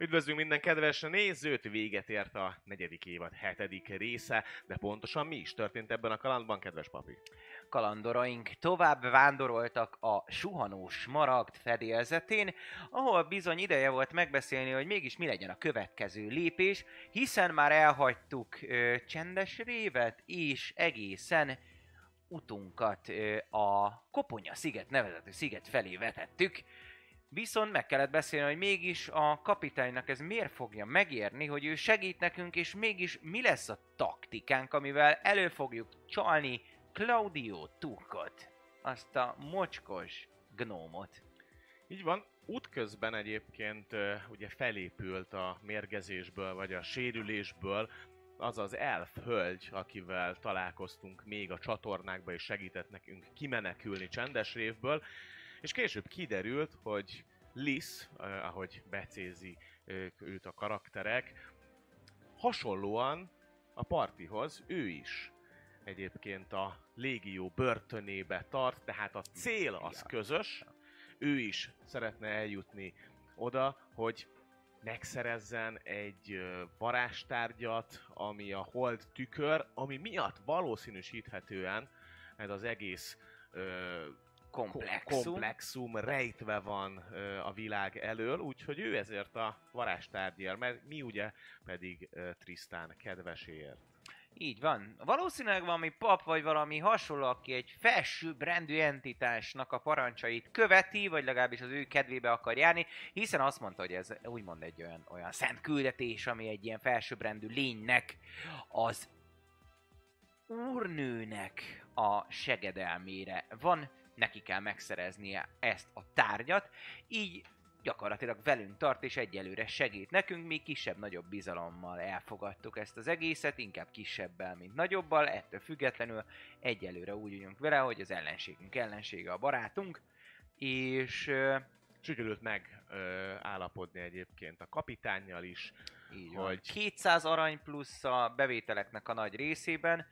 Üdvözlünk minden kedves nézőt! Véget ért a negyedik évad hetedik része, de pontosan mi is történt ebben a kalandban, kedves papi? kalandoraink tovább vándoroltak a suhanós maragd fedélzetén, ahol bizony ideje volt megbeszélni, hogy mégis mi legyen a következő lépés, hiszen már elhagytuk ö, csendes révet, és egészen utunkat ö, a Koponya sziget nevezetű sziget felé vetettük, Viszont meg kellett beszélni, hogy mégis a kapitánynak ez miért fogja megérni, hogy ő segít nekünk, és mégis mi lesz a taktikánk, amivel elő fogjuk csalni Claudio Turkot, azt a mocskos gnómot. Így van, útközben egyébként ugye felépült a mérgezésből, vagy a sérülésből az az elf hölgy, akivel találkoztunk még a csatornákba, és segített nekünk kimenekülni csendes révből, és később kiderült, hogy Liz, ahogy becézi őt a karakterek, hasonlóan a partihoz ő is egyébként a légió börtönébe tart, tehát a cél az közös, ő is szeretne eljutni oda, hogy megszerezzen egy varázstárgyat, ami a hold tükör, ami miatt valószínűsíthetően ez az egész ö, Komplexum. komplexum rejtve van ö, a világ elől, úgyhogy ő ezért a varázstárgyért, mert mi ugye pedig ö, Trisztán kedveséért. Így van. Valószínűleg valami pap vagy valami hasonló, aki egy felsőbb rendű entitásnak a parancsait követi, vagy legalábbis az ő kedvébe akar járni, hiszen azt mondta, hogy ez úgymond egy olyan, olyan szent küldetés, ami egy ilyen felsőbbrendű lénynek az úrnőnek a segedelmére van, neki kell megszereznie ezt a tárgyat, így gyakorlatilag velünk tart, és egyelőre segít nekünk, mi kisebb-nagyobb bizalommal elfogadtuk ezt az egészet, inkább kisebbel, mint nagyobbal, ettől függetlenül egyelőre úgy vagyunk vele, hogy az ellenségünk ellensége a barátunk, és ö, Sikerült megállapodni egyébként a kapitánnyal is, így Hogy- hogy 200 arany plusz a bevételeknek a nagy részében,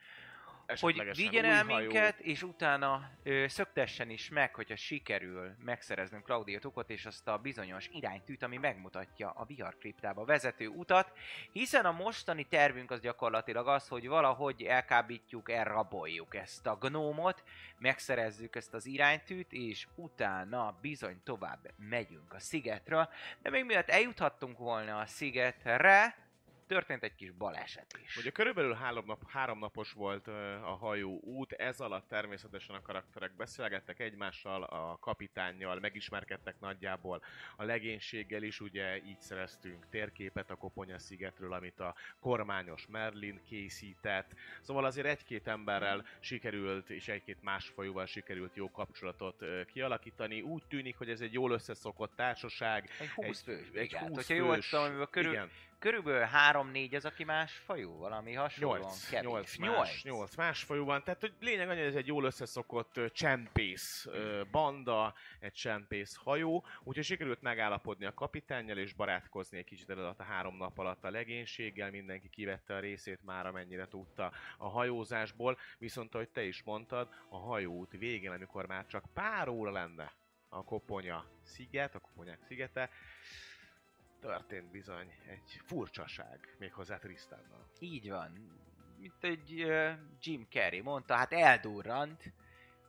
hogy vigyen el minket, és utána ö, szöktessen is meg, hogyha sikerül megszereznünk Claudio Tukot és azt a bizonyos iránytűt, ami megmutatja a viharkriptába vezető utat, hiszen a mostani tervünk az gyakorlatilag az, hogy valahogy elkábítjuk, elraboljuk ezt a gnómot, megszerezzük ezt az iránytűt, és utána bizony tovább megyünk a szigetről, de még mielőtt eljuthattunk volna a szigetre, történt egy kis baleset is. Ugye körülbelül három, nap, három napos volt a hajó út, ez alatt természetesen a karakterek beszélgettek egymással, a kapitánnyal, megismerkedtek nagyjából a legénységgel is, ugye így szereztünk térképet a Koponya szigetről, amit a kormányos Merlin készített. Szóval azért egy-két emberrel sikerült, és egy-két más fajóval sikerült jó kapcsolatot kialakítani. Úgy tűnik, hogy ez egy jól összeszokott társaság. Egy 20 fős egy brigád. 20 Hogyha jól fős- tudom, körül, Igen, körülbelül 3-4 az, aki más fajú, valami hasonlóan 8, kevés. 8, más, 8 más fajóban, tehát hogy lényeg annyi, ez egy jól összeszokott csempész banda, egy csempész hajó, úgyhogy sikerült megállapodni a kapitánnyal és barátkozni egy kicsit alatt a három nap alatt a legénységgel, mindenki kivette a részét már amennyire tudta a hajózásból, viszont ahogy te is mondtad, a hajóút végén, amikor már csak pár óra lenne a Koponya sziget, a Koponyák szigete, történt bizony egy furcsaság, méghozzá Trisztánnal. Így van. Mint egy uh, Jim Carrey mondta, hát eldurrant.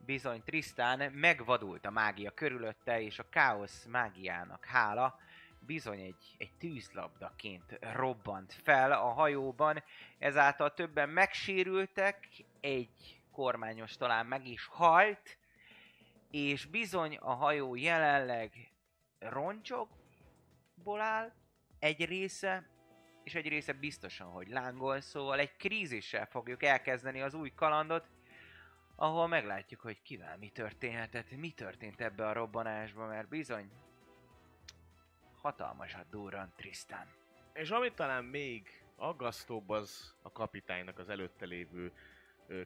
Bizony Tristan megvadult a mágia körülötte, és a káosz mágiának hála bizony egy, egy tűzlabdaként robbant fel a hajóban, ezáltal többen megsérültek, egy kormányos talán meg is halt, és bizony a hajó jelenleg roncsokból áll, egy része, és egy része biztosan, hogy lángol, szóval egy krízissel fogjuk elkezdeni az új kalandot, ahol meglátjuk, hogy kivel mi történhetett, mi történt ebbe a robbanásba, mert bizony hatalmasat durrant Tristan. És amit talán még aggasztóbb az a kapitánynak az előtte lévő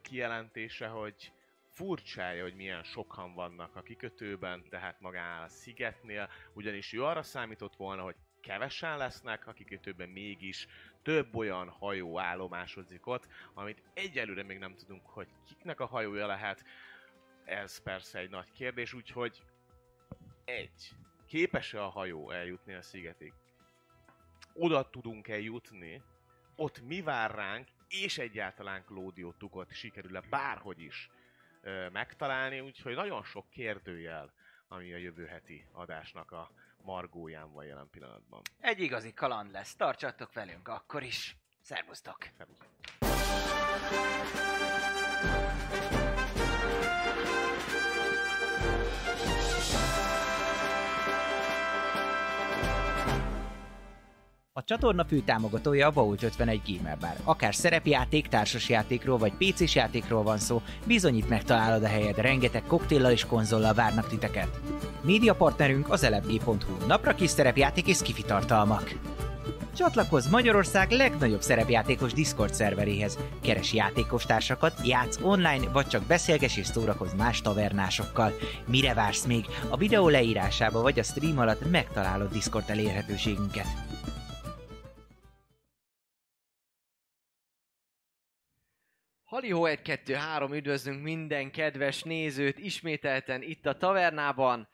kijelentése, hogy furcsája, hogy milyen sokan vannak a kikötőben, tehát magánál a szigetnél, ugyanis ő arra számított volna, hogy kevesen lesznek, a kikötőben mégis több olyan hajó állomásodik ott, amit egyelőre még nem tudunk, hogy kiknek a hajója lehet. Ez persze egy nagy kérdés, úgyhogy egy. Képes-e a hajó eljutni a szigetig? oda tudunk-e jutni, ott mi vár ránk, és egyáltalán Claudio Tukot sikerül-e bárhogy is megtalálni, úgyhogy nagyon sok kérdőjel, ami a jövő heti adásnak a margóján van jelen pillanatban. Egy igazi kaland lesz. Tartsatok velünk akkor is. Szervusztok! Szervusz. A csatorna fő támogatója a Vault 51 Gamer Bar. Akár szerepjáték, társasjátékról vagy pc játékról van szó, bizonyít megtalálod a helyed, rengeteg koktéllal és konzollal várnak titeket. Média partnerünk az elefg.hu, napra kis szerepjáték és skifi tartalmak. Csatlakozz Magyarország legnagyobb szerepjátékos Discord szerveréhez. Keres játékostársakat, játsz online, vagy csak beszélges és szórakozz más tavernásokkal. Mire vársz még? A videó leírásába vagy a stream alatt megtalálod Discord elérhetőségünket. Halihó 1, 2, 3, üdvözlünk minden kedves nézőt ismételten itt a tavernában.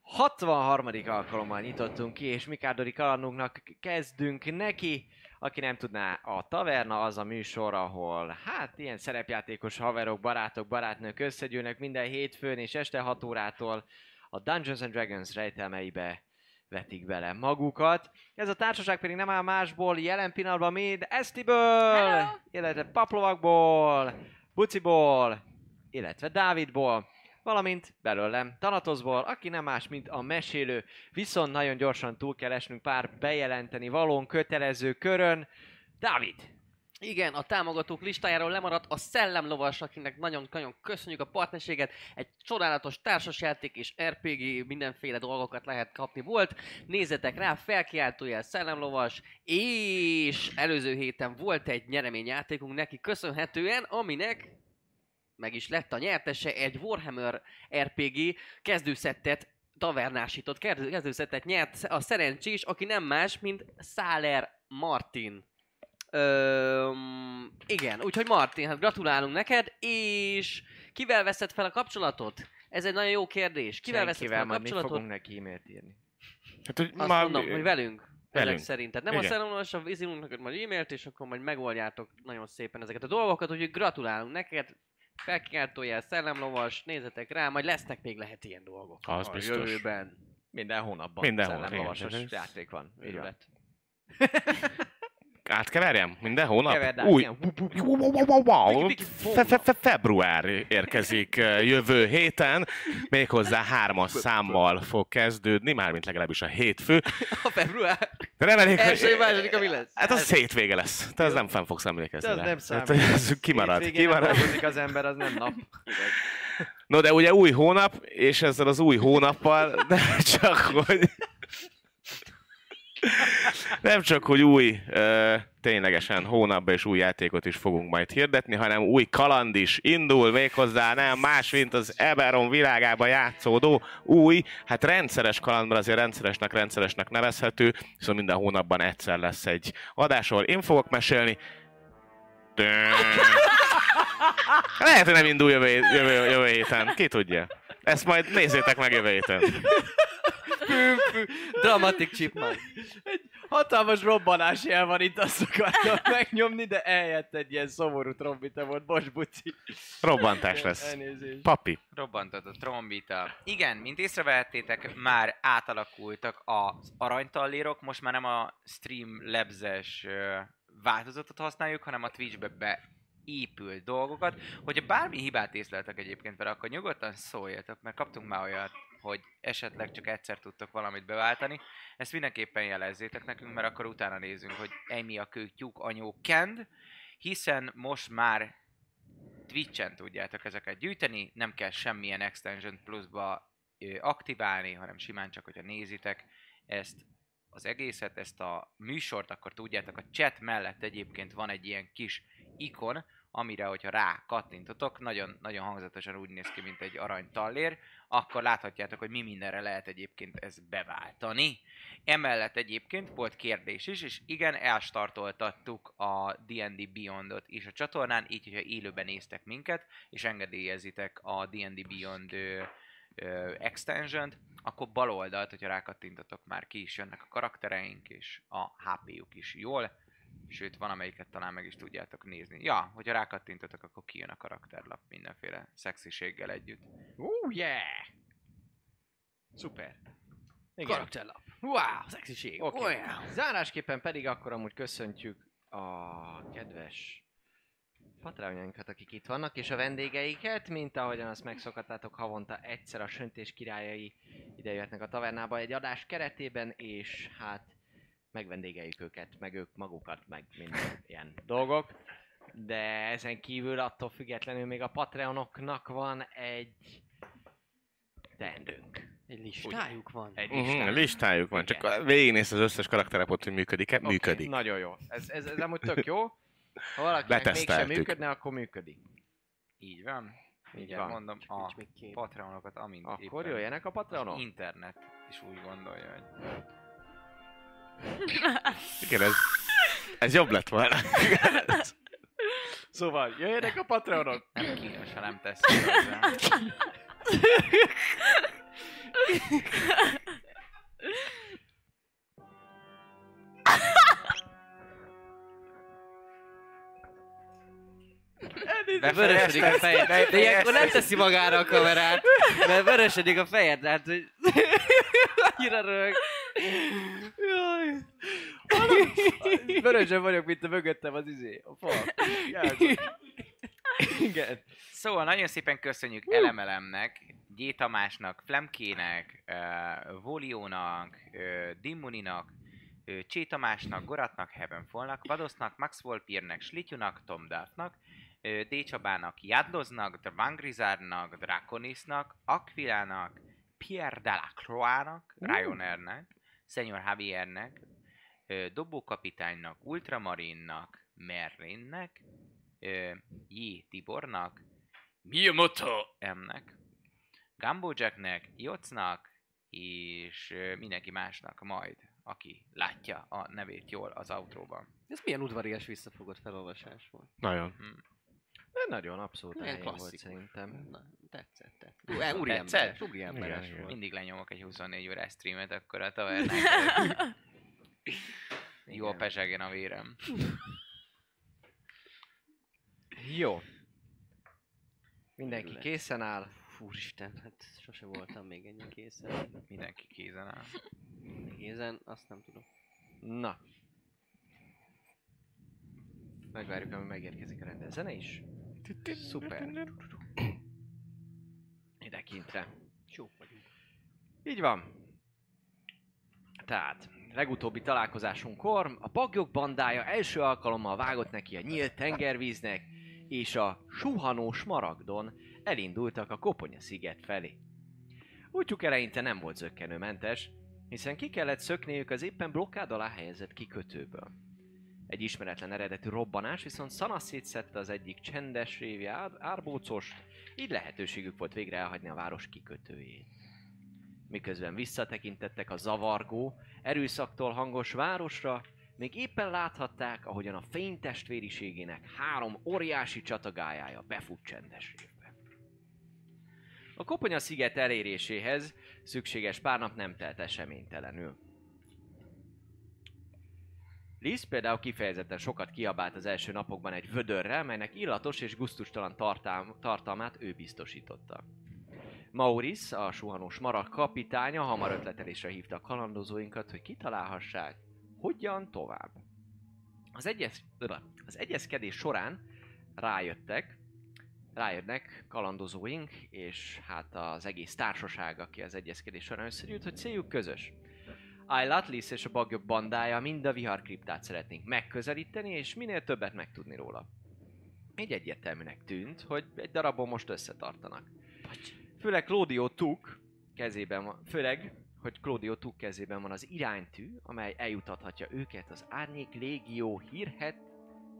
63. alkalommal nyitottunk ki, és Mikárdori kalandunknak kezdünk neki. Aki nem tudná, a taverna az a műsor, ahol hát ilyen szerepjátékos haverok, barátok, barátnők összegyűlnek minden hétfőn és este 6 órától a Dungeons and Dragons rejtelmeibe vetik bele magukat. Ez a társaság pedig nem áll másból jelen pillanatban, mint Esztiből, Hello! illetve Paplovakból, Buciból, illetve Dávidból, valamint belőlem Tanatosból, aki nem más, mint a mesélő, viszont nagyon gyorsan túl kell esnünk pár bejelenteni valón kötelező körön. Dávid! Igen, a támogatók listájáról lemaradt a Szellemlovas, akinek nagyon-nagyon köszönjük a partnerséget. Egy csodálatos társasjáték és RPG, mindenféle dolgokat lehet kapni volt. Nézzetek rá, felkiáltójel Szellemlovas, és előző héten volt egy nyereményjátékunk neki köszönhetően, aminek meg is lett a nyertese egy Warhammer RPG kezdőszettet tavernásított kezdő- kezdőszettet nyert a szerencsés, aki nem más, mint Száler Martin. Öm, igen, úgyhogy Martin, hát gratulálunk neked, és kivel veszed fel a kapcsolatot? Ez egy nagyon jó kérdés. Kivel veszed fel a kapcsolatot? fogunk neki e-mailt írni. Hát, hogy Azt már- mondom, hogy velünk. Ezek velünk. szerint. Tehát nem Igen. a szellemolvas, a neked majd e-mailt, és akkor majd megoldjátok nagyon szépen ezeket a dolgokat, úgyhogy gratulálunk neked. Felkiáltójel, szellemlovas, nézzetek rá, majd lesznek még lehet ilyen dolgok. Az a biztos. jövőben. Minden hónapban. Minden hónap, Szellemlovasos játék van. Így van. Őrület. Átkeverjem? Minden hónap? Keverd át, Új. igen. Piki-piki, Fe- fe- fe- Február érkezik jövő héten, méghozzá hármas számmal fog kezdődni, mármint legalábbis a hétfő. A február. De reméljük, Első, második, mi lesz? Hát az hétvége lesz. Te az nem fenn fogsz emlékezni De az rá. nem számít. Ez kimarad, Hétvégén nem kimarad. dolgozik az ember, az nem nap. No de ugye új hónap, és ezzel az új hónappal nem csak, hogy... Nem csak, hogy új, ténylegesen hónapban és új játékot is fogunk majd hirdetni, hanem új kaland is indul, méghozzá nem más, mint az Eberron világába játszódó új, hát rendszeres kaland, mert azért rendszeresnek rendszeresnek nevezhető, viszont minden hónapban egyszer lesz egy adás, ahol én fogok mesélni. Dön. Lehet, hogy nem indul jövő, jövő, jövő héten. Ki tudja. Ezt majd nézzétek meg jövő héten. Fű, fű, Dramatic Chipmunk. Hatalmas robbanás jel van itt, azt akartam megnyomni, de eljött egy ilyen szomorú trombita volt. Bocs, buci. Robbantás lesz. Elnézést. Papi. Robbantott a trombita. Igen, mint észrevehettétek, már átalakultak az aranytallérok, most már nem a Streamlabs-es ö, változatot használjuk, hanem a Twitch-be beépült dolgokat. Hogyha bármi hibát észleltek egyébként vele, akkor nyugodtan szóljatok, mert kaptunk már olyat, hogy esetleg csak egyszer tudtok valamit beváltani. Ezt mindenképpen jelezzétek nekünk, mert akkor utána nézünk, hogy emi a kő tyúk anyó kend, hiszen most már Twitch-en tudjátok ezeket gyűjteni, nem kell semmilyen Extension Plus-ba aktiválni, hanem simán csak, hogyha nézitek ezt az egészet, ezt a műsort, akkor tudjátok, a chat mellett egyébként van egy ilyen kis ikon, amire, hogyha rá kattintotok, nagyon, nagyon hangzatosan úgy néz ki, mint egy aranytallér, akkor láthatjátok, hogy mi mindenre lehet egyébként ezt beváltani. Emellett egyébként volt kérdés is, és igen, elstartoltattuk a D&D Beyondot is a csatornán, így, hogyha élőben néztek minket, és engedélyezitek a D&D Beyond ö, ö, akkor bal oldalt, hogyha rákattintotok, már ki is jönnek a karaktereink, és a HP-juk is jól. Sőt, van amelyiket talán meg is tudjátok nézni. Ja, hogyha rákattintotok, akkor kijön a karakterlap mindenféle szexiséggel együtt. Uh, yeah! Szuper. Igen. Karakterlap. Wow, szexiség. Oké. Okay. Okay. Zárásképpen pedig akkor amúgy köszöntjük a kedves patreonjainkat, akik itt vannak, és a vendégeiket, mint ahogyan azt megszokhattátok, havonta egyszer a Söntés királyai ide jöhetnek a tavernába egy adás keretében, és hát megvendégeljük őket, meg ők magukat, meg minden ilyen dolgok. De ezen kívül attól függetlenül még a Patreonoknak van egy teendőnk. Egy listájuk van. Egy Uh-huh, listájuk. listájuk van, Igen. csak végignézd az összes karakterepot, hogy működik-e? Oké, Működik. Nagyon jó. Ez, ez, ez amúgy tök jó. Ha valakinek mégsem működne, akkor működik. Így van. Így Igen, van. mondom, a. Patreonokat, amint Akkor éppen jöjjenek a Patreonok. internet is úgy gondolja, hogy Igen, ez, ez jobb lett volna. Szóval, jöjjenek a Patreonok! nem kínos, ha nem teszik hozzá. Vörösödik a fejed. De ilyenkor nem teszi magára a kamerát, mert vörösödik a fejed, tehát hogy annyira rög. Jaj. Vörösen vagyok, mint a mögöttem az izé. A fal. Igen. Szóval nagyon szépen köszönjük Elemelemnek, G. Tamásnak, Flemkének, uh, Voliónak, uh, Dimmuninak, uh, Csé Tamásnak, Goratnak, Heavenfallnak, Vadosznak, Max Volpirnek, Slityunak, Tom Duffnak, uh, D. Csabának, Jadloznak, Dvangrizárnak, Draconisnak, Aquilának, Pierre Delacroix-nak, Ryonernek, Senior Javiernek, Dobókapitánynak, Ultramarinnak, Merrinnek, ö, J. Tibornak, Miyamoto M-nek, Gumbo Jacknek, Jocnak, és mindenki másnak majd, aki látja a nevét jól az outróban. Ez milyen udvarias visszafogott felolvasás volt. Nagyon. De nagyon abszolút Ilyen elég volt klasszikus. szerintem. Na, tetszett, tetszett. Ú, Úri Tetszett? emberes, úri emberes Igen, volt. Mindig lenyomok egy 24 órás streamet, akkor a tavernán Jól Igen. pesegen a vérem. Jó. Mindenki készen áll. Úristen, hát sose voltam még ennyi készen. Mindenki kézen áll. Kézen, azt nem tudom. Na. Megvárjuk, amíg megérkezik a rendes zene is. Szuper. Ide kintre. Vagyunk. Így van. Tehát, legutóbbi találkozásunkkor a bagyok bandája első alkalommal vágott neki a nyílt tengervíznek, és a suhanós maragdon elindultak a Koponya sziget felé. Útjuk eleinte nem volt zöggenőmentes, hiszen ki kellett szökniük az éppen blokkád alá helyezett kikötőből. Egy ismeretlen eredetű robbanás viszont szana szétszette az egyik csendes révi ár- árbócost, így lehetőségük volt végre elhagyni a város kikötőjét. Miközben visszatekintettek a zavargó, erőszaktól hangos városra, még éppen láthatták, ahogyan a fénytestvériségének három óriási csatagájája befut csendes révbe. A Koponya sziget eléréséhez szükséges pár nap nem telt eseménytelenül. Liz például kifejezetten sokat kiabált az első napokban egy vödörrel, melynek illatos és guztustalan tartám, tartalmát ő biztosította. Maurice, a suhanós marak kapitánya hamar ötletelésre hívta a kalandozóinkat, hogy kitalálhassák, hogyan tovább. Az, egyes, öö, az egyezkedés során rájöttek, rájönnek kalandozóink, és hát az egész társaság, aki az egyezkedés során összegyűlt, hogy céljuk közös. Liz és a bagyok bandája mind a viharkriptát szeretnénk megközelíteni, és minél többet megtudni róla. Így egyértelműnek tűnt, hogy egy darabon most összetartanak. Főleg Claudio Tuk kezében van, főleg, hogy Claudio Tuk kezében van az iránytű, amely eljutathatja őket az Árnyék Légió hírhet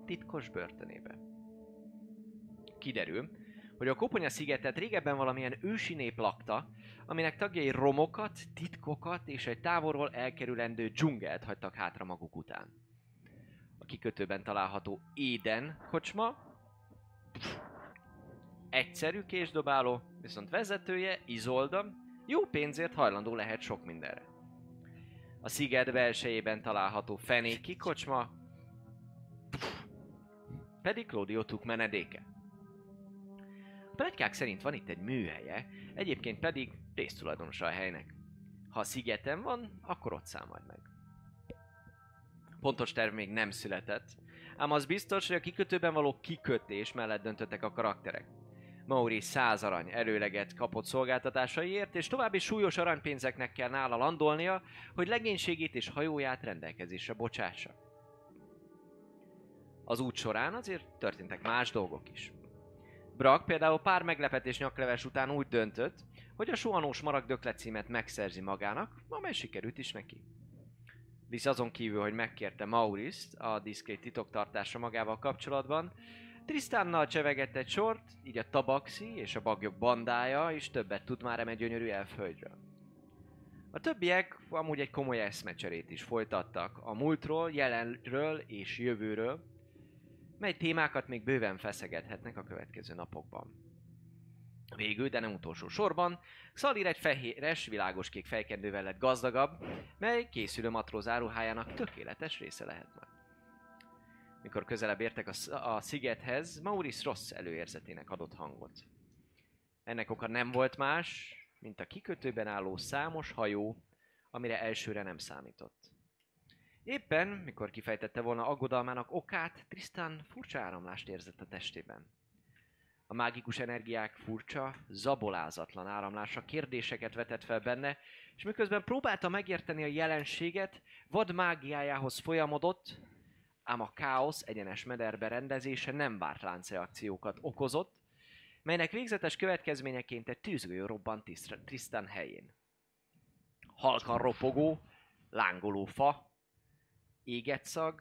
titkos börtönébe. Kiderül, hogy a Koponya szigetet régebben valamilyen ősi nép lakta, aminek tagjai romokat, titkokat és egy távolról elkerülendő dzsungelt hagytak hátra maguk után. A kikötőben található Éden kocsma egyszerű késdobáló, viszont vezetője, Izolda, jó pénzért hajlandó lehet sok mindenre. A sziget belsejében található fenék kikocsma, pedig Claudio Tuk menedéke. Pletykák szerint van itt egy műhelye, egyébként pedig résztulajdonosa a helynek. Ha a szigeten van, akkor ott majd meg. Pontos terv még nem született, ám az biztos, hogy a kikötőben való kikötés mellett döntöttek a karakterek. Mauri 100 arany erőleget kapott szolgáltatásaiért, és további súlyos aranypénzeknek kell nála landolnia, hogy legénységét és hajóját rendelkezésre bocsássa. Az út során azért történtek más dolgok is. Brak például pár meglepetés nyakleves után úgy döntött, hogy a suhanós maragdöklet címet megszerzi magának, amely sikerült is neki. Visz azon kívül, hogy megkérte Maurice-t a diszkrét titoktartásra magával kapcsolatban, Tristánnal csevegett egy sort, így a Tabaxi és a bagyok bandája is többet tud már eme gyönyörű elfhölgyről. A többiek amúgy egy komoly eszmecserét is folytattak a múltról, jelenről és jövőről, mely témákat még bőven feszegethetnek a következő napokban. Végül, de nem utolsó sorban, Szalir egy fehéres, világos-kék fejkendővel lett gazdagabb, mely készülő matróz áruhájának tökéletes része lehet majd. Mikor közelebb értek a, sz- a szigethez, Maurice rossz előérzetének adott hangot. Ennek oka nem volt más, mint a kikötőben álló számos hajó, amire elsőre nem számított. Éppen, mikor kifejtette volna aggodalmának okát, Tristan furcsa áramlást érzett a testében. A mágikus energiák furcsa, zabolázatlan áramlása kérdéseket vetett fel benne, és miközben próbálta megérteni a jelenséget, vad mágiájához folyamodott, ám a káosz egyenes mederbe rendezése nem várt láncreakciókat okozott, melynek végzetes következményeként egy tűzgolyó robbant Tristan helyén. Halkan ropogó, lángoló fa, égett szag,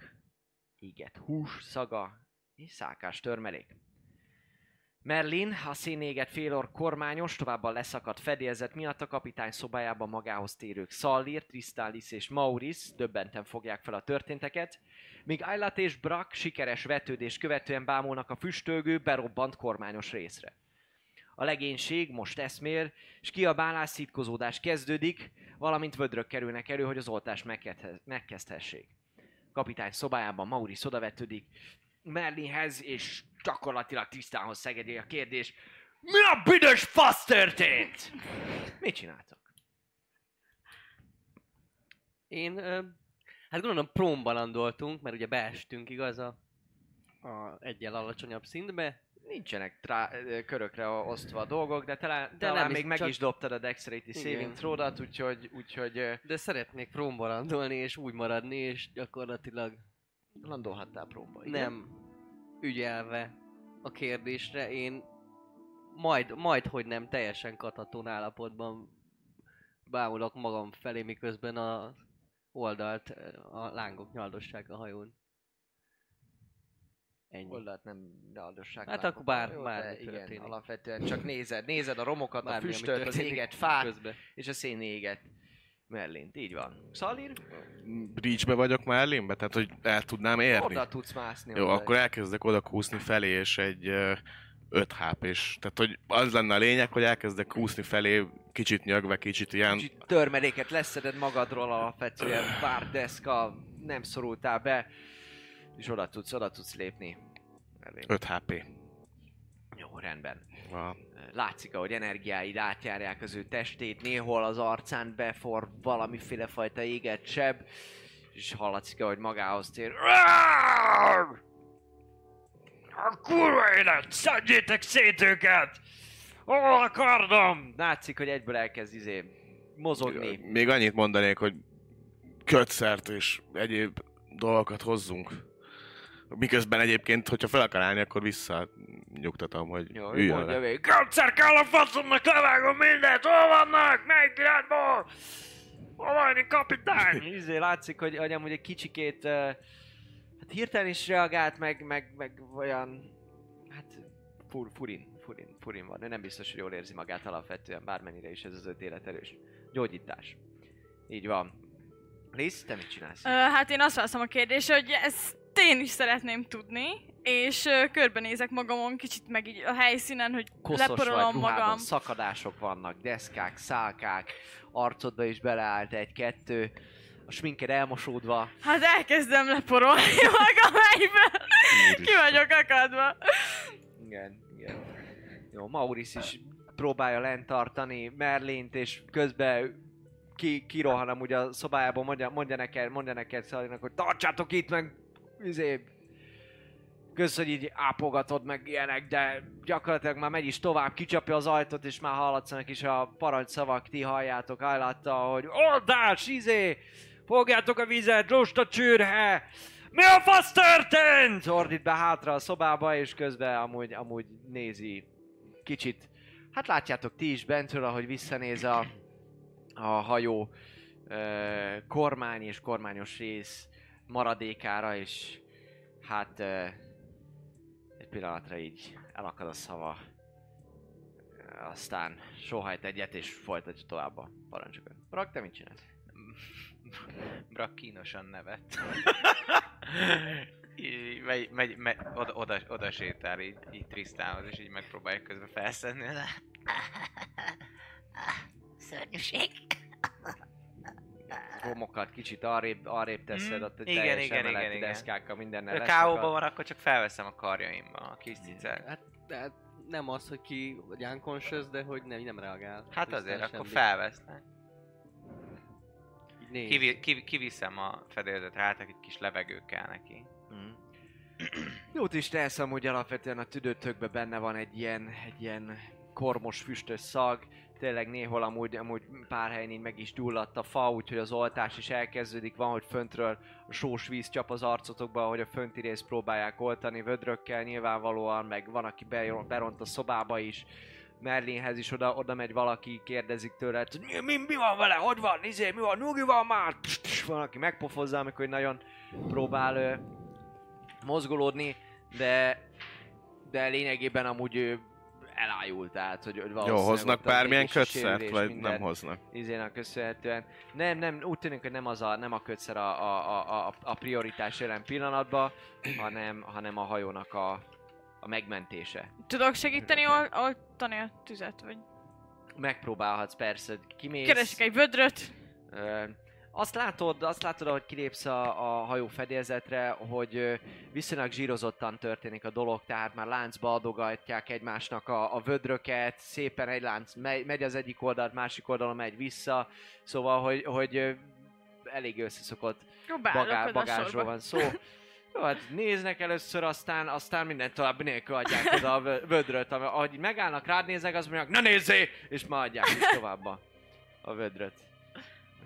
égett hús szaga és szákás törmelék. Merlin, a szénégett félor kormányos, továbbá leszakadt fedélzet miatt a kapitány szobájában magához térők Szallir, Tristalis és Maurice döbbenten fogják fel a történteket, míg Aylat és Brak sikeres vetődés követően bámulnak a füstölgő, berobbant kormányos részre. A legénység most eszmér, és kiabálás, szitkozódás kezdődik, valamint vödrök kerülnek elő, hogy az oltást megkezdhessék. Kapitány szobájában Maurice odavetődik Merlinhez, és gyakorlatilag tisztához szegedi a kérdés. Mi a büdös fasz történt? Mit csináltak? Én, hát gondolom prómba landoltunk, mert ugye beestünk, igaz, a, a egyel alacsonyabb szintbe. Nincsenek trá- körökre osztva a dolgok, de talán, de nem talán is, még meg csak- is dobtad a Dexterity Igen. Saving Throw-dat, úgyhogy, úgyhogy De szeretnék prómba landolni, és úgy maradni, és gyakorlatilag landolhattál próba. nem ügyelve a kérdésre. Én majd, majd hogy nem teljesen kataton állapotban bámulok magam felé, miközben a oldalt a lángok nyaldossák a hajón. Ennyi. Oldalt nem leadosság. Hát akkor bár- de igen, történik. alapvetően csak nézed, nézed a romokat, Bármi, a füstöt, az égett fát, Közben. és a szén égett Merlint. Így van. Szalir? Breachbe vagyok már elémbe? Tehát, hogy el tudnám érni? Oda tudsz mászni. Jó, oda. akkor elkezdek oda kúszni felé, és egy ö, 5 hp és Tehát, hogy az lenne a lényeg, hogy elkezdek kúszni felé, kicsit nyögve, kicsit ilyen... Kicsit törmeléket leszeded magadról alapvetően, pár deszka, nem szorultál be, és oda tudsz, oda tudsz lépni. Merlin. 5 HP. Jó, rendben. Van. Látszik, ahogy energiáid átjárják az ő testét, néhol az arcán befor valamiféle fajta égett seb, és hallatszik, ahogy magához tér. A kurva élet! Szedjétek szét őket! Hol a kardom? Látszik, hogy egyből elkezd izé mozogni. Még annyit mondanék, hogy kötszert és egyéb dolgokat hozzunk. Miközben egyébként, hogyha fel akar állni, akkor vissza nyugtatom, hogy Jó, üljön le. végig. Kötszer kell a faszomnak, levágom mindent! Hol vannak? Melyik irányból? Hol van, kapitány? Izé, látszik, hogy, hogy amúgy egy kicsikét... Uh, hát hirtelen is reagált, meg, meg, meg olyan... Hát fur, furin, furin, furin van. Ő nem biztos, hogy jól érzi magát alapvetően, bármennyire is ez az öt élet erős. Gyógyítás. Így van. Liz, te mit csinálsz? Ö, hát én azt válaszom a kérdésre, hogy ezt én is szeretném tudni, és ö, körbenézek magamon kicsit meg így a helyszínen, hogy Koszos leporolom vagy magam. szakadások vannak, deszkák, szálkák, arcodba is beleállt egy-kettő, a sminked elmosódva. Hát elkezdem leporolni magam egyből. Ki vagyok akadva. Igen, igen. Jó, Maurice is próbálja lent tartani Merlint, és közben ki, kirohan ugye a szobájából, mondja, mondja neked, mondja neked Szalinak, hogy tartsátok itt, meg izé, kösz, hogy így ápogatod meg ilyenek, de gyakorlatilag már megy is tovább, kicsapja az ajtót, és már hallatszanak is a parancsszavak, ti halljátok, ajlátta, hogy oldás, izé, fogjátok a vizet, a csőrhe, mi a fasz történt? Ordít be hátra a szobába, és közben amúgy, amúgy nézi kicsit. Hát látjátok ti is bentről, ahogy visszanéz a, a hajó ö, kormány és kormányos rész maradékára, és hát egy pillanatra így elakad a szava. Aztán sohajt egyet, és folytatja tovább a parancsokat. Brak, te mit csinálsz? Brak kínosan nevet. Így megy, megy, megy, oda, oda, oda sétál így, így Trisztánhoz, és így megpróbálja közben felszedni. Szörnyűség. Romokat kicsit arrébb, arrébb teszed, Mm, ott egy igen, teljes igen, igen, igen. deszkákkal mindennel Ha leszakad. K.O.-ban van, akkor csak felveszem a karjaimba a kis cicát. Hát, de hát nem az, hogy ki vagy unconscious, de hogy nem, nem reagál. Hát azért, akkor felvesznek. Kivi, kiv, kiviszem a fedélzetre, hát egy kis levegő kell neki. Mm. Jót is tesz, amúgy alapvetően a tüdőtökben benne van egy ilyen, egy ilyen kormos, füstös szag. Tényleg néhol amúgy, amúgy pár helyen így meg is gyulladt a fa, úgyhogy az oltás is elkezdődik. Van, hogy föntről a sós víz csap az arcotokba, hogy a fönti részt próbálják oltani vödrökkel nyilvánvalóan, meg van, aki beront a szobába is. Merlinhez is oda, oda megy valaki, kérdezik tőle, hogy mi, mi, mi van vele, hogy van, izé, mi van, nyugi van már, van, aki megpofozza, amikor nagyon próbál mozgolódni, de, de lényegében amúgy ő elájult, tehát hogy, hogy Jó, hoznak bármilyen kötszert, vagy minden nem hoznak? Izének köszönhetően. Nem, nem, úgy tűnik, hogy nem, az a, nem a kötszer a, a, a, a, a prioritás jelen pillanatban, hanem, hanem a hajónak a, a megmentése. Tudok segíteni ol- oltani a tüzet, vagy Megpróbálhatsz persze, kimész. keresek egy vödröt. Ö, azt látod, azt látod, ahogy kilépsz a, a hajó fedélzetre, hogy viszonylag zsírozottan történik a dolog, tehát már láncba adogatják egymásnak a, a vödröket, szépen egy lánc megy, megy az egyik oldalt, másik oldalon megy vissza, szóval, hogy, hogy elég összeszokott bagá, sorba. van szó. Jó, hát néznek először, aztán, aztán minden további nélkül adják oda a vö- vödröt. Ahogy megállnak, rád néznek, azt mondják, ne nézzé! És már adják is tovább a, a vödröt.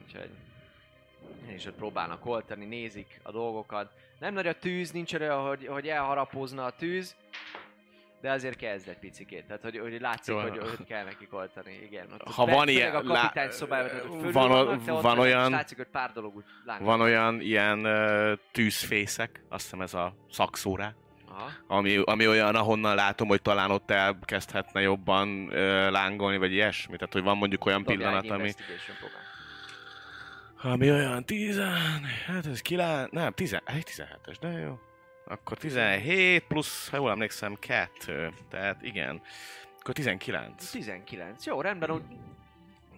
Úgyhogy és ott próbálnak oltani, nézik a dolgokat. Nem nagy a tűz, nincs olyan, hogy, hogy elharapózna a tűz, de azért kezd egy picikét. Tehát, hogy, hogy látszik, Jó. hogy, hogy kell nekik oltani. Igen. Ott Ha van ilyen- A kapitány lá- szobájában, van vannak, van és olyan- Látszik, hogy pár dolog úgy lángol. Van olyan ilyen uh, tűzfészek, azt hiszem ez a szakszó rá, Aha. ami, ami olyan, ahonnan látom, hogy talán ott elkezdhetne jobban uh, lángolni, vagy ilyesmi. Tehát, hogy van mondjuk olyan Dobjál pillanat, ami, próbál. Ami olyan 10, hát ez 9, nem, 10, egy 17-es, de jó. Akkor 17 plusz, ha jól emlékszem, 2, tehát igen. Akkor 19. 19. Jó, rendben, úgy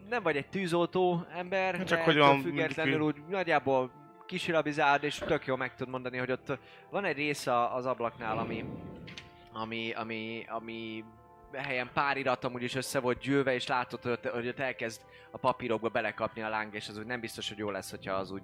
nem vagy egy tűzoltó ember, Hát csak hogy van függetlenül úgy nagyjából kisilabizálod, és tök jól meg tudod mondani, hogy ott van egy rész a- az ablaknál, ami, ami, ami, ami helyen pár irat amúgy is össze volt gyűlve, és látod, hogy ott, elkezd a papírokba belekapni a láng, és az úgy nem biztos, hogy jó lesz, hogyha az úgy,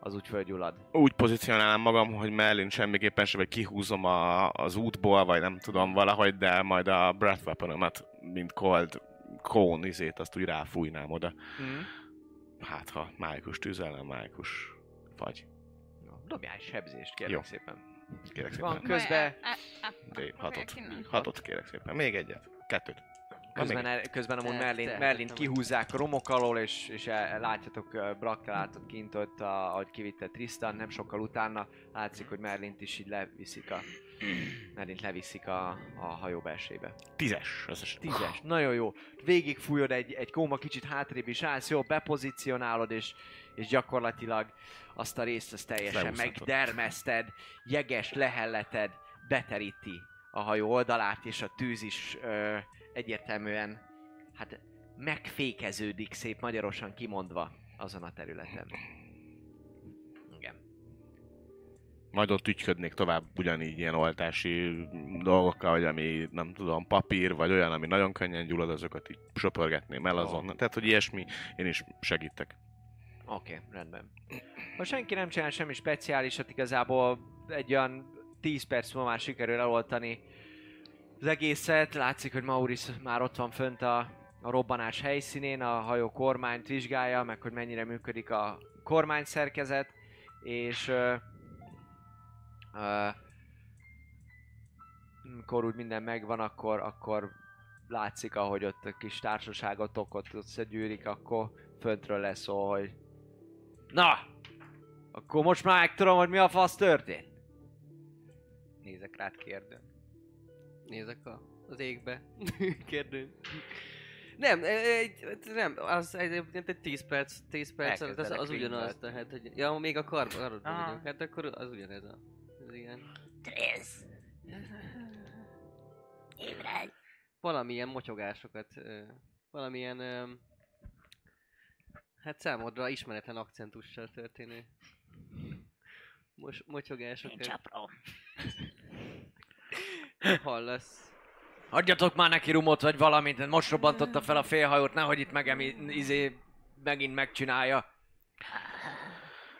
az úgy fölgyullad. Úgy pozícionálom magam, hogy mellén semmiképpen sem, hogy kihúzom a, az útból, vagy nem tudom valahogy, de majd a breath weaponomat, mint cold cone izét, azt úgy ráfújnám oda. Mm. Hát, ha májkus tüzellem, májkus fagy. Jó, dobjál egy sebzést, kérlek Jó. szépen. Kérek Van szépen. közben, D, hatot. innen. Hatot kérek szépen. Még egyet. Kettőt. Van Közben, el, közben amúgy Merlin, Merlin kihúzzák a romok alól, és, és el, látjátok, Brakta látott kint ott, a, ahogy kivitte Tristan, nem sokkal utána látszik, hogy Merlint is így leviszik a... Merlint leviszik a, a hajó belsébe. Tízes. Összesen. Tízes, nagyon jó. Végig fújod egy, egy kóma, kicsit hátrébb is állsz, jó, bepozícionálod, és, és gyakorlatilag azt a részt azt teljesen Leúszhatod. megdermeszted, jeges lehelleted, beteríti a hajó oldalát, és a tűz is ö, egyértelműen hát megfékeződik szép magyarosan kimondva azon a területen. Majd ott ügyködnék tovább ugyanígy ilyen oltási dolgokkal, vagy ami nem tudom, papír, vagy olyan, ami nagyon könnyen gyullad, azokat így söpörgetném el azon. Tehát, hogy ilyesmi, én is segítek. Oké, okay, rendben. Ha senki nem csinál semmi speciálisat, igazából egy olyan 10 perc múlva már sikerül eloltani az egészet. Látszik, hogy Maurice már ott van fönt a, a robbanás helyszínén, a hajó kormányt vizsgálja, meg hogy mennyire működik a kormány szerkezet, és amikor úgy minden megvan, akkor, akkor látszik, ahogy ott a kis társaságotok ott összegyűrik, akkor föntről lesz szó, hogy Na! Akkor most már megtudom, hogy mi a fasz történt. Nézek rád kérdőn. Nézek a, az égbe. Kérdőn. Nem, e- egy, nem, az egyébként egy 10 perc, 10 perc az, az ugyanaz, tehát, hogy, ja, még a karban, arról vagyok, hát akkor az ugyanez a, ilyen. Trész. Ébredj. Valamilyen motyogásokat, ö, valamilyen, hát számodra ismeretlen akcentussal történő mos, Én motyogásokat csaprom. hallasz. Adjatok már neki rumot, vagy valamit, most robbantotta fel a félhajót, nehogy itt megem, izé, megint megcsinálja.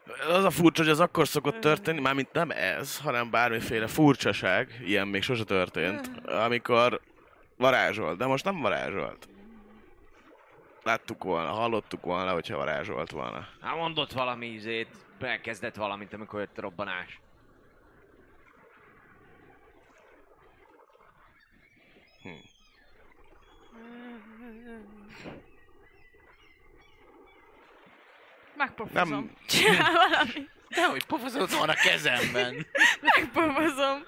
Az a furcsa, hogy az akkor szokott történni, mármint nem ez, hanem bármiféle furcsaság, ilyen még sose történt, amikor varázsolt, de most nem varázsolt. Láttuk volna, hallottuk volna, hogyha varázsolt volna. Hát mondott valami izét, elkezdett valamit, amikor jött a robbanás. Megpofozom. Nem- Csinál valami. Dehogy pofozott van a kezemben. Megpofozom.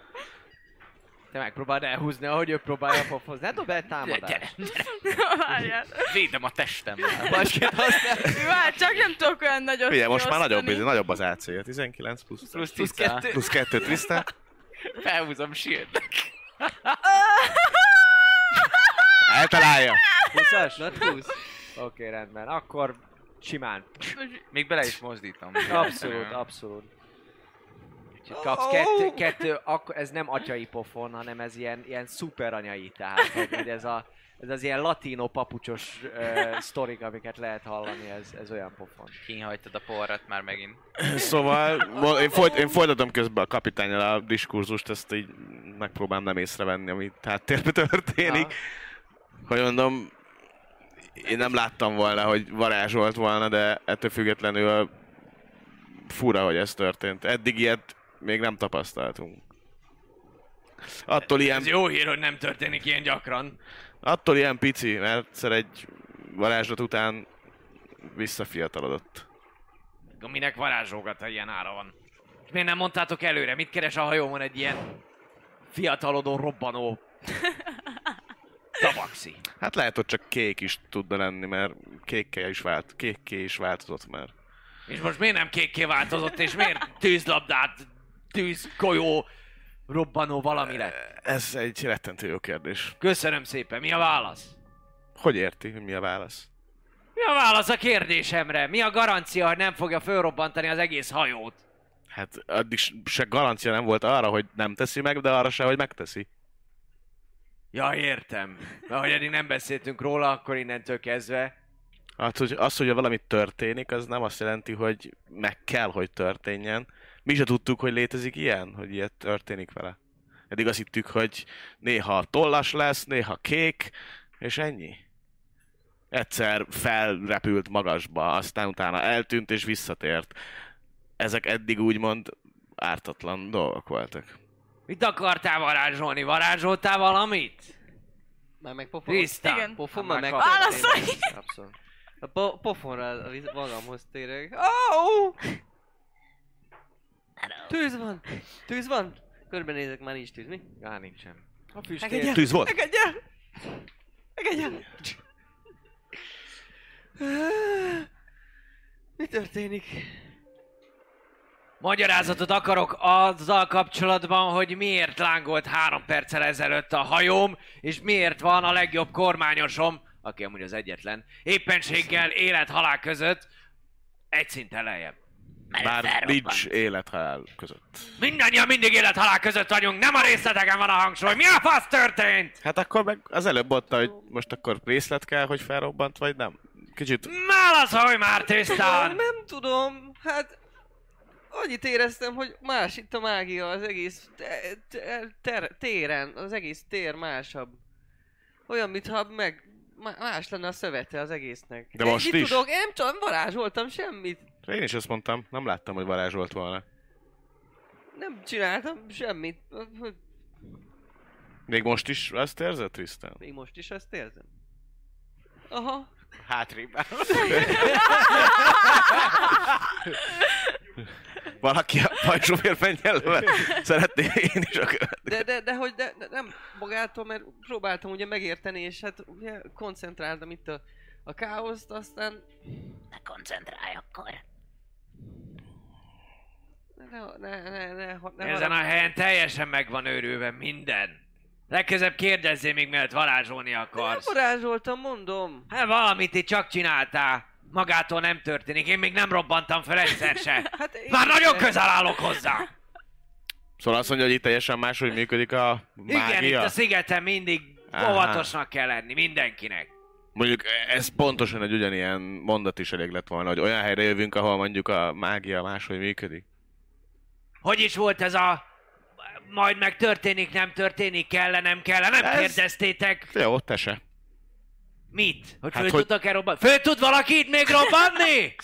Te megpróbáld elhúzni, ahogy ő próbálja pofozni. Hát dob el támadást. Várjál. Védem a testemmel. Másként használ. Várj, csak nem tudok olyan nagyot Ugye, most már nagyobb, nagyobb az AC, 19 plusz, Plusz Plusz 10 kettő. plusz 2 Trista. Felhúzom shield Eltalálja! 20-as? Na 20. Oké, rendben. Akkor simán. Még bele is mozdítom. Abszolút, abszolút. Úgyhogy kapsz kettő, kettő, akkor ez nem atyai pofon, hanem ez ilyen, ilyen szuper anyai, tehát hogy ez, a, ez az ilyen latino papucsos uh, sztorik, amiket lehet hallani, ez, ez olyan pofon. Kínhajtad a porrat már megint. Szóval én, folyt, én folytatom közben a kapitányal a diskurzust, ezt így megpróbálom nem észrevenni, ami háttérben történik. Hogy mondom, én nem láttam volna, hogy varázsolt volna, de ettől függetlenül fura, hogy ez történt. Eddig ilyet még nem tapasztaltunk. Attól ilyen, Ez jó hír, hogy nem történik ilyen gyakran. attól ilyen pici, mert egyszer egy varázslat után visszafiatalodott. Minek varázsolgat, ha ilyen ára van? És miért nem mondtátok előre? Mit keres a hajómon egy ilyen fiatalodó, robbanó tabaxi? Hát lehet, hogy csak kék is tudna lenni, mert kékké is, vált, kékké is változott már. És most miért nem kékké változott, és miért tűzlabdát, tűzgolyó, robbanó valami lett? Ez egy rettentő jó kérdés. Köszönöm szépen, mi a válasz? Hogy érti, hogy mi a válasz? Mi a válasz a kérdésemre? Mi a garancia, hogy nem fogja fölrobbantani az egész hajót? Hát addig se garancia nem volt arra, hogy nem teszi meg, de arra se, hogy megteszi. Ja, értem. Mert hogy eddig nem beszéltünk róla, akkor innentől kezdve... Hát, hogy az, hogy valami történik, az nem azt jelenti, hogy meg kell, hogy történjen. Mi se tudtuk, hogy létezik ilyen, hogy ilyet történik vele. Eddig azt hittük, hogy néha tollas lesz, néha kék, és ennyi. Egyszer felrepült magasba, aztán utána eltűnt és visszatért. Ezek eddig úgymond ártatlan dolgok voltak. Mit akartál varázsolni? Varázsoltál valamit? Már meg pofon. Tiszta. Igen. Pofon már meg. Válaszolj! Abszolút. A po- pofonra magamhoz térek. Oh! Tűz van! Tűz van! Körbenézek, már nincs tűz, mi? Já, nincsen. A füstér... Tűz volt? Engedje! Engedje! Mi történik? Magyarázatot akarok azzal kapcsolatban, hogy miért lángolt három perccel ezelőtt a hajóm, és miért van a legjobb kormányosom, aki amúgy az egyetlen, éppenséggel élet-halál között egy szinten lejjebb. Bár nincs élethalál között. Mindannyian mindig élet-halál között vagyunk, nem a részleteken van a hangsúly. Mi a fasz történt? Hát akkor meg az előbb mondta, hogy most akkor részlet kell, hogy felrobbant, vagy nem? Kicsit Válaszolj már tisztán! nem tudom, hát annyit éreztem, hogy más itt a mágia az egész te- te- ter- téren, az egész tér másabb. Olyan, mintha meg má- más lenne a szövete az egésznek. De most is? tudok, én nem tudom, varázsoltam semmit. én is ezt mondtam, nem láttam, hogy varázsolt volna. Nem csináltam semmit. Még most is azt érzed, Tristan? Még most is azt érzem. Aha. Hátrébb. Valaki a mert szeretném én is a követ. De, de, de, hogy de, de, nem magától, mert próbáltam ugye megérteni, és hát ugye koncentráltam itt a, a káoszt, aztán Ne koncentrálj akkor. ne, ne, ne, ne, ne, ne Ezen a helyen teljesen meg van őrülve minden. Legközebb kérdezzél még, mielőtt varázsolni Nem akarsz. varázsoltam, mondom. Hát valamit itt csak csináltál. Magától nem történik, én még nem robbantam fel egyszer se. Hát Már nagyon közel állok hozzá. Szóval azt mondja, hogy itt teljesen máshogy működik a Igen, itt mágia? a szigeten mindig Aha. óvatosnak kell lenni, mindenkinek. Mondjuk ez pontosan egy ugyanilyen mondat is elég lett volna, hogy olyan helyre jövünk, ahol mondjuk a mágia máshogy működik. Hogy is volt ez a... Majd meg történik, nem történik, kell nem kell nem Ez- kérdeztétek. Jó, te se. Mit? Hogy Hát, föl hogy- tudtak-e robbanni? Föl tud valaki itt még robbanni?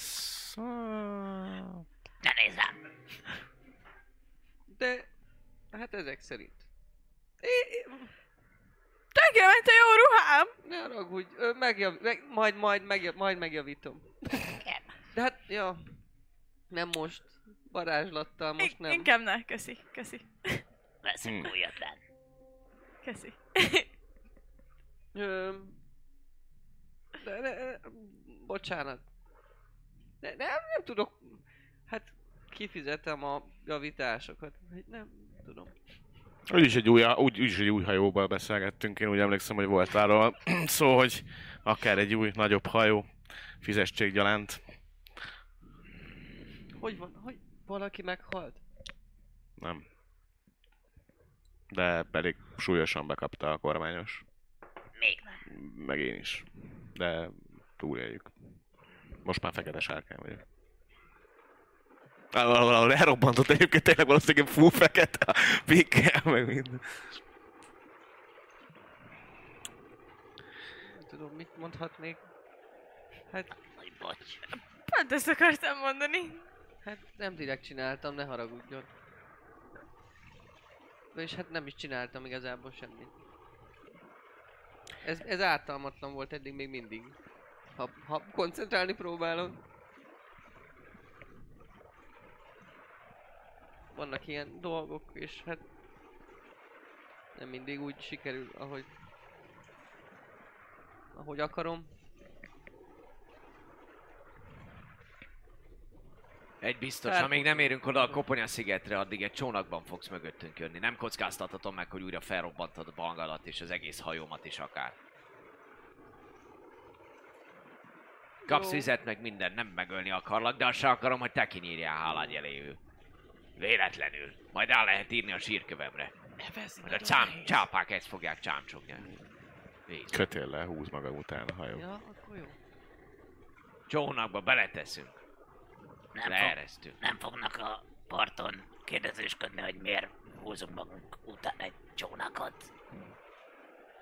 Ne nézz rám. De, hát ezek szerint. É, ment a jó ruhám! ne haragudj, megjav, meg, majd, majd, megjav, majd megjavítom. De hát, ja, nem most. Varázslattal most nem. Inkább ne, köszi, köszi, Veszünk Hmm. újat rá. köszi. Ö, de, de, bocsánat. De, nem, nem tudok. Hát kifizetem a javításokat. Hát Nem tudom. Úgyis egy új, úgy, úgyis egy új hajóval beszélgettünk, én úgy emlékszem, hogy volt arról szó, hogy akár egy új, nagyobb hajó, fizességgyalánt. Hogy van? Hogy valaki meghalt? Nem. De pedig súlyosan bekapta a kormányos. Még nem. Meg én is. De túléljük. Most már fekete sárkány vagyok. Valahol elrobbantott egyébként tényleg valószínűleg full fekete a pikkel, meg minden. Nem tudom, mit mondhatnék. Hát, Nagy bocs. Pont ezt akartam mondani. hát nem direkt csináltam, ne haragudjon. És hát nem is csináltam igazából semmit. Ez, ez ártalmatlan volt eddig még mindig. Ha, ha koncentrálni próbálok. Vannak ilyen dolgok, és hát nem mindig úgy sikerül, ahogy ahogy akarom. Egy biztos, Hát- amíg nem érünk oda a Koponya szigetre, addig egy csónakban fogsz mögöttünk jönni. Nem kockáztathatom meg, hogy újra felrobbantod a bangalat és az egész hajómat is akár. Kapsz Jó. vizet, meg minden, nem megölni akarlak, de azt se akarom, hogy te kinyírjál hálád jeléül. Véletlenül. Majd rá lehet írni a sírkövemre. Majd a csám, csápák ezt fogják csámcsogni. Víz. Kötéllel húz maga után a hajó. Ja, akkor jó. Csónakba beleteszünk. Nem, fog, Leeresztünk. nem fognak a parton kérdezősködni, hogy miért húzunk magunk után egy csónakot.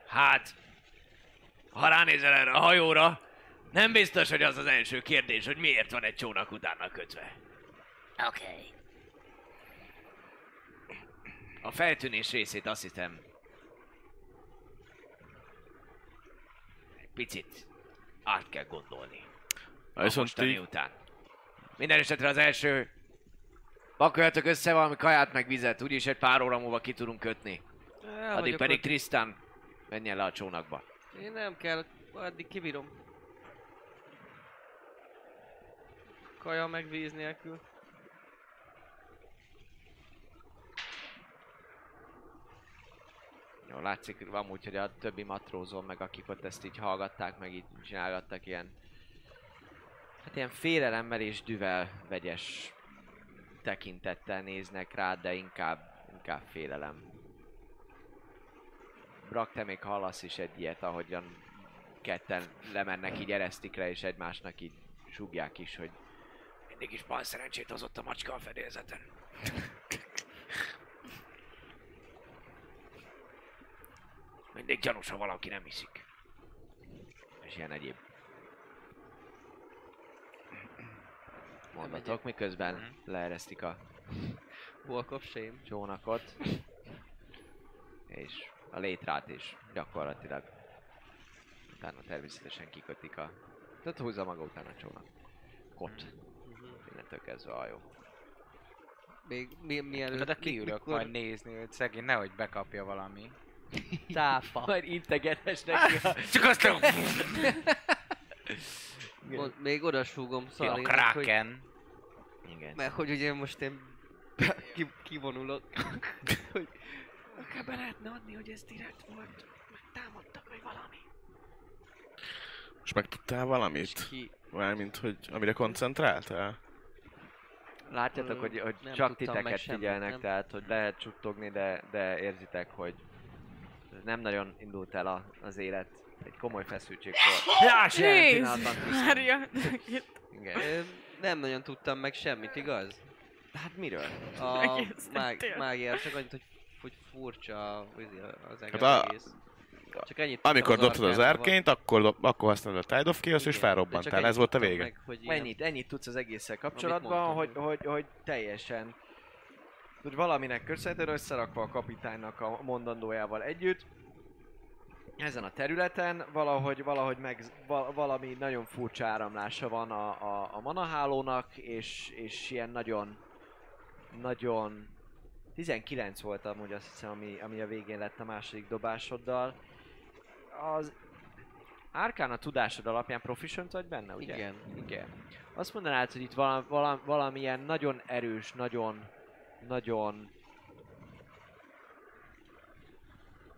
Hát, ha ránézel erre a hajóra, nem biztos, hogy az az első kérdés, hogy miért van egy csónak utána kötve. Oké. Okay. A feltűnés részét azt hiszem... Egy picit át kell gondolni. A Viszont mostani így, után. Minden esetre az első. Pakoljatok össze valami kaját meg vizet, úgyis egy pár óra múlva ki tudunk kötni. El Addig pedig ott. Tristan, menjen le a csónakba. Én nem kell, addig kibírom. Kaja meg víz nélkül. Jó, látszik amúgy, hogy a többi matrózon meg akik ott ezt így hallgatták, meg így csinálgattak ilyen Hát ilyen félelemmel és düvel vegyes tekintettel néznek rád, de inkább, inkább félelem. Brak, te még hallasz is egy ilyet, ahogyan ketten lemennek így eresztikre, és egymásnak így súgják is, hogy mindig is bal szerencsét hozott a macska a fedélzeten. Mindig gyanús, ha valaki nem hiszik. És ilyen egyéb. Mondatok, miközben leeresztik a Walk of shame. csónakot. És a létrát is gyakorlatilag. Utána természetesen kikötik a... Tehát húzza maga után a csónak. Kot. Innentől kezdve a hajó. Még mi, mielőtt... De kiülök mikor majd nézni, hogy szegény nehogy bekapja valami. Tápa. Majd integetes neki a... Csak azt még odasúgom a Szalinak, hogy... Igen. Mert hogy ugye most én ki, kivonulok, hogy akár be lehetne adni, hogy ez direkt volt, meg támadtak, vagy valami. Most megtudtál valamit? Ki, Mármint, hogy amire koncentráltál? Látjátok, Ö, hogy, hogy nem csak titeket figyelnek, nem? tehát hogy lehet csuttogni, de, de érzitek, hogy nem nagyon indult el a, az élet. Egy komoly feszültség volt. Jás, Jézus. Mária! Igen. Nem nagyon tudtam meg semmit, igaz? Hát miről? A mág, mágiára csak annyit, hogy, hogy furcsa az, az egész. Hát a- Csak ennyit Amikor dobtad az árként, akkor, akkor használod a Tide of Chaos és Igen, csak felrobbantál. Ez volt a vége. Meg, hogy ilyen- Ennyit, ennyit tudsz az egésszel kapcsolatban, mondtam. hogy, hogy, hogy teljesen hogy valaminek köszönhetően összerakva a kapitánynak a mondandójával együtt, ezen a területen valahogy, valahogy meg, val, valami nagyon furcsa áramlása van a, a, a manahálónak, és, és ilyen nagyon, nagyon 19 volt amúgy azt hiszem, ami, ami a végén lett a második dobásoddal. Az Árkán a tudásod alapján proficient vagy benne, ugye? Igen. Igen. Azt mondanád, hogy itt vala, vala, valamilyen nagyon erős, nagyon, nagyon,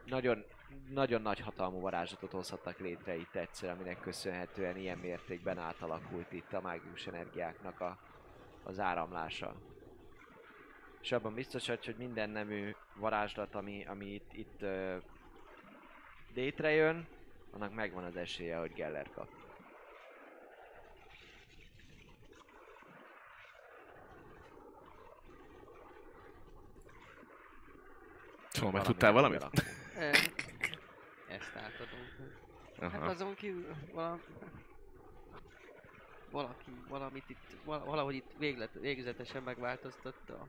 nagyon, nagyon nagy hatalmú varázslatot hozhattak létre itt egyszer, aminek köszönhetően ilyen mértékben átalakult itt a mágius energiáknak a, az áramlása. És abban biztos vagy, hogy minden nemű varázslat, ami, ami itt, itt ö, létrejön, annak megvan az esélye, hogy Geller kap. Szóval Valami megtudtál valamit? Ezt átadom. Hát azon kívül vala... valaki valamit itt, val- valahogy itt véglet, végzetesen megváltoztatta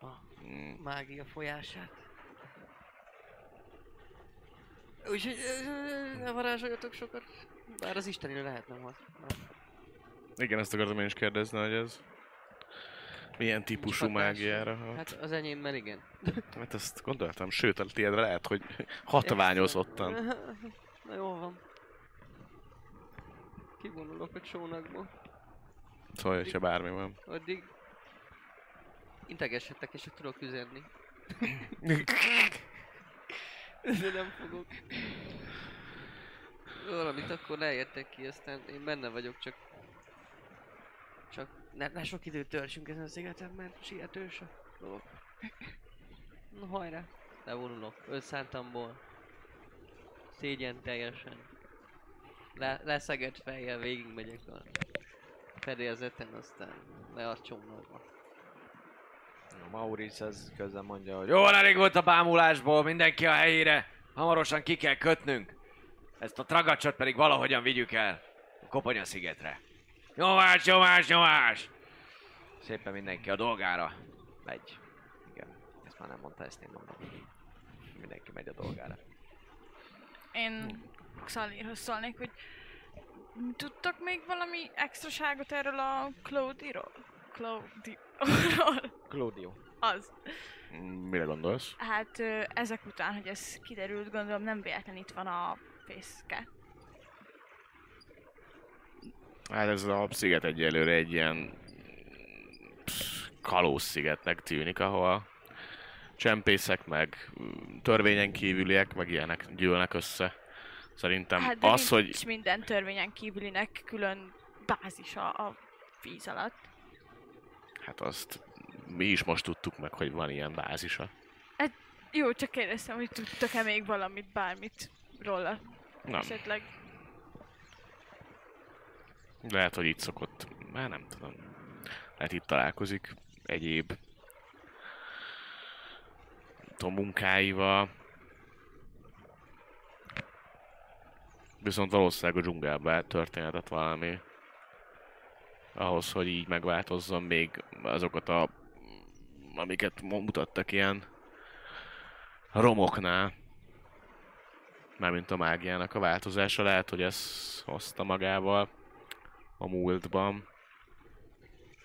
a, a Mm. mágia folyását. Úgyhogy ne varázsoljatok sokat, bár az isteni lehetne most. Igen, ezt akartam én is kérdezni, hogy ez milyen típusú mágiára hat. Hát az enyémmel igen. Hát ezt gondoltam, sőt, a tiédre lehet, hogy hatványozottan. Na jó van. Kivonulok a csónakból. Szóval, hogyha bármi van. Addig integessetek és tudok üzenni. De nem fogok. Valamit akkor leértek ki, aztán én benne vagyok, csak... Csak ne, ne sok időt töltsünk ezen a szigeten, mert sietős a dolog. Na hajrá! Levonulok, összántamból. Szégyen teljesen. Le, leszegett fejjel végigmegyek a fedélzeten, aztán le a csomagba. A Maurice az közben mondja, hogy jó, elég volt a bámulásból, mindenki a helyére. Hamarosan ki kell kötnünk. Ezt a tragacsot pedig valahogyan vigyük el. A Koponya szigetre. Nyomás, nyomás, nyomás! Szépen mindenki a dolgára. Megy. Igen. Ezt már nem mondta, ezt én mondom. Mindenki megy a dolgára. Én Xalirhoz szólnék, hogy tudtak még valami extraságot erről a Claudiról? Claudiról? Claudio. Az. Mire gondolsz? Hát ezek után, hogy ez kiderült, gondolom nem véletlen itt van a fészke. Hát ez a sziget egyelőre egy ilyen kalóz szigetnek tűnik, ahol csempészek, meg törvényen kívüliek, meg ilyenek gyűlnek össze. Szerintem Hát de az, hogy minden törvényen kívülinek külön bázisa a víz alatt. hát azt mi is most tudtuk meg, hogy van ilyen bázisa. Jó, csak kérdeztem, hogy tudtok-e még valamit, bármit róla Nem, esetleg. Lehet, hogy itt szokott, már nem tudom. Lehet itt találkozik egyéb tudom, munkáival. Viszont valószínűleg a dzsungelben történhetett valami. Ahhoz, hogy így megváltozzon még azokat a amiket mutattak ilyen romoknál. Mármint a mágiának a változása. Lehet, hogy ez hozta magával a múltban.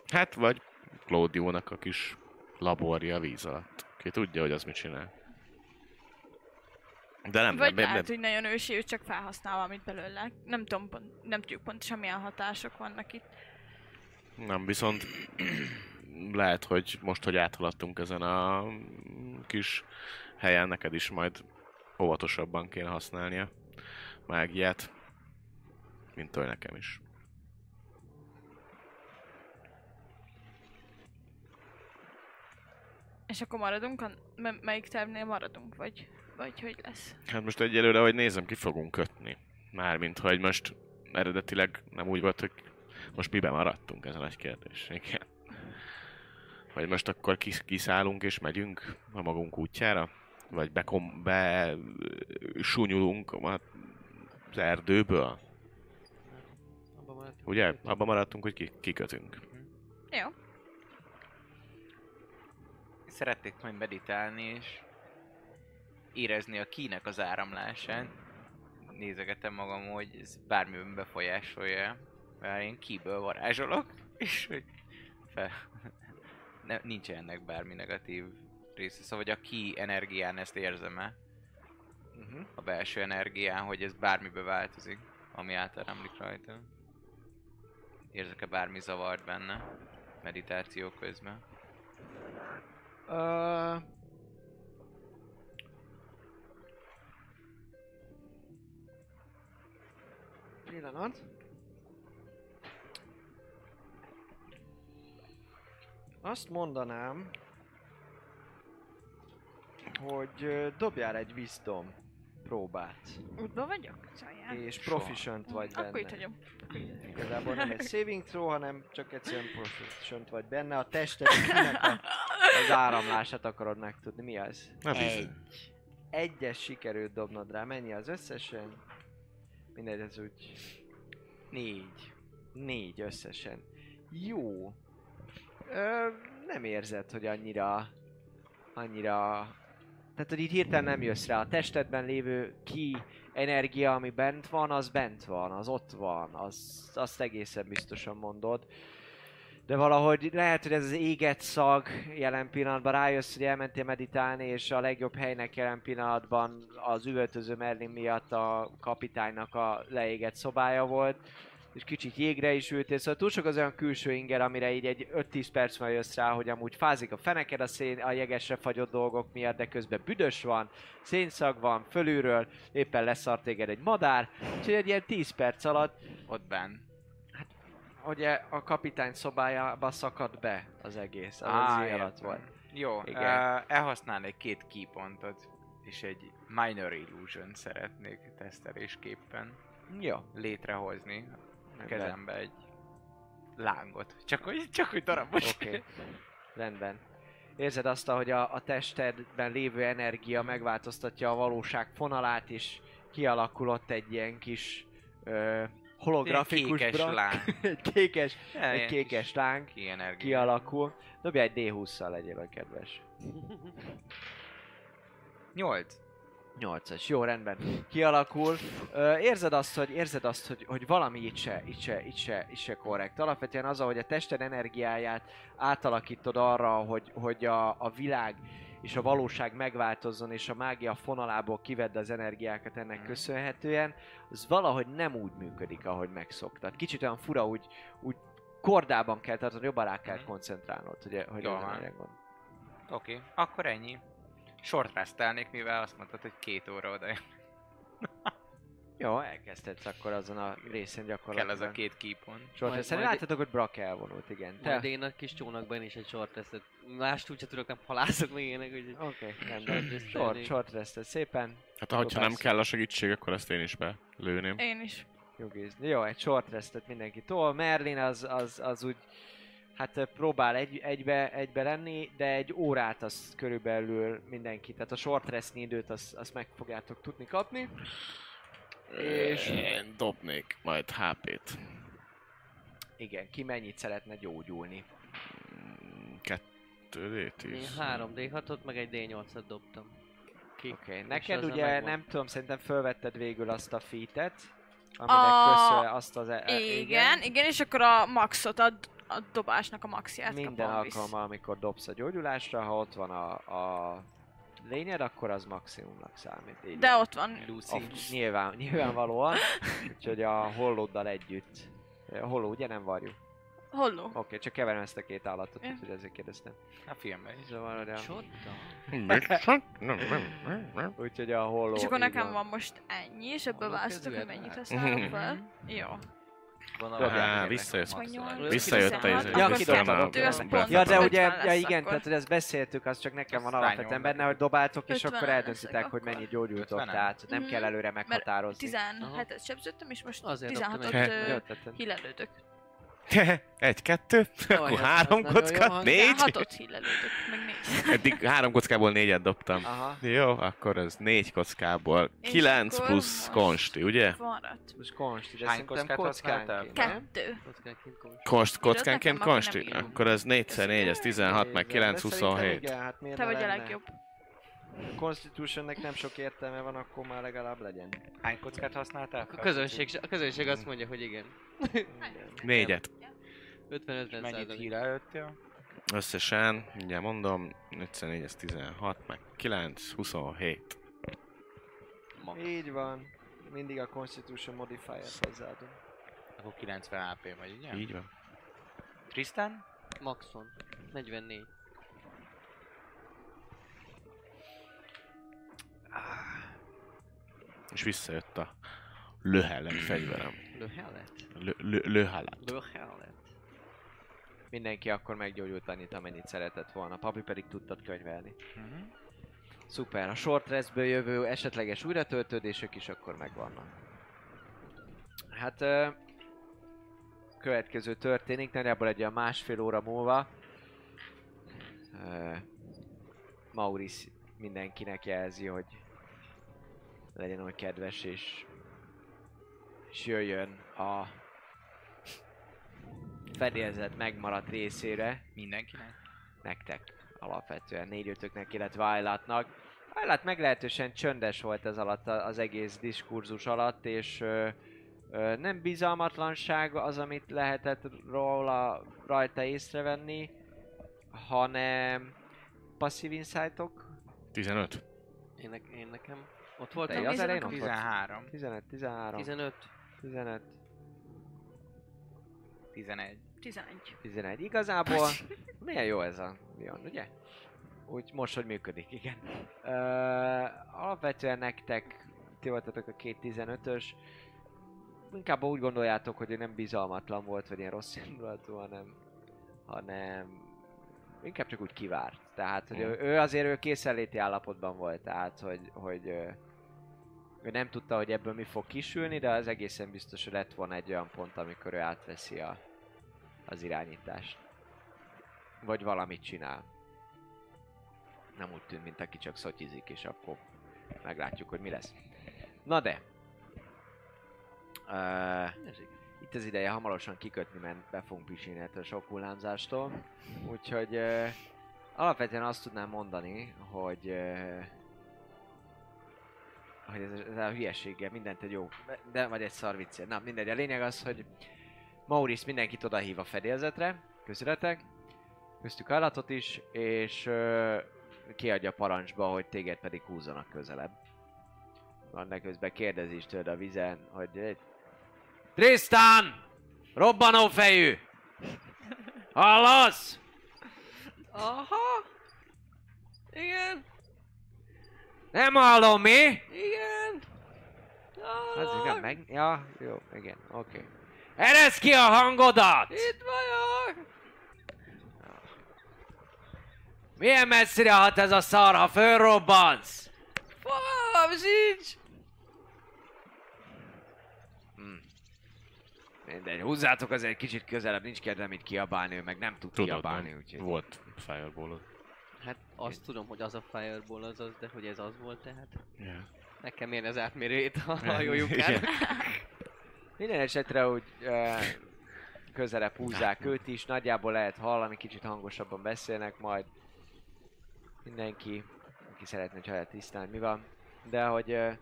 Hát, vagy Claudio-nak a kis laborja a víz alatt. Ki tudja, hogy az mit csinál. De nem, Vagy nem, nem, lehet, hogy nagyon ősi, ő csak felhasznál valamit belőle. Nem tudom, pont, nem tudjuk pontosan milyen hatások vannak itt. Nem, viszont lehet, hogy most, hogy áthaladtunk ezen a kis helyen, neked is majd óvatosabban kéne használnia mágiát, mint hogy nekem is. És akkor maradunk, a, m- melyik tervnél maradunk, vagy, vagy hogy lesz? Hát most egyelőre, hogy nézem, ki fogunk kötni. Mármint, hogy most eredetileg nem úgy volt, hogy most miben maradtunk, ez a nagy kérdés. Igen. Hogy most akkor kis, kiszállunk és megyünk a magunk útjára? Vagy bekom, be súnyulunk az erdőből? Abba. Ugye? Abban maradtunk, hogy ki, kikötünk. Jó. Szeretnék majd meditálni és érezni a kínek az áramlását. Nézegetem magam, hogy ez bármiben befolyásolja, mert én kiből varázsolok, és hogy fel... Ne, nincs ennek bármi negatív része, szóval hogy a ki energián ezt érzem-e, Uh-huh. a belső energián, hogy ez bármibe változik, ami átáramlik rajta. Érzek-e bármi zavart benne, meditáció közben? Uh, pillanat. Azt mondanám, hogy dobjál egy wisdom próbát, Útba vagyok? Csajjál. és Soha. proficient vagy benne. Akkor itt hagyom. Igazából nem egy saving throw, hanem csak egyszerűen proficient vagy benne. A tested kinek a, az áramlását akarod megtudni. Mi az? Na, bizony. Egyes sikerült dobnod rá. Mennyi az összesen? Mindegy, ez úgy Négy. négy összesen. Jó. Ö, nem érzed, hogy annyira... Annyira... Tehát, hogy itt hirtelen nem jössz rá. A testedben lévő ki energia, ami bent van, az bent van, az ott van, az, azt egészen biztosan mondod. De valahogy lehet, hogy ez az éget szag jelen pillanatban rájössz, hogy elmentél meditálni, és a legjobb helynek jelen pillanatban az üvöltöző Merlin miatt a kapitánynak a leégett szobája volt és kicsit jégre is ültél, szóval túl sok az olyan külső inger, amire így egy 5-10 perc múlva jössz rá, hogy amúgy fázik a feneked a, szén, a jegesre fagyott dolgok miatt, de közben büdös van, szénszag van, fölülről, éppen leszart téged egy madár, úgyhogy egy ilyen 10 perc alatt Ott benn. Ugye a kapitány szobájába szakadt be az egész, az Á, éj alatt volt. Jó, Igen. uh, elhasználnék két keypontot, és egy Minor Illusion szeretnék tesztelésképpen Jó. létrehozni a kezembe egy lángot. Csak hogy, csak hogy darabos. Oké. Okay. Rendben. Érzed azt, hogy a, a testedben lévő energia megváltoztatja a valóság fonalát, és kialakul ott egy ilyen kis ö, holografikus kékes brak. láng. egy kékes, Ja, egy kékes láng Ki kialakul. Dobj egy D20-szal legyél a kedves. 8. 8-as, jó, rendben. Kialakul. Ö, érzed azt, hogy, érzed azt, hogy, hogy valami itt se, itt, se, itt, se, itt se korrekt. Alapvetően az, hogy a tested energiáját átalakítod arra, hogy, hogy a, a világ és a valóság megváltozzon, és a mágia fonalából kivedd az energiákat ennek Mhm. köszönhetően, az valahogy nem úgy működik, ahogy megszoktad. Kicsit olyan fura, úgy, úgy kordában kell tartani, jobban rá kell Mhm. koncentrálnod, hogy, hogy Jól ezen van. Oké, okay. akkor ennyi. Short restelnék, mivel azt mondtad, hogy két óra oda Jó, elkezdhetsz akkor azon a részen kell gyakorlatilag. ez a két keepon. Short Majd- majd- láthatok, hogy Brak elvonult, igen. Te? Majd én a kis csónakban is egy short restet. Mást úgyse tudok, nem halászok meg ilyenek, úgyhogy... Oké, rendben. Short restelnék. Short, short restet szépen. Hát ahogyha nem kell a segítség, akkor ezt én is belőném. Én is. Nyugizni. Jó, egy short restet mindenki tol. Merlin az, az, az úgy hát próbál egy, egybe, egybe lenni, de egy órát az körülbelül mindenki, tehát a short restni időt azt, azt meg fogjátok tudni kapni. És Én dobnék majd HP-t. igen, ki mennyit szeretne gyógyulni. Mm, Kettő D10. Én 3D6-ot, meg egy D8-at dobtam. Oké, okay. Neked ugye megvan. nem tudom, szerintem fölvetted végül azt a featet, aminek A- köszönhetően azt az... E- e- Igen, igen, és akkor a maxot, a, a dobásnak a maxját Minden kapom alkalommal, amikor dobsz a gyógyulásra, ha ott van a, a lényed, akkor az maximumnak számít. Így De van. ott van. Lucy. A, nyilván, nyilvánvalóan, úgyhogy a hollóddal együtt. A holló ugye nem varjú? Holló. Oké, okay, csak keverem ezt a két állatot, Ja. úgyhogy ezért kérdeztem. A filmben is. Szóval, hogy a, Csoda. úgyhogy a holló... És akkor nekem van most ennyi, és ebből választok, hogy mennyit használok fel. Jó. Á, visszajött. Visszajött a izé. Ja, kidobtam. Ja, de 50 ugye, ja igen, tehát hogy ezt beszéltük, az csak nekem van alapvetően benne, hogy dobáltok, és 50 akkor eldöntitek, hogy akkor. mennyit gyógyultok, 50-en? tehát nem Mhm. kell előre meghatározni. 17-et sebződtem, és most Azért 16-ot dobtam egy- kettő, akkor három kocka, négy. 16-ot hillelődök, meg négy. Eddig három kockából négyet dobtam. Aha, Jó, akkor ez négy kockából. És Kilenc plusz konsti, ugye? Maradt. most konsti, de Hány kockát használtál? Kettő. Konst, kockánként konsti? Akkor ez 4 4 ez 16, meg Igen, 9, de szerintem 27. Igen, hát miért Te vagy a legjobb. Constitutionnek nem sok értelme van, akkor már legalább legyen. Hány kockát használtál? A közönség, a közönség azt mondja, hogy igen. Négyet. 50-50 Mennyit százalék. hír előttél? Összesen, ugye mondom, 4 4 ez 16, meg 9, 27. Max. Így van. Mindig a Constitution modifier-t hozzáadunk. Akkor 90 HP vagy, ugye? Így van. Tristan? Maxon. 44. És visszajött a löhellen fegyverem. Löhelet. Lö- lö- Löhellen. Löhelet. Mindenki akkor meggyógyult annyit, amennyit szeretett volna. Papi pedig tudtad könyvelni. Mhm. Szuper, a short restből jövő esetleges újratöltődések is akkor megvannak. Hát... Ö, következő történik, nagyjából egy olyan másfél óra múlva. Ö, Maurice mindenkinek jelzi, hogy legyen olyan kedves, és, és jöjjön a fedélzet megmaradt részére Mindenkinek? nektek alapvetően négy-ötöknek, illetve Violetnak. Violet meglehetősen csöndes volt ez alatt az egész diskurzus alatt, és ö, ö, nem bizalmatlanság az, amit lehetett róla rajta észrevenni, hanem passzív insightok. 15. Én, ne- én nekem ott voltam. az elején ott a- volt? 13. 15, 13, 15. 15, 11. 11. 11. Igazából milyen jó ez a Leon, ugye? Úgy most, hogy működik, igen. Ö, alapvetően nektek, ti voltatok a két 15-ös, inkább úgy gondoljátok, hogy ő nem bizalmatlan volt, vagy ilyen rossz indulatú, hanem, hanem inkább csak úgy kivárt. Tehát, hogy ő, ő azért ő készenléti állapotban volt, tehát, hogy, hogy ő nem tudta, hogy ebből mi fog kisülni, de az egészen biztos, hogy lett volna egy olyan pont, amikor ő átveszi a, az irányítást. Vagy valamit csinál. Nem úgy tűnt, mint aki csak szotyizik, és akkor meglátjuk, hogy mi lesz. Na de. Uh, itt az ideje hamarosan kikötni, mert be fogunk pisilni a sok hullámzástól. Úgyhogy uh, alapvetően azt tudnám mondani, hogy uh, hogy ez, ez a hülyeséggel mindent egy jó, de vagy egy szar viccél. Na mindegy, a lényeg az, hogy Maurice mindenkit odahív a fedélzetre, közületek, köztük állatot is, és ö, kiadja parancsba, hogy téged pedig húzzanak közelebb. Annak közben kérdezi is tőled a vizen, hogy "Hey, Tristan! Robbanó fejű! Hallasz? Aha! Igen! Nem hallom, mi? Igen! Az igen, meg... Ja, jó, igen, oké. Okay. Eresz ki a hangodat! Itt vagyok! Milyen messzire hat ez a szar, ha fölrobbansz? Fogalmam sincs! Hm. Mindegy, húzzátok azért kicsit közelebb, nincs kedvem itt kiabálni, ő meg nem tud Tudod, kiabálni, nem? úgyhogy... Volt fireball Hát azt tudom, hogy az a Fireball az az, de hogy ez az volt tehát. Yeah. Kell mérni az átmérőjét a hajójukán. Minden esetre, hogy uh, közelebb húzzák őt is, nagyjából lehet hallani, kicsit hangosabban beszélnek majd. Mindenki, aki szeretné, hogy hallja tisztán, mi van. De hogy uh,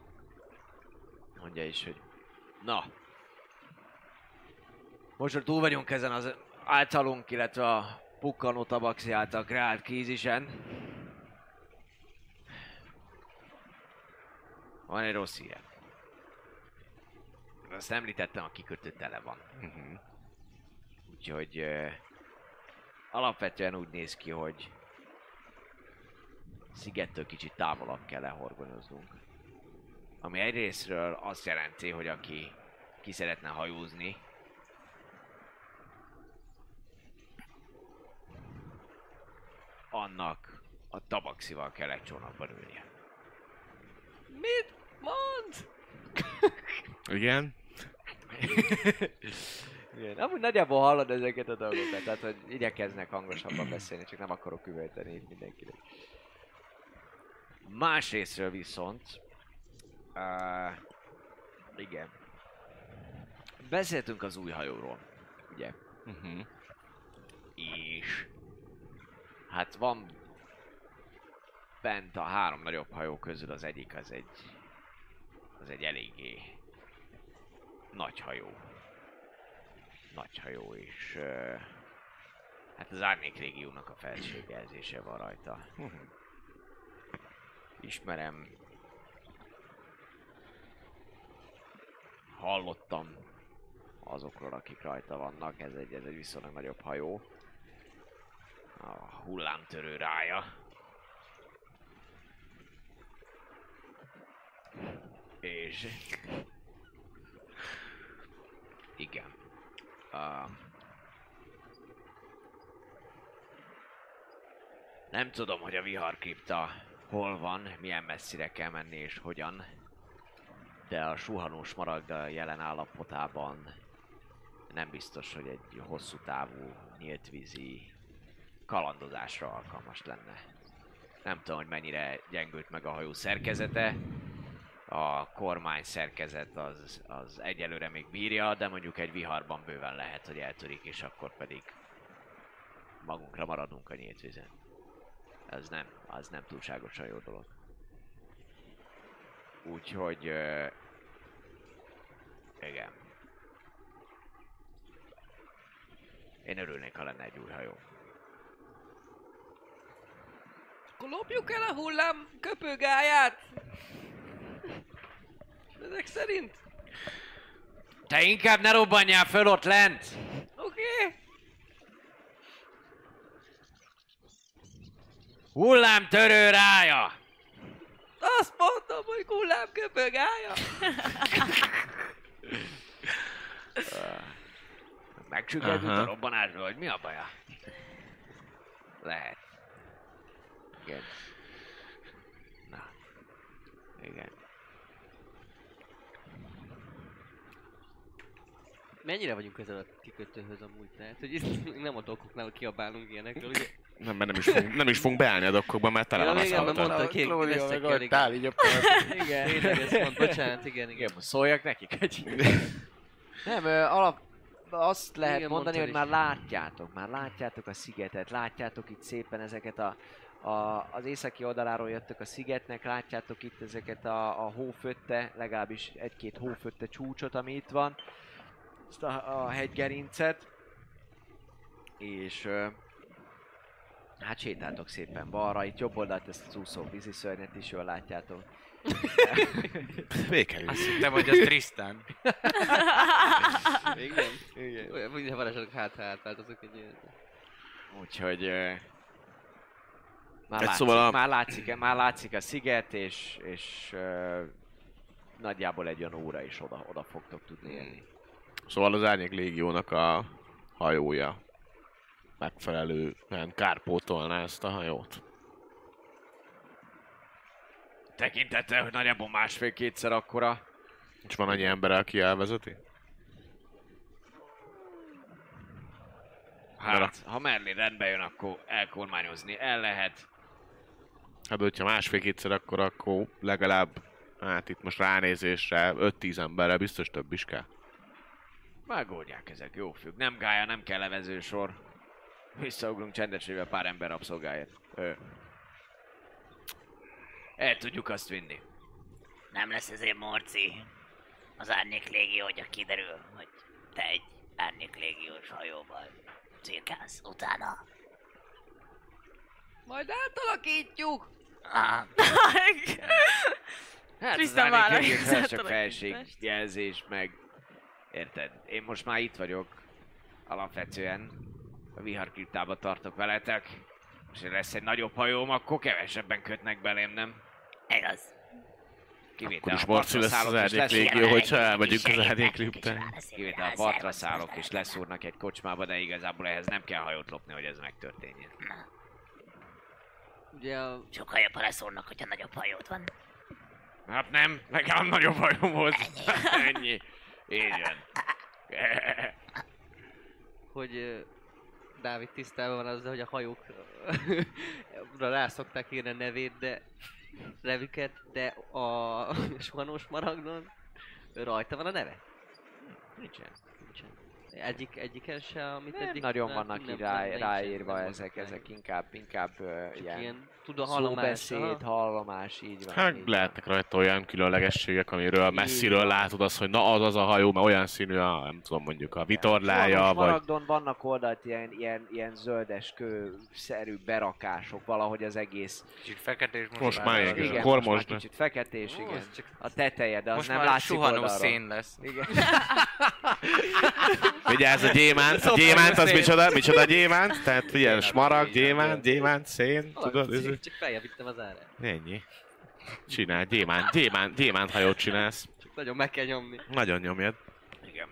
mondja is, hogy na, most, hogy túl vagyunk ezen az általunk, illetve a pukkanó tabaxi által kreált krízisen, van egy rossz hírem. Azt említettem, a kikötő tele van. Uh-huh. Úgyhogy uh, alapvetően úgy néz ki, hogy szigettől kicsit távolabb kell lehorgonyoznunk. Ami egyrésztről azt jelenti, hogy aki ki szeretne hajózni, annak a tabaxival kell egy csónakba ülnie. Mit mond? Igen? Igen, amúgy nagyjából hallod ezeket a dolgokat, tehát hogy igyekeznek hangosabban beszélni, csak nem akarok üvölteni itt mindenkinek. Másrésztről viszont, uh, igen, beszéltünk az új hajóról, ugye, Uh-huh. és hát van bent a három nagyobb hajó közül az egyik az egy, az egy eléggé nagy hajó. Nagy hajó, uh, hát az Árnyék régiónak a felségjelzése van rajta. Ismerem. Hallottam azokról, akik rajta vannak. Ez egy, ez egy viszonylag nagyobb hajó. A hullámtörő rája. És... Igen. Uh, nem tudom, hogy a viharkripta hol van, milyen messzire kell menni és hogyan. De a suhanós maragda jelen állapotában nem biztos, hogy egy hosszú távú, nyíltvízi kalandozásra alkalmas lenne. Nem tudom, hogy mennyire gyengült meg a hajó szerkezete. A kormány szerkezet az, az egyelőre még bírja, de mondjuk egy viharban bőven lehet, hogy eltörik, és akkor pedig magunkra maradunk a nyílt vízen. Ez nem, az nem túlságosan jó dolog. Úgyhogy... ö, igen. Én örülnék, ha lenne egy új hajó. Akkor lopjuk el a hullám köpőgáját! Ezek szerint? Te inkább ne robbanjál föl ott lent! Oké! Okay. Hullámtörő rája! Azt mondtam, hogy hullám köpőgája! Megsükedült Aha. a robbanásról, hogy mi a baja? Lehet. Igen. Na. Igen. Mennyire vagyunk közel a kikötőhöz amúgy? Tehát, hogy itt nem a dokkoknál kiabálunk ilyenekről, ugye? Nem, mert nem is fogunk, nem is fogunk beállni a dokkokba, mert tele van a igen, mert mondta, ki veszek el, igen. Igen. Tényleg ezt mond, bocsánat, igen, igen. Igen, most szóljak nekik egy. Nem, ö, alap, azt lehet Igen, mondani, hogy már látjátok, már látjátok a szigetet, látjátok itt szépen ezeket a, a az északi oldaláról jöttök a szigetnek, látjátok itt ezeket a, a hófötte, legalábbis egy-két hófötte csúcsot, ami itt van, ezt a, a hegygerincet, és ö, hát sétáltok szépen balra, itt jobb oldalt ezt az úszó víziszörnyet is jól látjátok. Békerül. Azt hittem, hogy az Tristan. Igen. Igen. Olyan, ugye varázslók hát hát változok egy ilyen. Úgyhogy... ö, Már, látszik, szóval a- már, látszik, már látszik a sziget, és, és uh, nagyjából egy olyan óra is oda, oda fogtok tudni érni. Szóval az Árnyék Légiónak a hajója megfelelően kárpótolná ezt a hajót. Tekintettel, hogy nagyjából másfél-kétszer akkora. És van annyi ember, aki elvezeti? Hát, ha Merlin rendbe jön, akkor elkormányozni el lehet. Hát, hogyha másfél-kétszer, akkor akkor legalább, hát itt most ránézésre 5-10 emberre biztos több is kell. Megoldják ezek, jó függ. Nem gája, nem kell levezősor. Visszaugrunk csendesével pár ember rabszolgáért. Ö. El tudjuk azt vinni. Nem lesz ezért morci. Az árnyék légió, hogyha kiderül, hogy te egy árnyék légiós hajóval cirkálsz utána. Majd átalakítjuk! Ah, Hát Tristan az árnyék légiós az csak találkozást. felségjelzés, meg... Érted? Én most már itt vagyok. Alapvetően a viharkriptába tartok veletek. És ha lesz egy nagyobb hajóm, akkor kevesebben kötnek belém, nem? igaz. Kivétel Akkor is a Marci partra lesz az árnyék lesz- légió, Igen, hogyha egy elmegyünk az árnyék válasz, Kivétel a partra az szállok és az leszúrnak egy kocsmába, de igazából ehhez nem kell hajót lopni, hogy ez megtörténjen. Ugye a Sokkal jobb, ha leszólnak, hogyha nagyobb hajót van. Hát nem, nekem nagyobb hajóm volt. Ennyi. Így van. hogy Dávid tisztában van azzal, hogy a hajókra rá szokták írni a nevét, de nevüket, de a suhanós maragnon rajta van a neve. Nincsen. Egyik, egyiken se, amit Nem eddig nagyon vannak nem- így rá, nem- nem- ráírva nem ezek, vannak ezek inkább, inkább uh, Csak ilyen, ilyen, tud a hallomás. szóbeszéd, hallomás, így van. Hát így van. lehetnek rajta olyan különlegességek, amiről messziről látod azt, hogy na az az a hajó, mert olyan színű a, nem tudom, mondjuk a vitorlája, Soros vagy... Maragdon vannak oldalt ilyen, ilyen, ilyen zöldes kő-szerű berakások, valahogy az egész. Kicsit feketés most, Most már igen. Igen, Akkor most már most kicsit feketés, Ó, igen. ez csak A teteje, de az Most nem már látszik suhanó oldalról. szén lesz. Igen. Vigyázz a gyémánt, a gyémánt az micsoda, micsoda gyémánt, tehát figyelj, smarag, gyémánt, gyémánt, szén, tudod, ez Csak feljebb vittem az árát. ennyi. Csinál, gyémánt, gyémánt, gyémánt hajót csinálsz. Csak nagyon meg kell nyomni. Nagyon nyomjad. igen.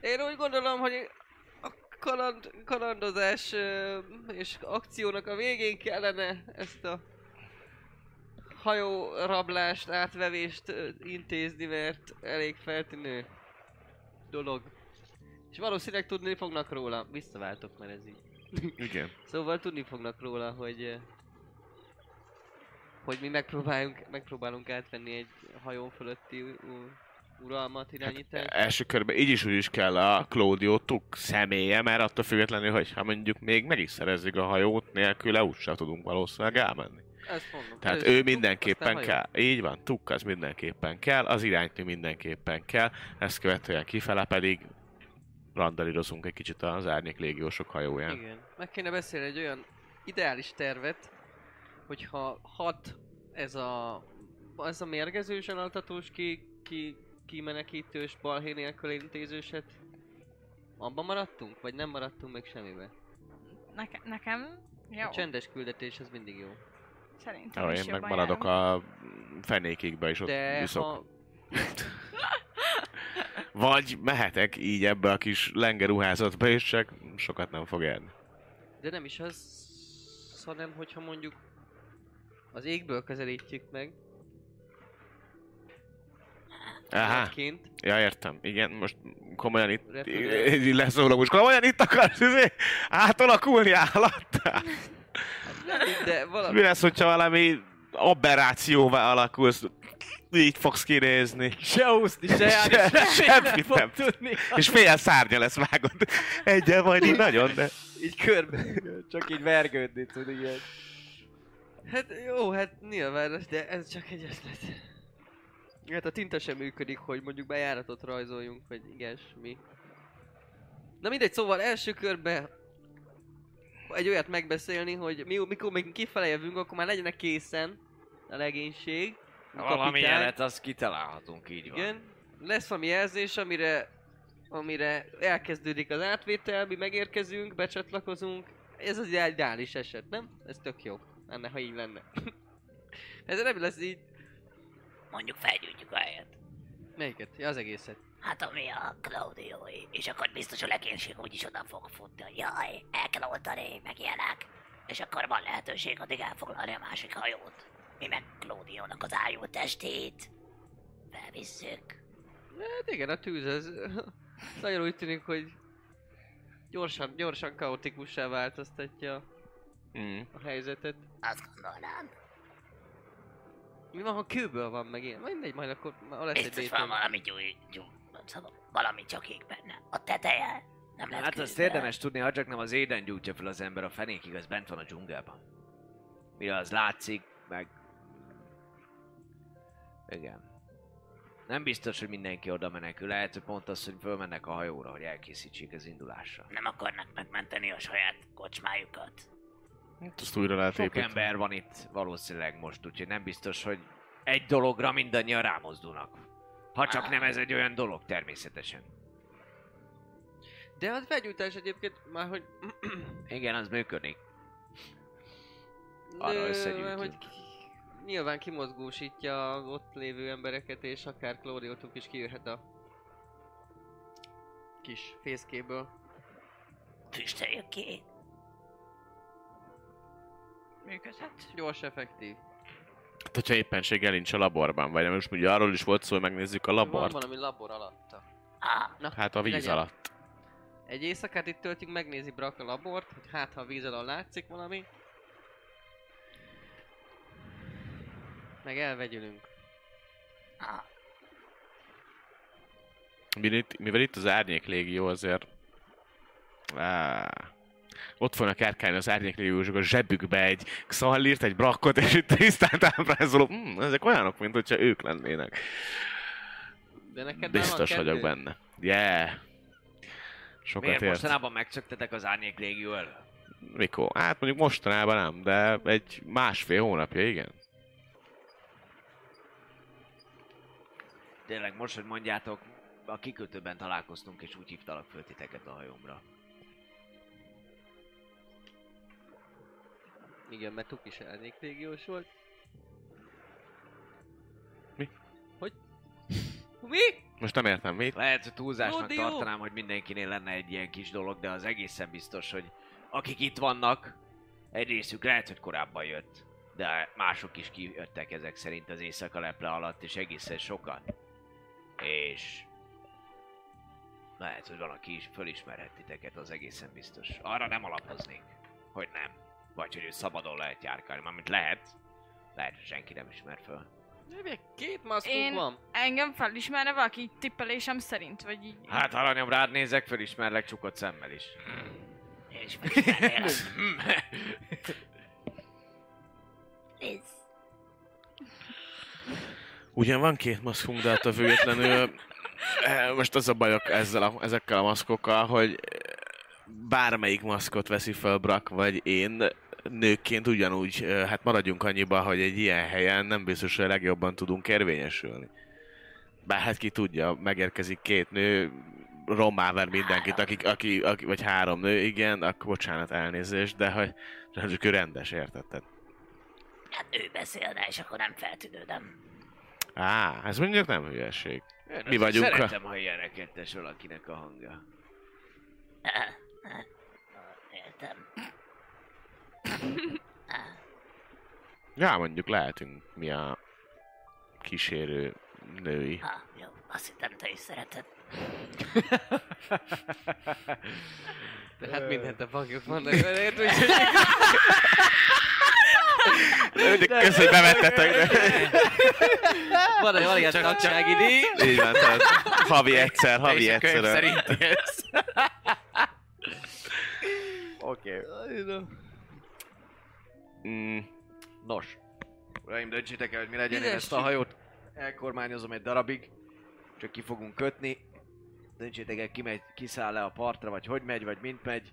Én úgy gondolom, hogy a kaland, kalandozás és akciónak a végén kellene ezt a hajó rablást, átvevést intézni, mert elég feltűnő dolog. És valószínűleg tudni fognak róla. Visszaváltok, mert ez így. Igen. Szóval tudni fognak róla, hogy ö, hogy mi megpróbáljunk, megpróbálunk átvenni egy hajón fölötti uralmat, irányítást. Első körben így is úgy is kell a Claudio Tuk személye, mert attól függetlenül, hogy ha mondjuk még meg is szerezzük a hajót, nélküle úgysem tudunk valószínűleg elmenni. Ezt mondom. Tehát ő tuk, mindenképpen kell. Így van, Tuk az mindenképpen kell, az iránytű mindenképpen kell, ezt követően kifele pedig randalírozunk egy kicsit az árnyék légiósok hajóján. Igen. Meg kéne beszélni egy olyan ideális tervet, hogyha hat ez a, ez a mérgezős, elaltatós, ki, ki, kimenekítős, balhé nélkül intézőset, abban maradtunk? Vagy nem maradtunk meg semmibe? Neke, nekem jó. A csendes küldetés az mindig jó. Szerintem Jó, is én meg maradok a fenékikbe is ott De viszok. ha, Vagy mehetek így ebbe a kis lengeruházatba, és csak sokat nem fog érni. de nem is az, hanem hogyha mondjuk az égből közelítjük meg, Aha, Ként, ja értem. Igen, most komolyan itt Repülő. így leszólok, most komolyan itt akarsz izé, átalakulni állattá? de valami... Mi lesz, hogyha valami aberrációvá alakulsz? Így fogsz kinézni. Se úszni, se járni, Se- se, semmit nem. tudni. És fél szárnya lesz vágod. Egyen majd így nagyon, de... Így körbe. Csak így vergődni tud, igen. Hát jó, hát nyilván, de ez csak egy ötlet. Hát a tinta sem működik, hogy mondjuk bejáratot rajzoljunk, vagy ilyesmi. Na mindegy, szóval első körben egy olyat megbeszélni, hogy mi, mikor még kifele jövünk, akkor már legyenek készen a legénység. a Valami jelet, azt kitalálhatunk, így van. Igen. Lesz valami jelzés, amire, amire elkezdődik az átvétel, mi megérkezünk, becsatlakozunk, Ez az ideális eset, nem? Ez tök jó. Lenne, ha így lenne. Ez nem lesz így. Mondjuk felgyújtjuk a helyet. Melyiket? Ja, az egészet. Hát ami a Claudiói. És akkor biztos a legénység úgyis oda fog futni, hogy jaj, el kell oltani, meg ilyenek. És akkor van lehetőség addig elfoglalni a másik hajót. Mi meg Claudiónak az ájú testét. Felvisszük. Hát igen, a tűz ez nagyon úgy tűnik, hogy gyorsan, gyorsan kaotikussá változtatja Mm. a helyzetet. Azt gondolnám. Mi van, ha kőből van meg ilyen? Mindegy, majd akkor ma lesz egy Biztos van béton. valami gyúj, gyúj, szóval valami csokik benne. A teteje nem lesz Hát azt érdemes tudni, ha csak nem az éden gyújtja fel az ember a fenékig, az bent van a dzsungelben. Mire az látszik, meg... Igen. Nem biztos, hogy mindenki oda menekül. Lehet, hogy pont az, hogy fölmennek a hajóra, hogy elkészítsék az indulásra. Nem akarnak megmenteni a saját kocsmájukat. Hát azt újra lehet Sok építeni. ember van itt valószínűleg most, úgyhogy nem biztos, hogy egy dologra mindannyian rámozdulnak. Ha csak nem ez egy olyan dolog, természetesen. De a felgyújtás egyébként már, hogy... Igen, az működik. Arra összegyűjtünk. hogy nyilván kimozgósítja az ott lévő embereket, és akár Claudiotok is kijöhet a kis fészkéből. Füsteljük ki. Működhet. Gyors, effektív. Hát, hogyha éppenséggel nincs a laborban, vagy most ugye arról is volt szó, hogy megnézzük a Van labort. valami labor alatta. Ah, Na, Hát a víz legyen. alatt. Egy éjszakát itt töltünk, megnézi Brak a labort, hogy hát ha a víz alól látszik valami. Meg elvegyülünk. ah. Mivel itt, mivel itt az árnyék légió azért... Á, ott fognak kárkálni az árnyék légiósok a zsebükbe egy xallírt, egy brakkot, és itt tisztán ábrázoló. Hmm, ezek olyanok, mint hogyha ők lennének. De neked Biztos vagyok benne. Yeah. Sokat Miért ért. mostanában megszöktetek az árnyék légió elől? Mikor? Hát mondjuk mostanában nem, de egy másfél hónapja, igen. Tényleg most, hogy mondjátok, a kikötőben találkoztunk, és úgy hívtalak föl titeket a hajómra. Igen, mert Tuk is elnék légiós volt. Mi? Hogy? Mi? Most nem értem mit. Lehet, hogy túlzásnak Ródió? tartanám, hogy mindenkinél lenne egy ilyen kis dolog, de az egészen biztos, hogy akik itt vannak, egy részük lehet, hogy korábban jött. De mások is kijöttek ezek szerint az éjszaka leple alatt, és egészen sokan. És lehet, hogy valaki is fölismerhet titeket, az egészen biztos. Arra nem alapoznék, hogy nem. Vagy hogy ő szabadon lehet járkálni, mármint lehet. Lehet, hogy senki nem ismer föl. De még két maszkunk Én- van. Engem felismerne valaki így tippelésem szerint, vagy így... Hát aranyom, rád nézek, fölismerlek csukott szemmel is. Felismernél. Liz. Ugyan van két maszkunk, de attól függetlenül eh, most az a bajok ezzel a, ezekkel a maszkokkal, hogy eh, bármelyik maszkot veszi fel Brak vagy én, nőkként ugyanúgy, hát maradjunk annyiba, hogy egy ilyen helyen nem biztos, hogy a legjobban tudunk érvényesülni. Bár hát ki tudja, megérkezik két nő, rommá ver mindenkit, aki, aki, aki, vagy három nő, igen, akkor bocsánat, elnézést, de hogy csak ő rendes, érted? Tehát, Hát ő beszélne, és akkor nem feltűnődöm. Á, ez mondjuk nem hülyeség. Én Mi vagyunk a- Szeretem, ha ilyen rekettes valakinek a hangja. Értem. Ja, mondjuk lehetünk mi a kísérő női. Ha, jó, azt hittem te is szereted. De hát mindent a fogjuk mondani. Érted, hogy Köszönöm, hogy bevettetek. De... van, van ilyen tagsági díj. Így van, tehát havi egyszer, havi És a könyv egyszer. szerint ez. Mm, Nos. Uraim, döntsétek el, hogy mi legyen. Én ezt a hajót elkormányozom egy darabig. Csak ki fogunk kötni. Döntsétek el, ki megy, kiszáll le a partra, vagy hogy megy, vagy mint megy.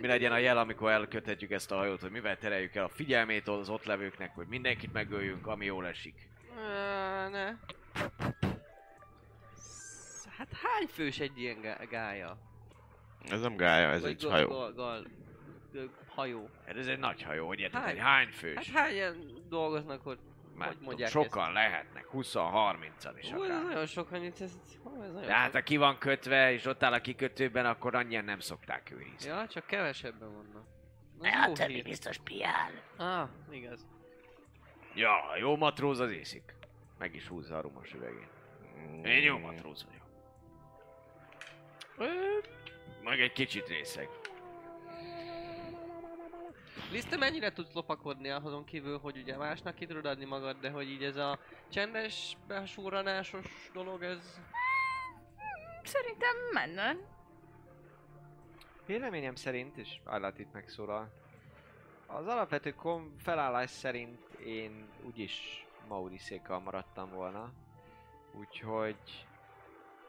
Mi legyen a jel, amikor elköthetjük ezt a hajót, hogy mivel tereljük el a figyelmét az ott levőknek, hogy mindenkit megöljünk, ami jól esik. Ne. Hát hány fős egy ilyen gá- gája? ez nem gája, ez Vagy egy gal- hajó. Hajó. Hát ez egy nagy hajó, hogy érted, Hány? egy hány fős? Hát hányan dolgoznak ott? Már hogy tudom, mondják sokan lehetnek, 20-30-an is Ú, ez akár. nagyon sok, annyit, ez, hú, ez nagyon De hát ha ki van kötve, és ott áll a kikötőben, akkor annyian nem szokták őrizni. Ja, csak kevesebben vannak. A jó többi hír. biztos piál. Ah, igaz. Ja, a jó matróz az észik. Meg is húzza a rumos üvegét. Én jó matróz vagyok. Meg egy kicsit részeg. Liz, te mennyire tudsz lopakodni azon kívül, hogy ugye másnak ki tudod adni magad, de hogy így ez a csendes, besúranásos dolog, ez... Szerintem menne. Véleményem szerint, és Állat itt megszólal, az alapvető kom felállás szerint én úgyis Mauriszékkal maradtam volna. Úgyhogy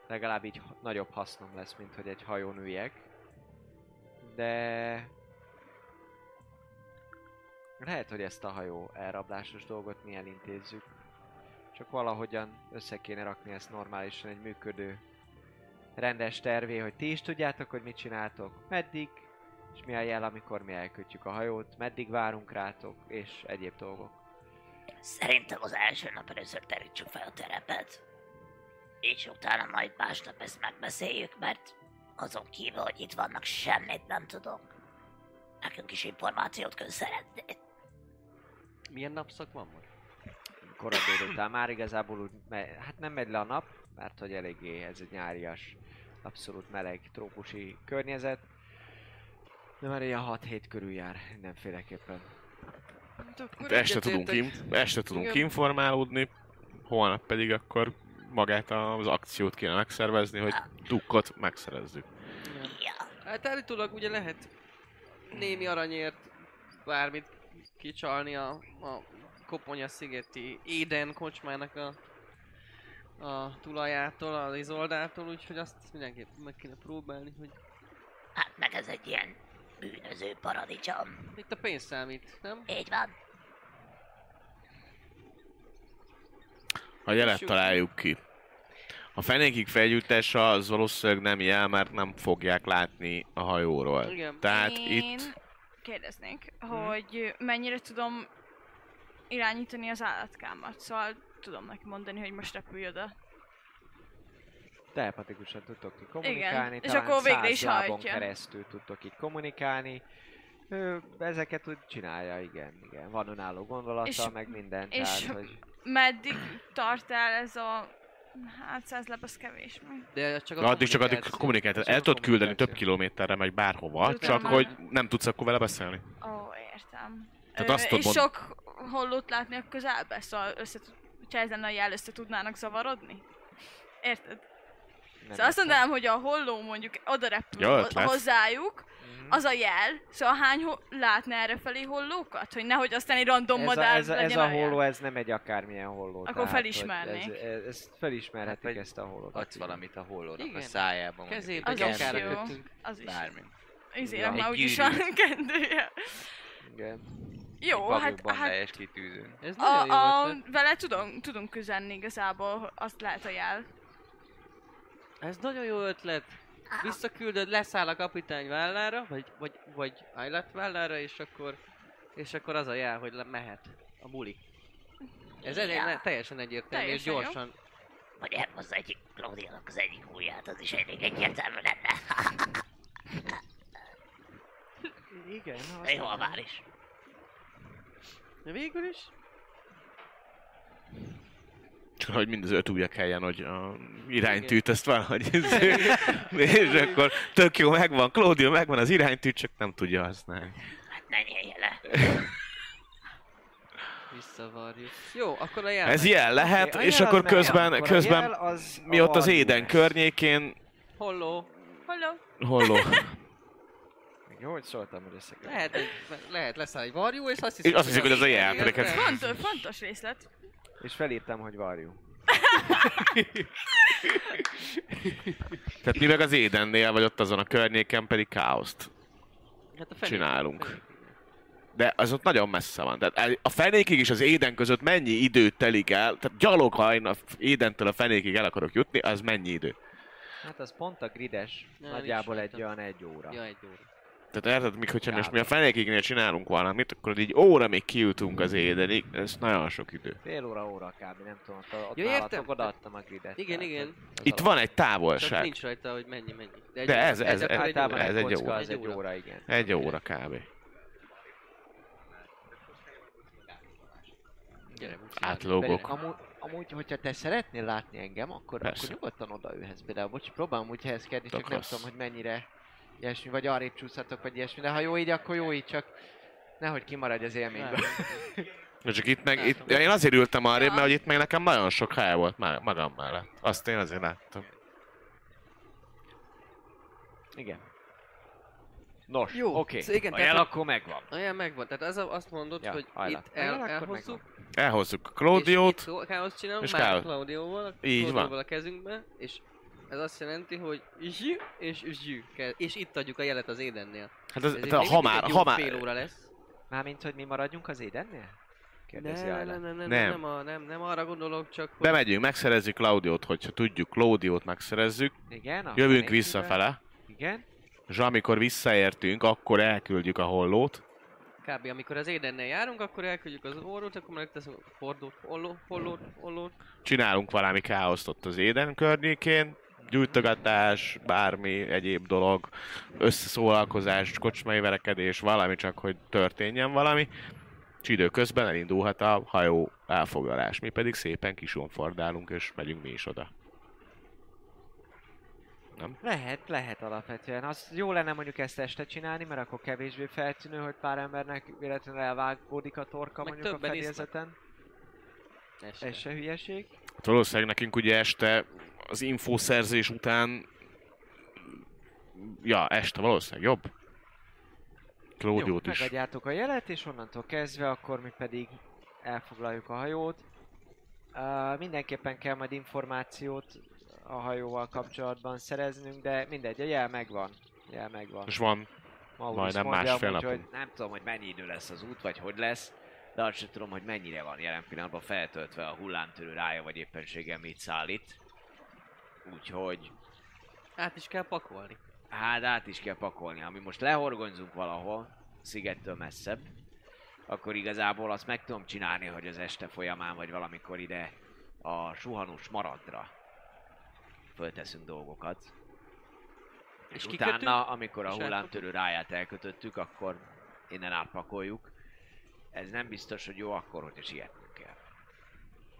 legalább így nagyobb hasznom lesz, mint hogy egy hajón üljek. De... Lehet, hogy ezt a hajó elrablásos dolgot mi elintézzük. Csak valahogyan össze kéne rakni ezt normálisan egy működő rendes tervé, hogy ti is tudjátok, hogy mit csináltok, meddig, és mi a jel, amikor mi elkötjük a hajót, meddig várunk rátok, és egyéb dolgok. Szerintem az első nap először terítsük fel a terepet. És utána majd másnap ezt megbeszéljük, mert azon kívül, hogy itt vannak, semmit nem tudok. Nekünk is információt kell szeretni. Milyen napszak van most? Korai délután már igazából úgy, me- hát nem megy le a nap, mert hogy eléggé ez egy nyárias, abszolút meleg, trópusi környezet. De már ilyen 6-7 körül jár mindenféleképpen. De este tudunk, in, este tudunk Igen. informálódni, holnap pedig akkor magát az akciót kéne megszervezni, hogy dukkot megszerezzük. Ja, Hát állítólag ugye lehet némi aranyért bármit kicsalni a, a Koponya szigeti Éden kocsmának a, a tulajától, az Izoldától, úgyhogy azt mindenképp meg kéne próbálni, hogy hát meg ez egy ilyen bűnöző paradicsom. itt a pénz számít, nem? Így van. A jelet találjuk ki. A fenékig felgyújtása az valószínűleg nem jel, mert nem fogják látni a hajóról. Igen. Tehát Én itt kérdeznék, hogy mennyire tudom irányítani az állatkámat. Szóval tudom neki mondani, hogy most repülj oda. Telepatikusan tudtok ki kommunikálni, és talán akkor végre is hajtja. keresztül tudtok így kommunikálni. Ő ezeket úgy csinálja, igen, igen. Van önálló gondolata, És- meg minden, és- tehát, hogy... Meddig tart el ez a... Hát száz lap, az kevés. De csak Na, addig csak addig Csak el tudod küldeni több kilométerre, megy bárhova, Tudom csak már. hogy nem tudsz akkor vele beszélni. Ó, értem. Tehát Ö, azt és mond- sok hollót látni a közelbe, szóval össze lenne a jel, össze tudnának zavarodni? Érted? Nem Szóval azt mondanám, hogy a holló mondjuk oda repül Jó hozzájuk, Mhm. az a jel, szóval hány ho- látna errefelé hollókat? Hogy nehogy aztán egy random ez madár a, ez, a, ez legyen a holló, ez nem egy akármilyen holló. Akkor tehát, felismernék. Ez, ez, ezt felismerhetik Hát, vagy ezt a hollót. Adsz valamit a hollónak Igen. a szájában. mondjuk Kezébe Az is jó. kötünk. Az is. Bármi. Izének Ja. már úgyis van kendője. Igen. Jó, hát, hát kitűzőn. Ez a, jó a, vele tudunk, tudunk üzenni igazából, azt lehet a jel. Ez nagyon jó ötlet. Visszaküldöd, leszáll a kapitány vállára, vagy, vagy, vagy Aylat vállára, és akkor, és akkor az a jel, hogy le mehet a buli. Ez elég, Ja. ne, teljesen egyértelmű, és Teljesen jó. gyorsan. Vagy elhozza egyik Claudiának az egyik ujját, az is elég egyértelmű lenne. Igen, De jó, a vár is. De végül is, Csak hogy mind az öt ujjak helyen, hogy a iránytűt ezt valahogy és akkor tök jó megvan, Claudio megvan az iránytűt, csak nem tudja használni. Hát ne nyelje le. visszavarjuk. Jó, akkor a jel. Ez ilyen lehet, Oké, a és jel akkor az közben, akkor közben jel az mi ott az Éden lesz. környékén, Holló. Holló. holló. Jó, hogy szóltam, hogy összeköt. Lehet, lehet leszáll egy varjú, és azt És hiszik, azt hiszik, hogy ez a jel, Fontos, fontos részlet. És felírtam, hogy varjú. Tehát mi meg az Édennél, vagy ott azon a környéken pedig káoszt Hát a fenék- csinálunk. fenék. De az ott nagyon messze van. Tehát a fenékig és az Éden között mennyi idő telik el, tehát gyalog, ha én a Édentől a fenékig el akarok jutni, az mennyi idő? Hát az pont a grides, Nem, nagyjából egy olyan egy óra. Ja, egy óra. Tehát érted, mikor hogyha most mi a fenékignél csinálunk valamit, akkor így óra még kijutunk az édenig, ez nagyon sok idő. Fél óra, óra kb. Nem tudom, ott, ott Ja, nálatok odaadtam a gridet. Igen, tehát igen. Itt alap- van egy Csak távolság. nincs rajta, hogy mennyi, mennyi. egy De ez- ez- ez- egy Általában óra. ez egy óra. az egy óra, igen. Egy óra kb. Gyere. Átlógok. Amúgy, amúgy, hogyha te szeretnél látni engem, akkor, Persze. akkor nyugodtan odaülhetsz például. Bocs, próbálom úgy helyezkedni, csak nem tudom, hogy mennyire ilyesmi, vagy arrébb csúszhatok, vagy ilyesmi. De ha jó így, akkor jó így, csak nehogy kimaradj az élményből. De csak itt meg, itt, én azért ültem arrébb, mert hogy itt meg nekem nagyon sok hely volt már magam mellett. Azt én azért láttam. Igen. Nos, Jó, oké. szóval igen, a tehát- jel akkor megvan. Olyan megvan, tehát az a, azt mondod, Ja, hogy hajrá. itt A jel el, akkor elhozzuk, Elhozzuk a és Claudiót, itt káoszt csinálunk, és már. Claudióval, Így van. A kezünkbe, és ez azt jelenti, hogy zsű és zsű kell. És itt adjuk a jelet az édennél. hát ez, Ezért te, még ha mindig már, egy jó ha már, fél óra lesz. Mármint, hogy mi maradjunk az édennél? Kérdezi Nem, Ayla. nem, nem, nem, Nem. nem, nem, a, nem, nem arra gondolok, csak hogy bemegyünk, megszerezzük Claudiót, hogyha tudjuk Claudiót megszerezzük, Igen, a jövünk visszafele, Igen. és amikor visszaértünk, akkor elküldjük a hollót, kb. amikor az édennél járunk, akkor elküldjük az orrót, akkor megteszünk a fordót, olló, hollót, ollót. csinálunk valami káoszt ott az éden környékén, gyújtogatás, bármi egyéb dolog, összeszólalkozás, kocsmai verekedés, valami csak, hogy történjen valami. És időközben elindulhat a hajó elfoglalás. Mi pedig szépen kisonfordálunk, és megyünk mi is oda. Lehet, lehet alapvetően. Az jó lenne mondjuk ezt este csinálni, mert akkor kevésbé feltűnő, hogy pár embernek véletlenül elvágódik a torka Meg mondjuk a többen isznak. Este. Ez se hülyeség. Hát valószínűleg nekünk ugye este az infószerzés után... Ja, este valószínűleg jobb. Claudiót is. megadjátok a jelet, és onnantól kezdve akkor mi pedig elfoglaljuk a hajót. Uh, mindenképpen kell majd információt a hajóval kapcsolatban szereznünk, de mindegy, a jel megvan. Jel megvan. És van Maurice majdnem mondja másfél hogy nem tudom, hogy mennyi idő lesz az út, vagy hogy lesz, de azt sem tudom, hogy mennyire van jelen pillanatban feltöltve a hullámtörő rája, vagy éppenséggel mit szállít. Úgyhogy Át is kell pakolni. hát át is kell pakolni. Ha mi most lehorgonyzunk valahol, szigettől messzebb, akkor igazából azt meg tudom csinálni, hogy az este folyamán, vagy valamikor ide a suhanós maradra fölteszünk dolgokat. És, És kikötünk? utána, amikor a hullámtörő ráját elkötöttük, akkor innen átpakoljuk. Ez nem biztos, hogy jó akkor, hogyha sietnünk kell.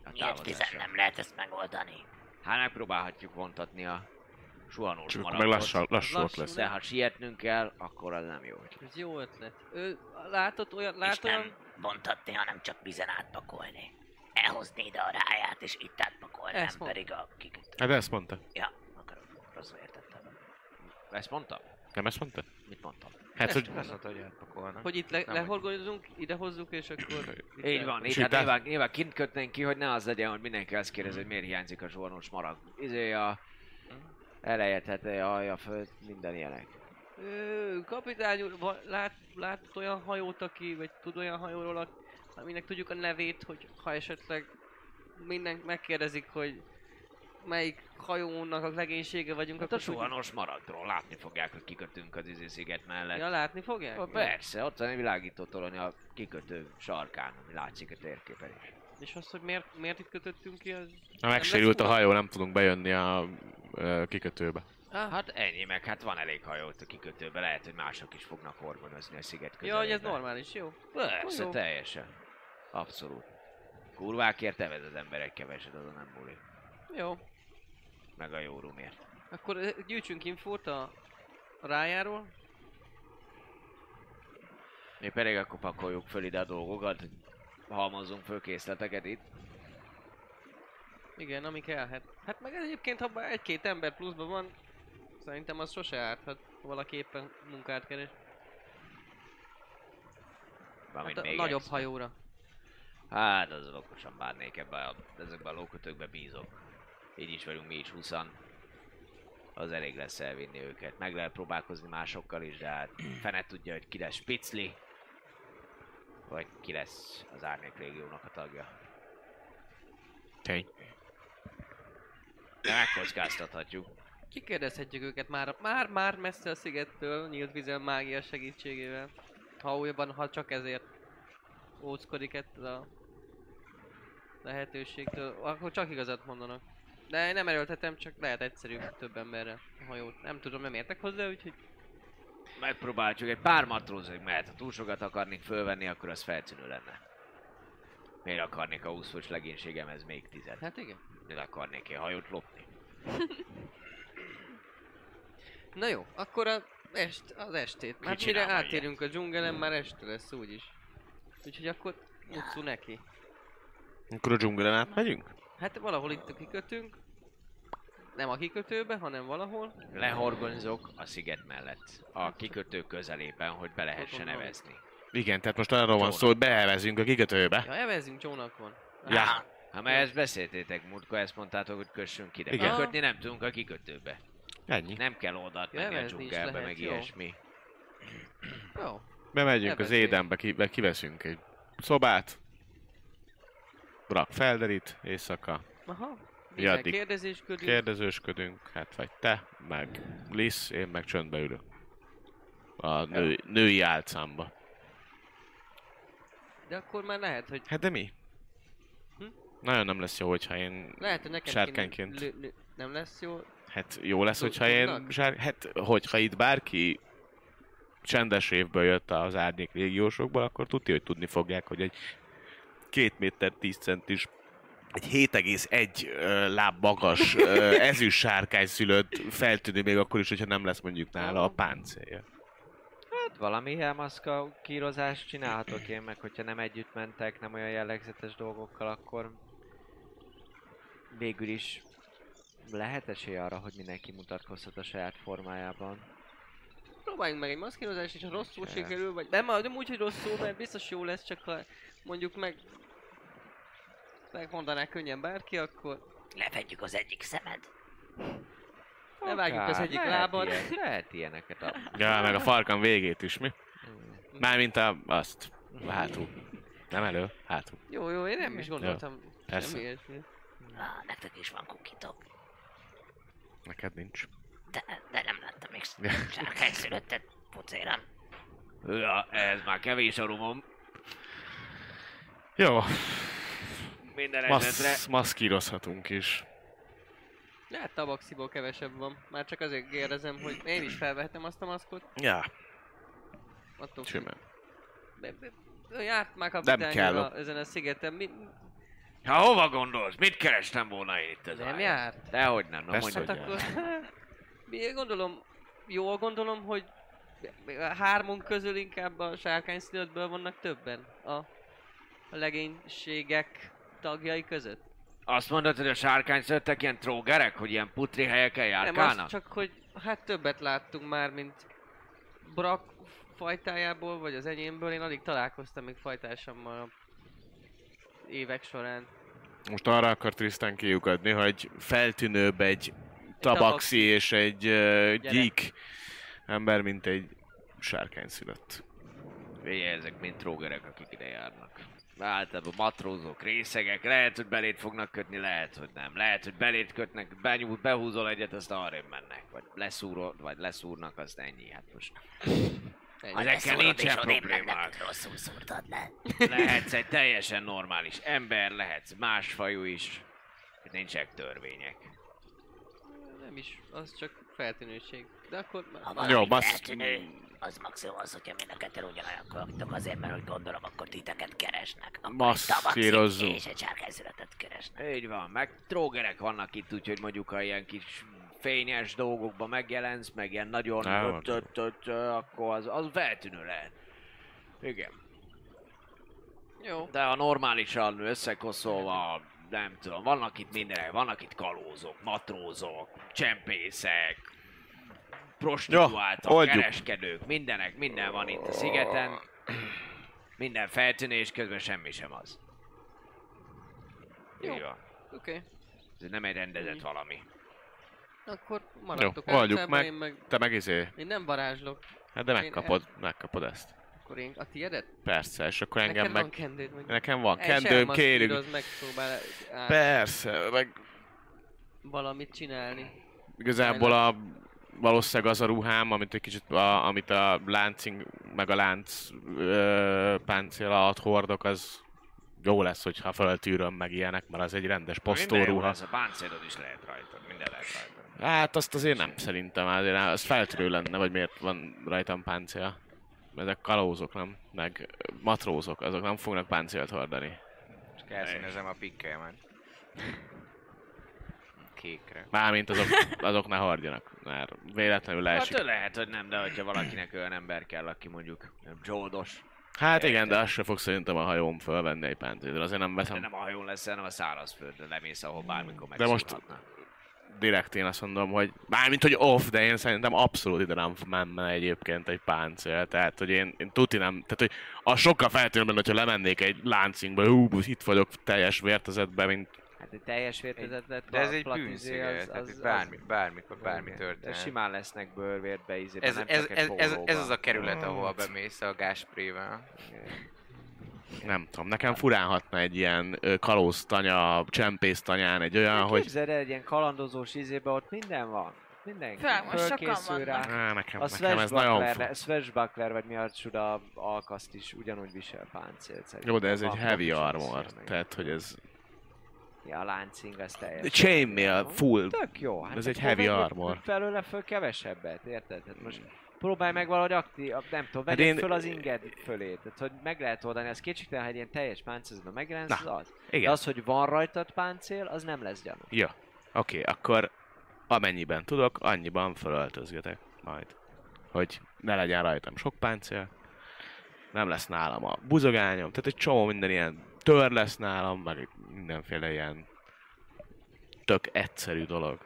A Miért tizen nem lehet ezt megoldani? Hát megpróbálhatjuk vontatni a suhanós Csak maradot. meg lassú, lassú ott lesz. De ha sietnünk kell, akkor az nem jó. ötlet. Ez jó ötlet. Ő, látod olyan, és lát nem olyan... bontatni, hanem csak vizen átpakolni. Elhozni ide a ráját, és itt átpakolni, Ezt nem pedig a kikötő. Hát ezt mondta. Ja, akkor rosszul értettem. Ezt mondtam? Nem ezt mondta? Mit mondtam? Hát, hogy Azt mondta, hogy elpakolna. Hogy itt le, ide hozzuk, és akkor... Így van, így hát nyilván, nyilván kint kötnénk ki, hogy ne az legyen, hogy mindenki azt kérdezi, hogy miért hiányzik a zsuhanós marag. Izé a elejetete, alja, föld, minden ilyenek. Ö, kapitány úr, lát, lát olyan hajót, aki, vagy tud olyan hajóról, aminek tudjuk a nevét, hogy ha esetleg minden megkérdezik, hogy melyik hajónak a legénysége vagyunk, Hát a tudjuk- suhanós maragról látni fogják, hogy kikötünk az izé sziget mellett. Ja, látni fogják? Ja, persze, ott van egy világító torony a kikötő sarkán, ami látszik a térképen is. És az, hogy miért, miért itt kötöttünk ki, az... ha megsérült a hajó, nem tudunk bejönni a ö, kikötőbe. Ah, Hát ennyi, meg hát van elég hajó ott a kikötőbe, lehet, hogy mások is fognak horgonozni a sziget ja, közelében. hogy ez normális, jó? Persze, Jó. teljesen. Abszolút. Kurvákért evez az ember egy keveset, azon nem múlik. Jó. Meg a jó rumért. Akkor gyűjtsünk infót a rájáról. Mi pedig akkor pakoljuk föl ide a dolgokat, hogy halmozzunk föl készleteket itt. Igen, ami kellhet. Hát meg egyébként, ha egy-két ember pluszban van, szerintem az sose árthat, ha valaki éppen munkát keres. Valamint Hát a még nagyobb extra. hajóra. Hát az okosan bánnék ebbe a, ezekben a lókötőkbe bízok. Így is vagyunk mi is 20 Az elég lesz elvinni őket. Meg lehet próbálkozni másokkal is, de hát fene tudja, hogy ki lesz Spicli. Vagy ki lesz az Árnyék Légiónak a tagja. Tény. De megkockáztathatjuk. Kikérdezhetjük őket már, már, már messze a szigettől, nyílt vizen mágia segítségével. Ha újban, ha csak ezért óckodik ettől a lehetőségtől, akkor csak igazat mondanak. De nem erőltetem, csak lehet egyszerűbb több emberre a hajót. Nem tudom, nem értek hozzá, úgyhogy Megpróbáljuk egy pár matrózig mehet. Ha túl sokat akarnék fölvenni, akkor az feltűnő lenne. Miért akarnék a 20 fős legénységemhez még tizet? hát igen. Miért akarnék én hajót lopni? Na jó, akkor a est, az estét. Már Ki mire átérünk a dzsungelen, már este lesz úgyis. Úgyhogy akkor utcu neki. Akkor a dzsungelen átmegyünk? Hát valahol itt a kikötünk. Nem a kikötőbe, hanem valahol. Lehorgonyzok a sziget mellett. A kikötő közelében, hogy be lehessen Tudom, nevezni. Igen, tehát most arról van szó, hogy beelvezünk a kikötőbe. Ja, evezzünk csónakon. Ja. Ha már ezt beszéltétek múltkor, ezt mondtátok, hogy kössünk ide. Igen. Kikötni nem tudunk a kikötőbe. Ennyi. Nem kell oldalt Ja, menni a evezni dzsungelbe, meg jó. ilyesmi. Jó. Bemegyünk az Evezés. édenbe, ki, kiveszünk egy szobát. Rak felderít éjszaka. Aha. Ja, addig kérdezésködünk. Kérdezősködünk, hát vagy te, meg Liz, én meg csöndbe ülök. A nő, női álcámba. De akkor már lehet, hogy... Hát de mi? Hm? Nagyon nem lesz jó, hogyha én... Lehet, hogy nekem Sárkányként. lő- lő- nem lesz jó. Hát jó lesz, hogyha én... Zsár, hát, hogyha itt bárki csendes évből jött az árnyék régiósokból, akkor tudja, hogy tudni fogják, hogy egy két méter 10 centis egy 7,1 ö, láb magas ezüst sárkány szülött feltűnő még akkor is, hogyha nem lesz mondjuk nála a páncélja. Hát valami elmaszka kírozást csinálhatok én, meg hogyha nem együtt mentek, nem olyan jellegzetes dolgokkal, akkor végül is lehet esély arra, hogy mindenki mutatkozhat a saját formájában. Próbáljunk meg egy maszkírozást, és ha rosszul sikerül, vagy nem, nem úgy, hogy rosszul, mert biztos jó lesz, csak ha mondjuk meg megmondaná könnyen bárki, akkor Lefedjük az egyik szemed. levágjuk az egyik lehet lábad. Ilyen, lehet ilyeneket a... Ja, meg a farkam végét is, mi? Mármint a, azt, hátul. Nem elő, hátul. Jó, jó, én nem is gondoltam persze. semmi ilyesmi. Ah, nektek is van kukitok. Neked nincs. De, de nem láttam még sárkány szülöttet pucéram. Ja, ez már kevés a rumom. Jó, Minden esetre. masz, maszkírozhatunk is. Hát tabaxiból kevesebb van. Már csak azért kérdezem, hogy én is felvehetem azt a maszkot. Ja, Attól simán. Járt már Nem kapitányra kell. a- ezen a szigeten. Mi, Ha hova gondolsz? Mit kerestem volna én itt az nem áján? járt? Dehogy nem, na Persze, mondj, Hát hogy akkor... Gondolom, jól gondolom, hogy hármunk közül inkább a sárkány szülöttből vannak többen a, a legénységek tagjai között. Azt mondod, hogy a sárkány szöttek ilyen trógerek, hogy ilyen putri helyeken Nem, járkálnak? az csak, hogy hát többet láttunk már, mint Brak fajtájából, vagy az enyémből. Én alig találkoztam még fajtársammal a évek során. Most arra akar Tristan kiukadni, hogy feltűnőbb egy tabaxi tabaxi. és egy uh, gyík ember, mint egy sárkány szülött. Figyelj, ezek mind trógerek, akik ide járnak. Általában matrózok, részegek, lehet, hogy belét fognak kötni, lehet, hogy nem. Lehet, hogy belét kötnek, benyújt, behúzol egyet, azt arrébb mennek. Vagy leszúrod, vagy leszúrnak, azt ennyi. Hát most Ezekkel nincsen mennek, rosszul szúrtad le. lehetsz egy teljesen normális ember, lehetsz más fajú is. Nincsenek törvények. Nem is, az csak feltűnőség. De akkor... Ha Jó, basz- feltűnő, az maximum az, hogyha mind a ketten ugyanolyankor vagytok azért, mert hogy gondolom, akkor titeket keresnek. Akkor tabaxit és egy sárkányszületet keresnek. Így van, meg trógerek vannak itt, úgyhogy mondjuk ha ilyen kis fényes dolgokban megjelensz, meg ilyen nagyon öt, öt, öt, akkor az, az feltűnő lehet. Igen. Jó. De a normálisan összekoszolva, nem tudom, vannak itt mindenek, vannak itt kalózok, matrózok, csempészek, prostituáltak, oldjuk. kereskedők, mindenek, minden van itt a szigeten. Minden feltűnés közben semmi sem az. Jó. Így. Oké. Okay. Ez nem egy rendezett Ennyi. valami. Akkor maradtok Jó, oldjuk meg. Én, meg... Te meg izé, én nem varázslok. hát de Én megkapod, megkapod ezt. Akkor én a tiédet? Persze, és akkor engem Neked meg... van kendőd, meg... Nekem van És kendőm, kérünk. megpróbál át Persze, meg valamit csinálni. Igazából a valószínűleg az a ruhám, amit egy kicsit, a, amit a láncing, meg a lánc ö, páncél alatt hordok, az jó lesz, hogyha föltűröm meg ilyenek, mert az egy rendes posztóruha. lesz, a páncélod is lehet rajta, minden lehet rajta. Hát azt azért nem szerintem, azért az feltűrő lenne, vagy miért van rajtam páncél. Ezek kalózok, nem? Meg matrózok, azok nem fognak páncélt hordani. Csak elszínezem a pikkelmet. Kékre. Mármint azok, azok ne hordjanak, mert véletlenül leesik. Hát lehet, hogy nem, de hogyha valakinek olyan ember kell, aki mondjuk nem zsoldos, Hát igen, de azt se fog szerintem a hajóm fölvenni egy páncélt, azért nem de veszem nem a hajón lesz, hanem a szárazföldre lemész, ahol bármikor De most- direkt én azt mondom, hogy mármint, hogy off, de én szerintem abszolút ide nem menne egyébként egy páncél. Tehát, hogy én, én tuti nem, tehát, hogy az sokkal feltűnőbb, hogyha lemennék egy láncingba, hú, itt vagyok teljes vértezetben, mint Hát egy teljes vértezetet De ez egy bűnsziget, tehát itt bármi, bármikor bármi Igen. történhet. De simán lesznek bőrvértbe ízében, Ez, nem ez, ez, ez, ez az a kerület, ahol bemész a gásprével. nem tudom, nekem furán hatna egy ilyen ö, kalóz tanya, csempész tanyán, egy olyan, hogy Képzeld el, egy ilyen kalandozós izébe ott minden van. Mindenki Főleg most sokan fölkészül rá. Á, nekem, A nekem ez nagyon Swashbuckler, vagy mi a csuda alkaszt is ugyanúgy visel páncélt szerintem. Jó, de ez egy heavy armor, tehát, hogy ez Ja, a láncing az teljesen. chainmail, full, Tök jó. Hát Ez egy heavy armor. Felőle föl kevesebbet, érted? Hát most próbálj meg valahogy aktív, nem tudom, Hát vegyed én- föl az inged fölé. Tehát, hogy meg lehet oldani, ez kétségtelen, ha egy ilyen teljes páncélzatban megjelensz, az az. De igen. az, hogy van rajtad páncél, az nem lesz gyanú. Jó, oké, akkor amennyiben tudok, annyiban felöltözgetek majd. Hogy ne legyen rajtam sok páncél, nem lesz nálam a buzogányom, tehát egy csomó minden ilyen tör lesz nálam, meg mindenféle ilyen tök egyszerű dolog.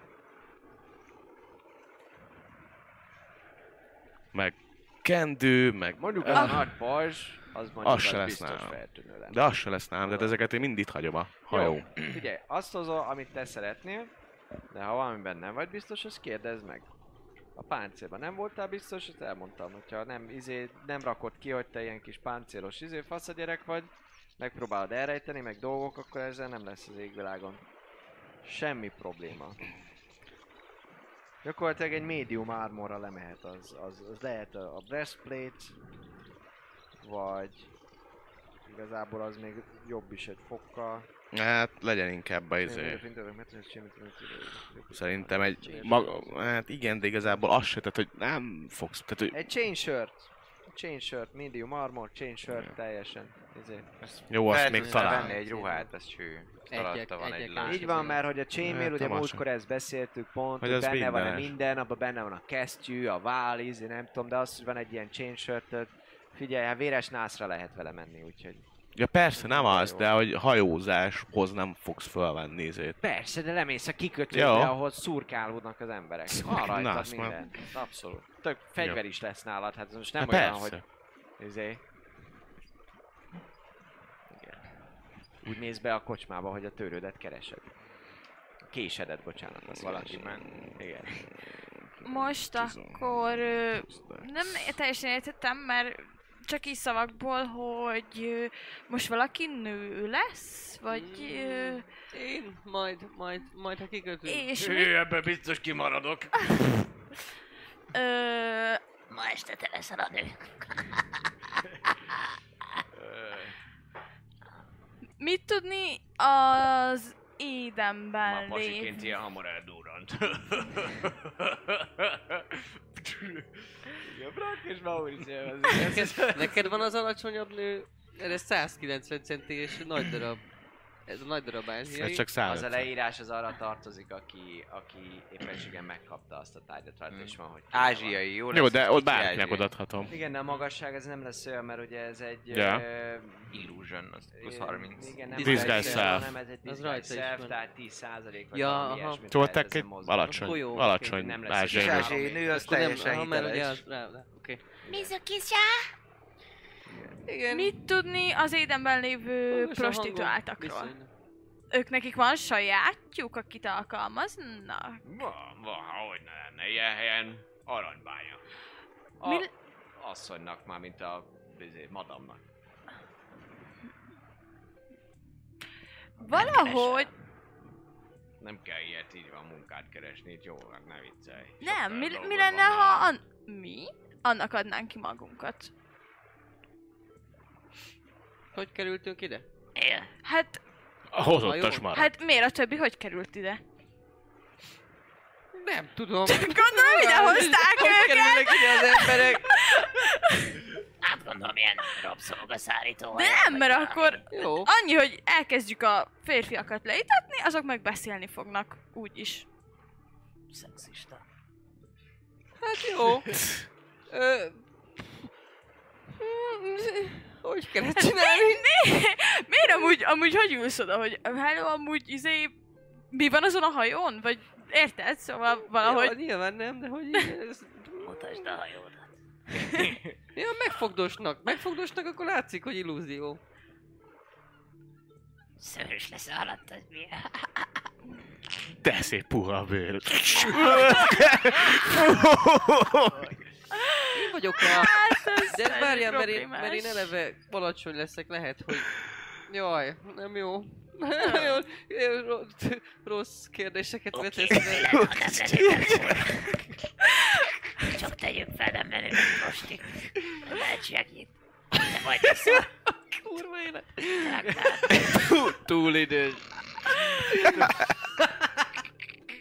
Meg kendő, meg... Mondjuk Ah, az a nagy pajzs, az mondjuk Az se lesz biztos nálam. feltűnő lenne. De az se lesz nálam, tehát ezeket én mind itt hagyom a hajó. Jó, figyelj, azt hozol, amit te szeretnél, de ha valamiben nem vagy biztos, azt kérdezd meg. A páncélban nem voltál biztos, azt elmondtam, hogyha nem, izé, nem rakod ki, hogy te ilyen kis páncélos izé, fasz a gyerek vagy, megpróbálod elrejteni, meg dolgok, akkor ezzel nem lesz az égvilágon. Semmi probléma. Gyakorlatilag egy medium armorra lemehet, az, az, az lehet a, a breastplate, vagy igazából az még jobb is egy fokkal. Hát legyen inkább a izé. Szerintem egy maga, hát igen, de igazából az se, tehát hogy nem fogsz, tehát hogy Egy chain shirt. Chain shirt, medium armor, chain shirt, teljesen. Ezért. jó, azt még talán. venni egy ruhát, az cső. Alatta van egy. Így van, mert hogy a chainmail, Hát, ugye múltkor ezt beszéltük pont, Hogy hogy benne van mindenes. minden, abban benne van a kesztyű, a vál, ízi, nem tudom, de az, hogy van egy ilyen chain shirt figyelj, hát véres nászra lehet vele menni, úgyhogy... Ja persze, nem az, de hogy hajózáshoz nem fogsz fölvenni izét. Persze, de lemész a kikötőbe, Jó. ahol szurkálódnak az emberek. Van Na, rajtad már- minden. Abszolút. Tök fegyver is lesz nálad, hát ez most nem Hát olyan, persze. hogy izé... Igen. Úgy mész be a kocsmába, hogy a törődet keresed. Késedet, bocsánat. azt Valaki keresed. Igen. Most akkor ö, nem teljesen értettem, mert csak így szavakból, hogy most valaki nő lesz, vagy... Ö, Én majd, majd, majd ha kikötünk. és mi, Hű, ebben biztos kimaradok. ö, Ma este te leszel a nő. mit tudni az édenben Már pasiként lévő... ilyen hamar eldurrant. Igen, Brock és Mauricio Neked, neked van az alacsonyabb nő, ez 190 centi és nagy darab. Ez a nagy darab ázsiai. Ez csak Az száz. a leírás az arra tartozik, aki, aki éppenséggel megkapta azt a tárgyat rajta, Mm. és van, hogy Ázsiai, jó lesz? Jó, de ott bárkinek odaadhatom. Igen, de a magasság ez nem lesz olyan, mert ugye ez egy... Ja. ö, Illusion, az plusz ö, 30. Igen, nem Disguise self. hanem ez egy Az disguise is self, tehát 10% vagy Ja, lehet te egy alacsony, Jó, alacsony nem lesz ázsiai. Ázsiai nő, az Akkor nem, teljesen hiteles. az, oké. Mizukisha? Igen. Mit tudni az édenben lévő Hangos prostituáltakról? viszonylag. Ők nekik van sajátjuk, akit alkalmaznak? Van, van, hogy ne lenne. Ilyen helyen aranybánya. A Mi- asszonynak már, mint a bizé, madamnak. Valahogy Nem kell ilyet így van munkát keresni, itt jó, ne viccelj. Nem, mi, mi lenne, ha an... mi? Annak adnánk ki magunkat. Hogy kerültünk ide? Én. Hát, A hozottas marad. hát miért a többi hogy került ide? Nem tudom. Gondolom, ide hozták Hogy őket! kerülnek ide az emberek? Hát gondolom ilyen rabszolgaszállító. De nem, mert valami. akkor Jó. annyi, hogy elkezdjük a férfiakat leítatni, azok meg beszélni fognak, úgyis. Szexista. Hát jó. Ö... Hogy kell ezt csinálni? Miért amúgy, amúgy hogy ülsz oda, hogy hello, amúgy izé, mi van azon a hajón? Vagy érted? Szóval Jó, valahogy... nyilván nem, de hogy ez... Mutasd a hajódat. Ja, megfogdosnak. Megfogdosnak, akkor látszik, hogy illúzió. Szőrös lesz alatt, az mi? De szép puha bőr. Én vagyok a... Hát, ez De várjál, mert én, mert én eleve alacsony leszek, lehet, hogy... Jaj, nem jó. Jó, rossz, kérdéseket Oké, vetesz? Csak tegyük fel, nem menünk prostik. Lehet segít. De majd vissza. Kurva élet. Túl idős.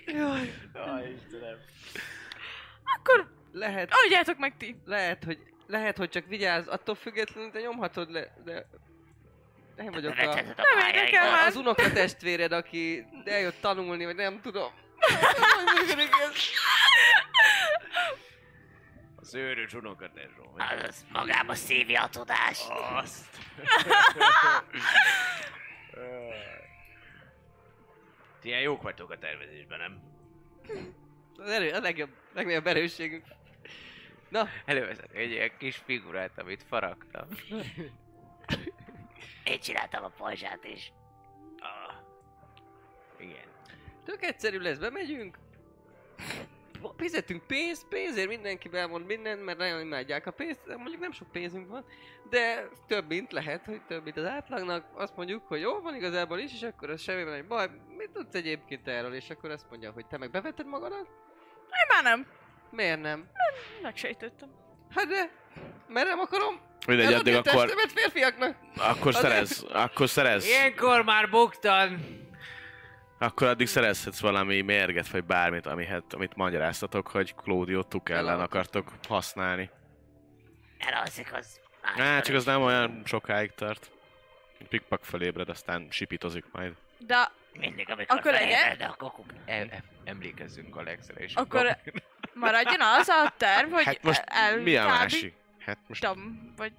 Jaj, Akkor lehet, adjátok meg ti. lehet, hogy, lehet, hogy csak vigyázz, attól függetlenül te nyomhatod le, de... Nem vagyok a... Nem érdekel már. Az unokatestvéred, aki eljött tanulni, vagy nem tudom. Hogy működik ez? Az őrös unokatesó. Az magába szívja a tudást. Azt. Ti ilyen jók vagytok a tervezésben, nem? Az erő, a legjobb, legnagyobb erősségünk. Na, Előveszek egy ilyen kis figurát, amit faragtam. Én csináltam a pajzsát is. Ah. Igen. tök egyszerű lesz, bemegyünk. Fizetünk pénzt, pénzért mindenki elmond mindent, mert nagyon imádják a pénzt, de mondjuk nem sok pénzünk van, de több mint lehet, hogy több mint az átlagnak. Azt mondjuk, hogy jó, van igazából is, és akkor az semmi egy baj. Mit tudsz egyébként erről? És akkor azt mondja, hogy te meg bevetted magadat? Én már nem. Miért nem? Megsejtettem. Hát de, mert nem akarom Mindegy, addig a akkor, férfiaknak. akkor szerez, akkor szerez, Ilyenkor már buktan! akkor addig szerezhetsz valami mérget, vagy bármit, amihet, amit magyaráztatok, hogy Claudio tuk ellen akartok használni. Elalszik az. Hát, csak az nem olyan sokáig tart. Pikpak felébred, aztán sipitozik majd. De Mindig, amikor Akkor legyen? felébred, akkor kuk. Em- em- emlékezzünk Alexre, és akkor maradjon az a terv, hogy Hát most el, mi a másik? Hát most Tam, vagy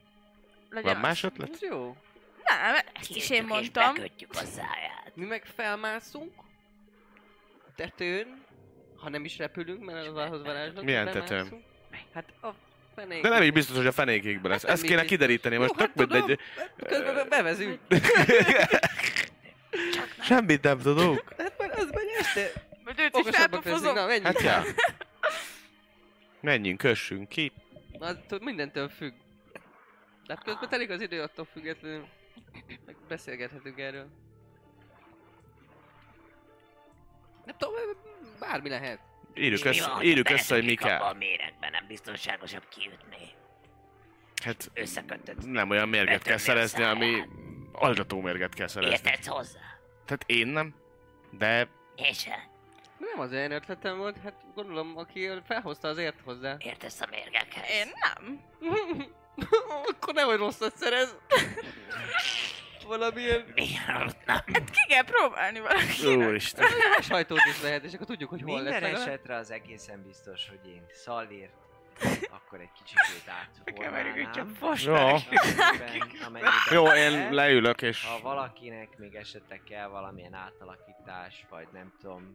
legyen van más ötlet? Ez jó. Nem, ezt is én és mondtam. a száját. Mi meg felmászunk a tetőn, ha nem is repülünk, mert az ahhoz varázslat. Milyen tetőn? Hát a fenék. De nem így biztos, hogy a fenékékben lesz. Hát Ezt kéne így kideríteni, most Jó, tök hát tudom, mindegy. Közben be- bevezünk. Semmit nem tudunk. Hát már az megy este. Vagy őt is Okosabbak leszünk. felpofozom. Na, menjünk. Hát ja. Menjünk, kössünk ki. Na, tud- mindentől függ. De hát közben telik az idő attól függetlenül. Meg beszélgethetünk erről. Nem tudom, bármi lehet. Írjuk, össze, írjuk össze, hogy mi kell. a méregben, nem biztonságosabb kiütni. Hát Összekötött. nem olyan mérget kell szerezni, ami altató mérget kell szerezni. Értetsz hozzá? Tehát én nem, de Én sem. Nem az én ötletem volt, hát gondolom, aki felhozta, az ért hozzá. Értesz a mérgekhez? Én nem. Akkor nehogy rosszat szerez. Valamilyen Milyen rossz? Na, Ki kell próbálni valakinek. úristen. sajtót is lehet, és akkor tudjuk, hogy hol lesz Minden esetre az egészen biztos, hogy én Szallír akkor egy kicsit átformálnám. Jó, jó, én leülök és... Ha valakinek még esetleg kell valamilyen átalakítás, vagy nem tudom,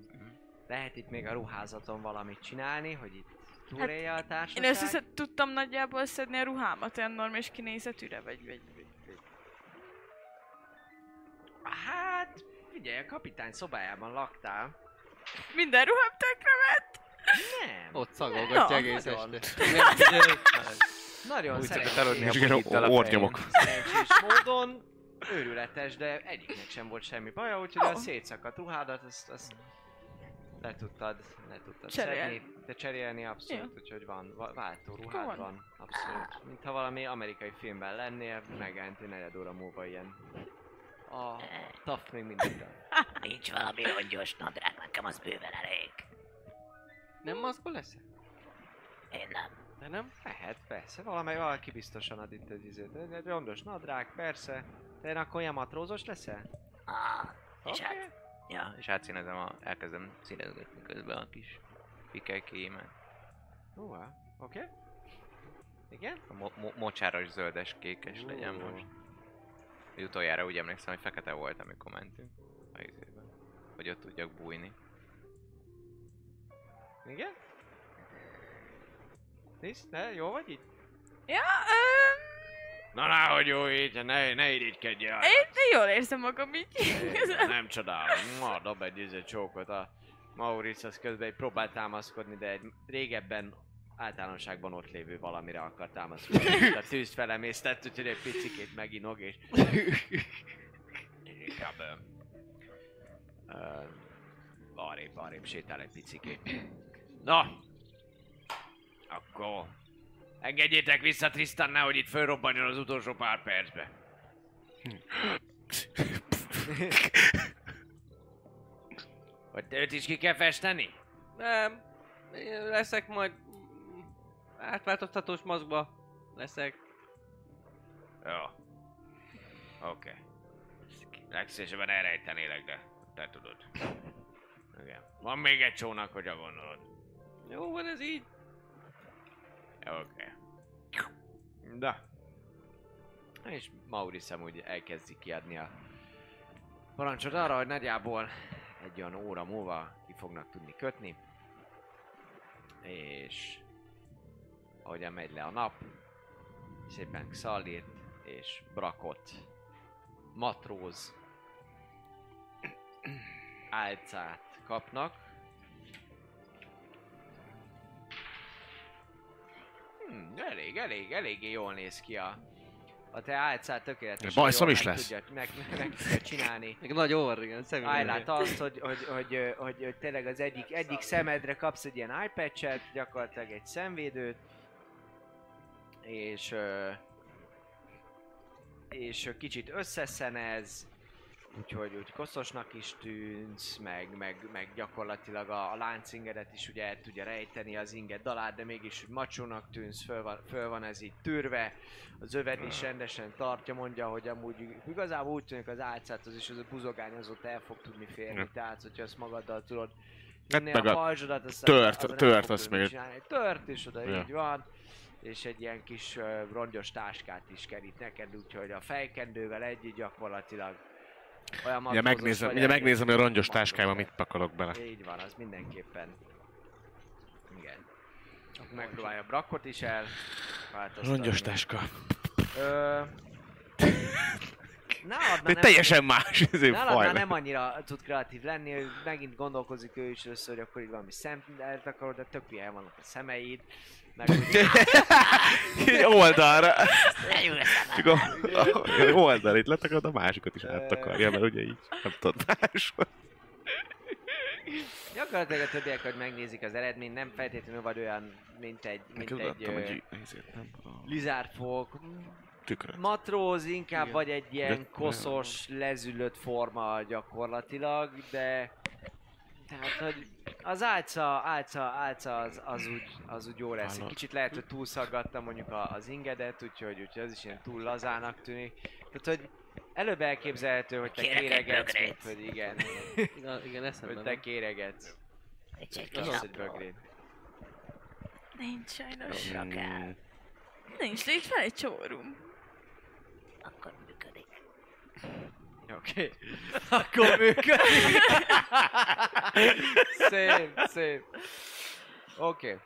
lehet itt még a ruházaton valamit csinálni, hogy itt túlélje a Én társaság. össze tudtam nagyjából szedni a ruhámat olyan normális kinézetűre, vagy, vagy, vagy, vagy. Hát, figyelj, a kapitány szobájában laktál. Minden ruhám tökre ment. Nem. Ott szagolgatja egész este. Nagyon Úgy szeretném szokott aludni a És igen, bugittal a ornyomok. Szerencsés módon őrületes, de egyiknek sem volt semmi baja, úgyhogy a Ó. szétszakadt ruhádat, azt, azt le tudtad, le tudtad Cserélni. szedni, de cserélni abszolút, Jó. úgyhogy van, va- váltó ruhád van. van, abszolút. Mintha valami amerikai filmben lennél, megjelent egy negyed óra múlva ilyen. A taft még mindig van. Nincs valami rongyos nadrág, nekem az bőven elég. Nem maszkba lesz? Én nem. De nem? Lehet, persze, valamely valaki biztosan ad itt egy izét. Egy- rondos nadrág, persze. De én akkor ilyen matrózos leszel? Ah, és Oké. hát, ja, És átszínezem, a, elkezdem színezgetni közben a kis pikekéimet. Húha, oké. Okay. Igen? A mo- mo- mocsáros, zöldes, kékes legyen Ó. most. Hogy utoljára úgy emlékszem, hogy fekete volt, amikor mentünk a izébe. Hogy ott tudjak bújni. Igen? Nézd, ne, jó vagy itt? Ja, öm, Na, na, hogy jó így, ne, ne irigykedjél. én jól érzem magam így. Nem csodálom. Ma dob egy izé csókot a Maurice az közben egy próbált támaszkodni, de egy régebben általánosságban ott lévő valamire akar támaszkodni. a tűzt felemésztett, úgyhogy egy picikét meginog, és inkább ö, arrébb, arrébb sétál egy picikét. Na! Akkor... Engedjétek vissza Tristan, nehogy itt fölrobbanjon az utolsó pár percbe. Vagy te őt is ki kell festeni? Nem. Én leszek majd átváltoztatós maszkba. Leszek. Jó. Oké. Okay. Legszívesebben elrejtenélek, de te tudod. Igen. Van még egy csónak, hogy a gondolod. Jó van ez így. Oké. Okay. Da. És Maurice úgy elkezdi kiadni a parancsot arra, hogy nagyjából egy olyan óra múlva ki fognak tudni kötni. És ahogyan megy le a nap, szépen Xalirt és Brakot, matróz álcát kapnak. Hmm, elég, elég, eléggé jól néz ki a, a te álcát tökéletesen Bajszom is meg lesz. Tudja, meg, meg, meg tudja csinálni. Meg nagy orr, igen. Ájlát azt, hogy, hogy, hogy, hogy, hogy, tényleg az egyik, egyik szemedre kapsz egy ilyen iPad-et, gyakorlatilag egy szemvédőt, és és kicsit összeszenez, úgyhogy úgy koszosnak is tűnsz, meg, meg, meg gyakorlatilag a, a láncingedet is ugye el tudja rejteni az inged dalát, de mégis úgy macsónak tűnsz, föl van, föl van ez így tűrve, az öved is rendesen tartja, mondja, hogy amúgy igazából úgy tűnik az álcát, az is az a buzogány az ott el fog tudni férni, tehát hogyha azt magaddal tudod Hát meg a a azt tört- nem tört azt még- csinálni. Tört is oda Ja. így van, és egy ilyen kis uh, rongyos táskát is kerít neked, úgyhogy a fejkendővel együtt gyakorlatilag olyan Ugye megnézem, ugye megnézem, hogy a rongyos vagy. mit pakolok bele. Így van, az mindenképpen. Igen. Akkor megpróbálja Brakot is el. Rongyos táska. Ö... Náladna De nem, teljesen más, ezért náladna faj. nem annyira tud kreatív lenni, ő megint gondolkozik ő is össze, hogy akkor így valami szemet akarod, de tök ilyen vannak a szemeid. Oldalra. Csak a, a oldal itt letakarod, a másikat is áttakarja, mert ugye így nem tudod máshogy. gyakorlatilag a többiek, hogy megnézik az eredményt, nem feltétlenül vagy olyan, mint egy, mint egy adtam egy ezért nem a tükröt. matróz inkább Igen. vagy egy ilyen De- koszos, lezülött forma gyakorlatilag, de tehát, hogy az álca, álca, álca az, az, úgy, az úgy jó lesz. Egy kicsit lehet, hogy túlszaggattam mondjuk a, az ingedet, úgyhogy, úgyhogy az is ilyen túl lazának tűnik. Tehát, hogy előbb elképzelhető, hogy te Kérek egy kéregetsz, mint hogy igen, Igen, igen eszembe hogy van. te kéregetsz. Egy kis az apró. bögrét. Nincs sajnos. Jobbra kell. Nincs, itt van egy csórum. Akkor működik. Oké. Akkor működik. szép, szép. Oké.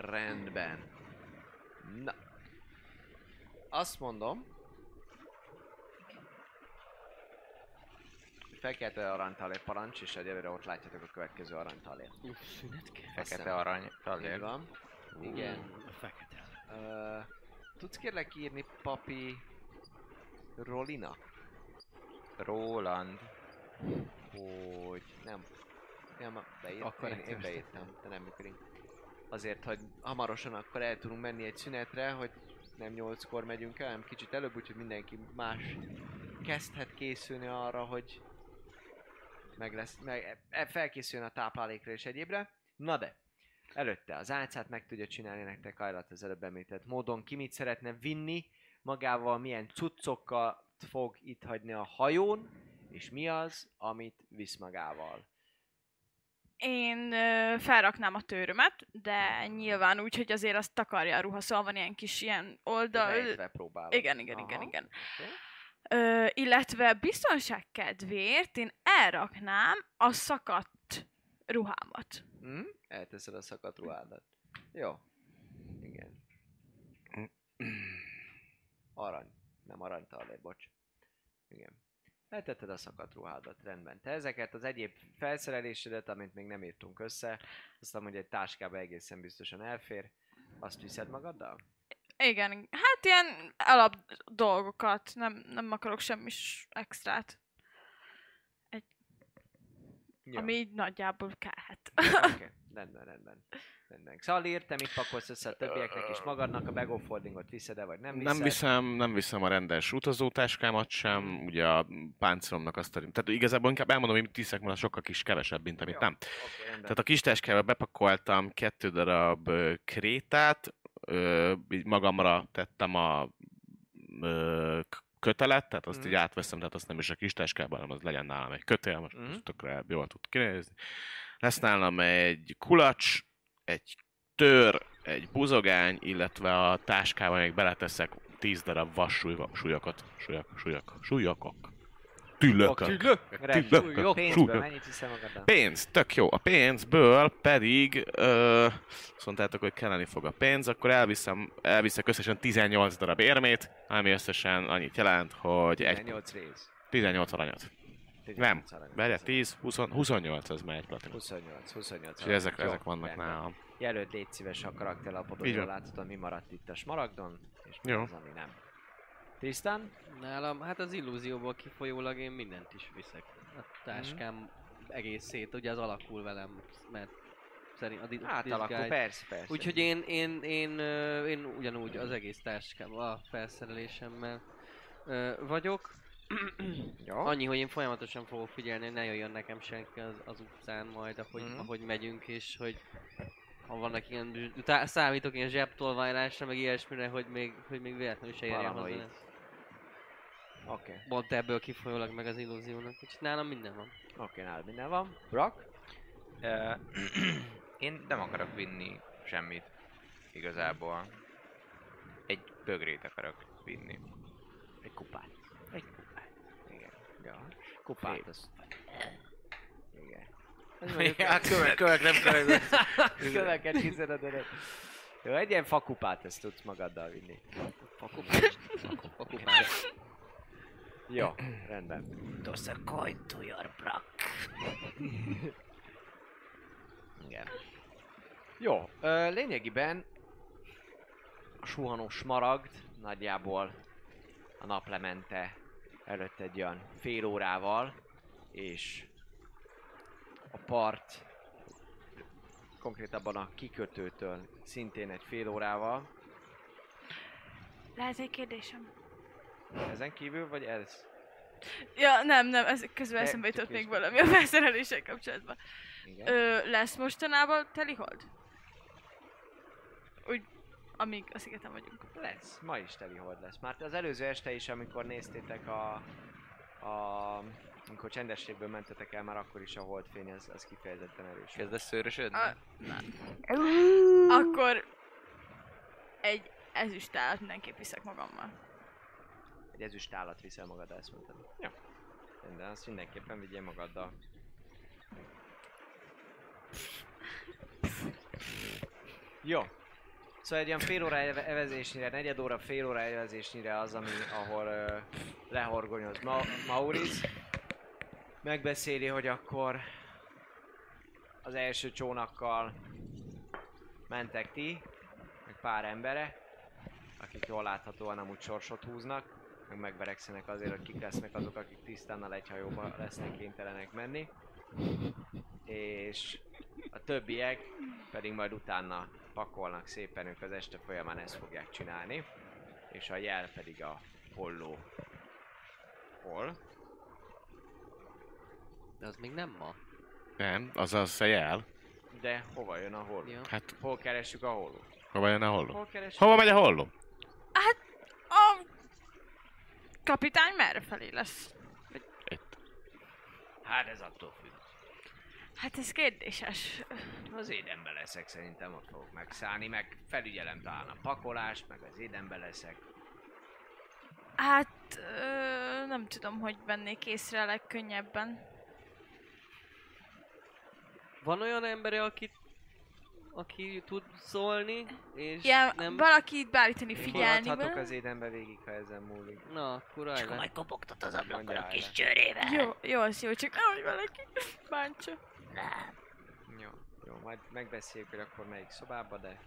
Rendben. Na. Azt mondom. Fekete aranytalé parancs, és egyelőre ott látjátok a következő kell. Fekete arany Így talér. van. Igen. Fekete. Ö, tudsz kérlek írni papi Rolina? Roland. hogy nem Ja, ma beírt, Akkor én, én beírtam, de nem működik. Azért, hogy hamarosan akkor el tudunk menni egy szünetre, hogy nem 8-kor megyünk el, hanem kicsit előbb, úgyhogy mindenki más kezdhet készülni arra, hogy meg lesz, meg e- felkészüljön a táplálékra és egyébre. Na de, előtte az álcát meg tudja csinálni nektek Ajlat az előbb említett módon. Ki mit szeretne vinni, magával milyen cuccokkal fog itt hagyni a hajón, és mi az, amit visz magával. Én ö, felraknám a törömet, de nyilván úgy, hogy azért azt takarja a ruha, szóval van ilyen kis ilyen oldal... Rejtve próbálod. Igen, igen, igen, Aha. igen. Oké. Ö, illetve biztonság kedvéért én elraknám a szakadt ruhámat. Hm? Elteszed a szakadt ruhádat. Jó. Igen. Arany. Nem aranytalér, bocs. Igen. Eltetted a szakadt ruhádat, rendben. Te ezeket az egyéb felszerelésedet, amit még nem írtunk össze, azt hogy egy táskába egészen biztosan elfér, azt viszed magaddal? Igen, hát ilyen alap dolgokat, nem, nem akarok semmi extrát, Jó. ami így nagyjából kellhet. Oké, okay. Rendben, rendben. rendben. Xalir, te mit pakolsz össze a többieknek is magadnak? A bag of holdingot viszed-e, vagy nem viszed? Nem viszem, nem viszem a rendes utazótáskámat sem, ugye a páncélomnak azt a... Tehát igazából inkább elmondom, hogy mit viszek, mert sokkal kis kevesebb, mint amit Jó. nem. Rendben. Tehát a kis táskába bepakoltam kettő darab krétát, ö, magamra tettem a ö, kötelet, tehát azt Mhm. így átveszem, tehát azt nem is a kis táskában, hanem az legyen nálam egy kötél, most Mhm. mm. tökre jól tud kinézni. Lesz nálam egy kulacs, egy tör, egy buzogány, illetve a táskában még beleteszek 10 darab vas súlyok, súlyokat, súlyok, súlyok, súlyokok. Tüllökök. Rendben. Tüllökök. Pénzből Súlyok. mennyit hiszel magaddal? Pénz, tök jó. A pénzből pedig, ö, azt mondtátok, hogy kelleni fog a pénz, akkor elviszem, elviszek összesen 18 darab érmét, ami összesen annyit jelent, hogy egy 18 rész. 18 aranyat. Nem, 18 arany. várjál, 10, 20, 28 az már egy platinum. 28, 28. És ezek, Jó, ezek vannak rendben. nálam. Jelöld légy szíves a karakterlapodon, jól látod, mi maradt itt a smaragdon, és mi Jó. az, ami nem. Tristan? Nálam, hát az illúzióból kifolyólag én mindent is viszek. A táskám egész szét, ugye az alakul velem, mert szerint a di- Átalakul, disguise. persze, persze. Úgyhogy én, én, én, ö, én ugyanúgy az egész táskám, a felszerelésemmel ö, vagyok. Jó. Annyi, hogy én folyamatosan fogok figyelni, hogy ne jöjjön nekem senki az, az utcán majd, ahogy, Mhm. ahogy megyünk, és hogy ha vannak ilyen, zs- tá- számítok ilyen zsebtolvajlásra, meg ilyesmire, hogy még, hogy még véletlenül se érjen hozzá. Oké, Pont ebből kifolyólag meg az illúziónak, úgyhogy nálam minden van. oké, nálad minden van. Brock? Ö, Én nem akarok vinni semmit. Igazából. Egy bögrét akarok vinni. Egy kupát. Egy kupát. Ja. Kupát, Szép. az... Igen. Ja, kövek, kövek, nem kövek. Köveket a döröt. Jó, egy ilyen fakupát ezt tudsz magaddal vinni. Fakupát. Fakupát. Jó, rendben. Toss a coin to your Brock. Igen. Jó, ö, lényegében a suhanós smaragd nagyjából a naplemente előtt egy olyan fél órával, és a part konkrétabban a kikötőtől szintén egy fél órával. Lehet egy kérdésem? Ezen kívül, vagy ez? Ja, nem, nem, ez közben De- eszembe jutott még valami a felszereléssel kapcsolatban. Igen. Ö, lesz mostanában telihold? Úgy, amíg a szigeten vagyunk. Lesz, ma is teli hold lesz. Már az előző este is, amikor néztétek a, a amikor csendességből mentetek el, már akkor is a holdfény, ez, ez kifejezetten erős. Kezdesz szőrösödni? A, akkor egy ezüst állat mindenképp viszek magammal. Egy ezüst állat viszel magaddal, ezt mondtad. Jó. Rendben, azt mindenképpen vigyél magaddal. Jó. Szóval egy ilyen fél óra eve- evezésnyire, negyed óra, fél óra evezésnyire az, ami, ahol ö, lehorgonyoz Ma- Maurice. Megbeszéli, hogy akkor az első csónakkal mentek ti, meg pár embere, akik jól láthatóan amúgy sorsot húznak, meg megverekszenek azért, hogy kik lesznek azok, akik tisztánnal egy hajóba lesznek kénytelenek menni. és a többiek pedig majd utána pakolnak szépen, ők az este folyamán ezt fogják csinálni, és a jel pedig a holló. Hol? De az még nem ma. Nem, az az a jel. De hova jön a holló? Ja. Hát, Hol keressük a hollót? hova jön a holló? Hol keressük? Hova megy a holló? A kapitány merre felé lesz? Itt. Hát ez attól. Hát ez kérdéses. Az édenbe leszek, szerintem ott fogok megszállni, meg felügyelem talán a pakolást, meg az édenbe leszek. Hát ö, nem tudom, hogy vennék észre a legkönnyebben. Van olyan embere, aki, aki tud szólni, és Ilyen, nem... nem... valakit beállítani, figyelni. maradhatok az édenbe végig, ha ezen múlik. Na, akkor És állj akkor le. majd kopogtat az ablakon a kis csőrével. Jó, jó, az jó, csak nehogy valaki bántsa. Nem. Jó, jó, majd megbeszéljük, hogy akkor melyik szobába, de,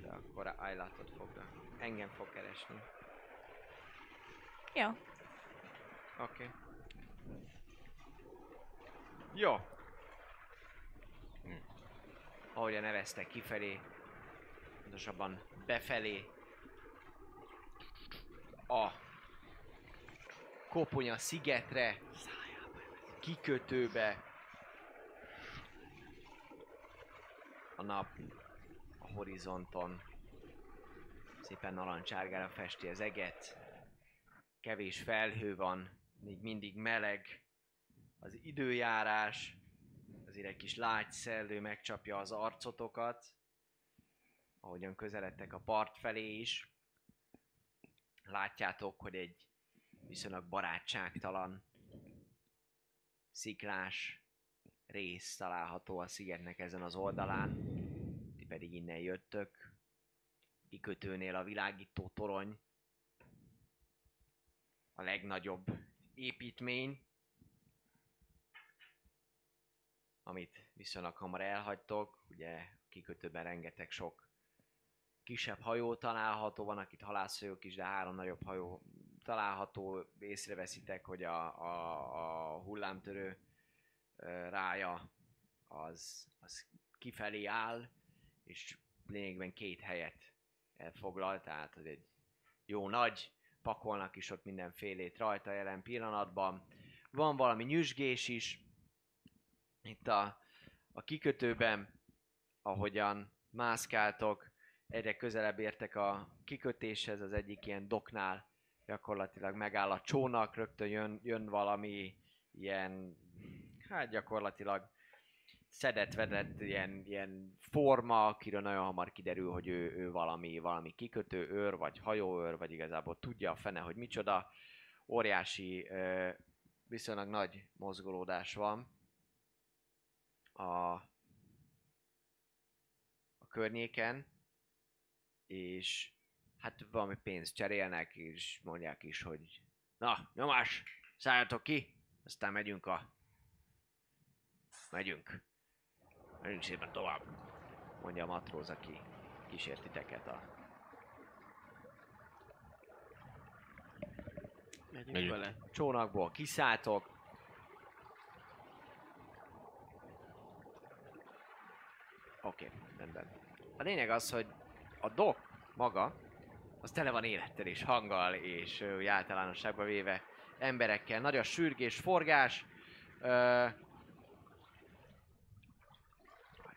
de akkor Aylatot fognak. Engem fog keresni. Jó. Oké. Okay. Jó. Hm. Ahogy neveztek kifelé, pontosabban befelé, a Koponya szigetre, kikötőbe, a nap a horizonton szépen narancsárgára festi az eget, kevés felhő van, még mindig meleg, az időjárás, azért egy kis lágy szellő megcsapja az arcotokat, ahogyan közeledtek a part felé is. Látjátok, hogy egy viszonylag barátságtalan, sziklás rész található a szigetnek ezen az oldalán. Ti pedig innen jöttök. Kikötőnél a világító torony, a legnagyobb építmény, amit viszonylag hamar elhagytok. Ugye a kikötőben rengeteg sok kisebb hajó található, van itt halászhajók is, de három nagyobb hajó található. Észreveszitek, hogy a, a, a hullámtörő rája az, az kifelé áll, és lényegben két helyet elfoglal, tehát az egy jó nagy, pakolnak is ott mindenfélét rajta jelen pillanatban. Van valami nyüzsgés is, itt a, a kikötőben, ahogyan mászkáltok, egyre közelebb értek a kikötéshez, az egyik ilyen doknál gyakorlatilag megáll a csónak, rögtön jön, jön valami ilyen, hát gyakorlatilag szedett-vedett ilyen, ilyen forma, akiről nagyon hamar kiderül, hogy ő, ő valami, valami kikötő őr, vagy hajóőr, vagy igazából tudja a fene, hogy micsoda. Óriási, viszonylag nagy mozgolódás van a, a környéken, és hát valami pénzt cserélnek, és mondják is, hogy na, nyomás, szálljatok ki, aztán megyünk a... Megyünk. Megyünk szépen tovább, mondja a matróz, aki kísért titeket a... Megyünk Megyünk. bele. csónakból kiszálltok. Oké, okay, rendben. A lényeg az, hogy a dok maga, az tele van élettel és hanggal, és úgy általánosságban véve emberekkel. Nagy a sürgés, forgás. Ö... Á,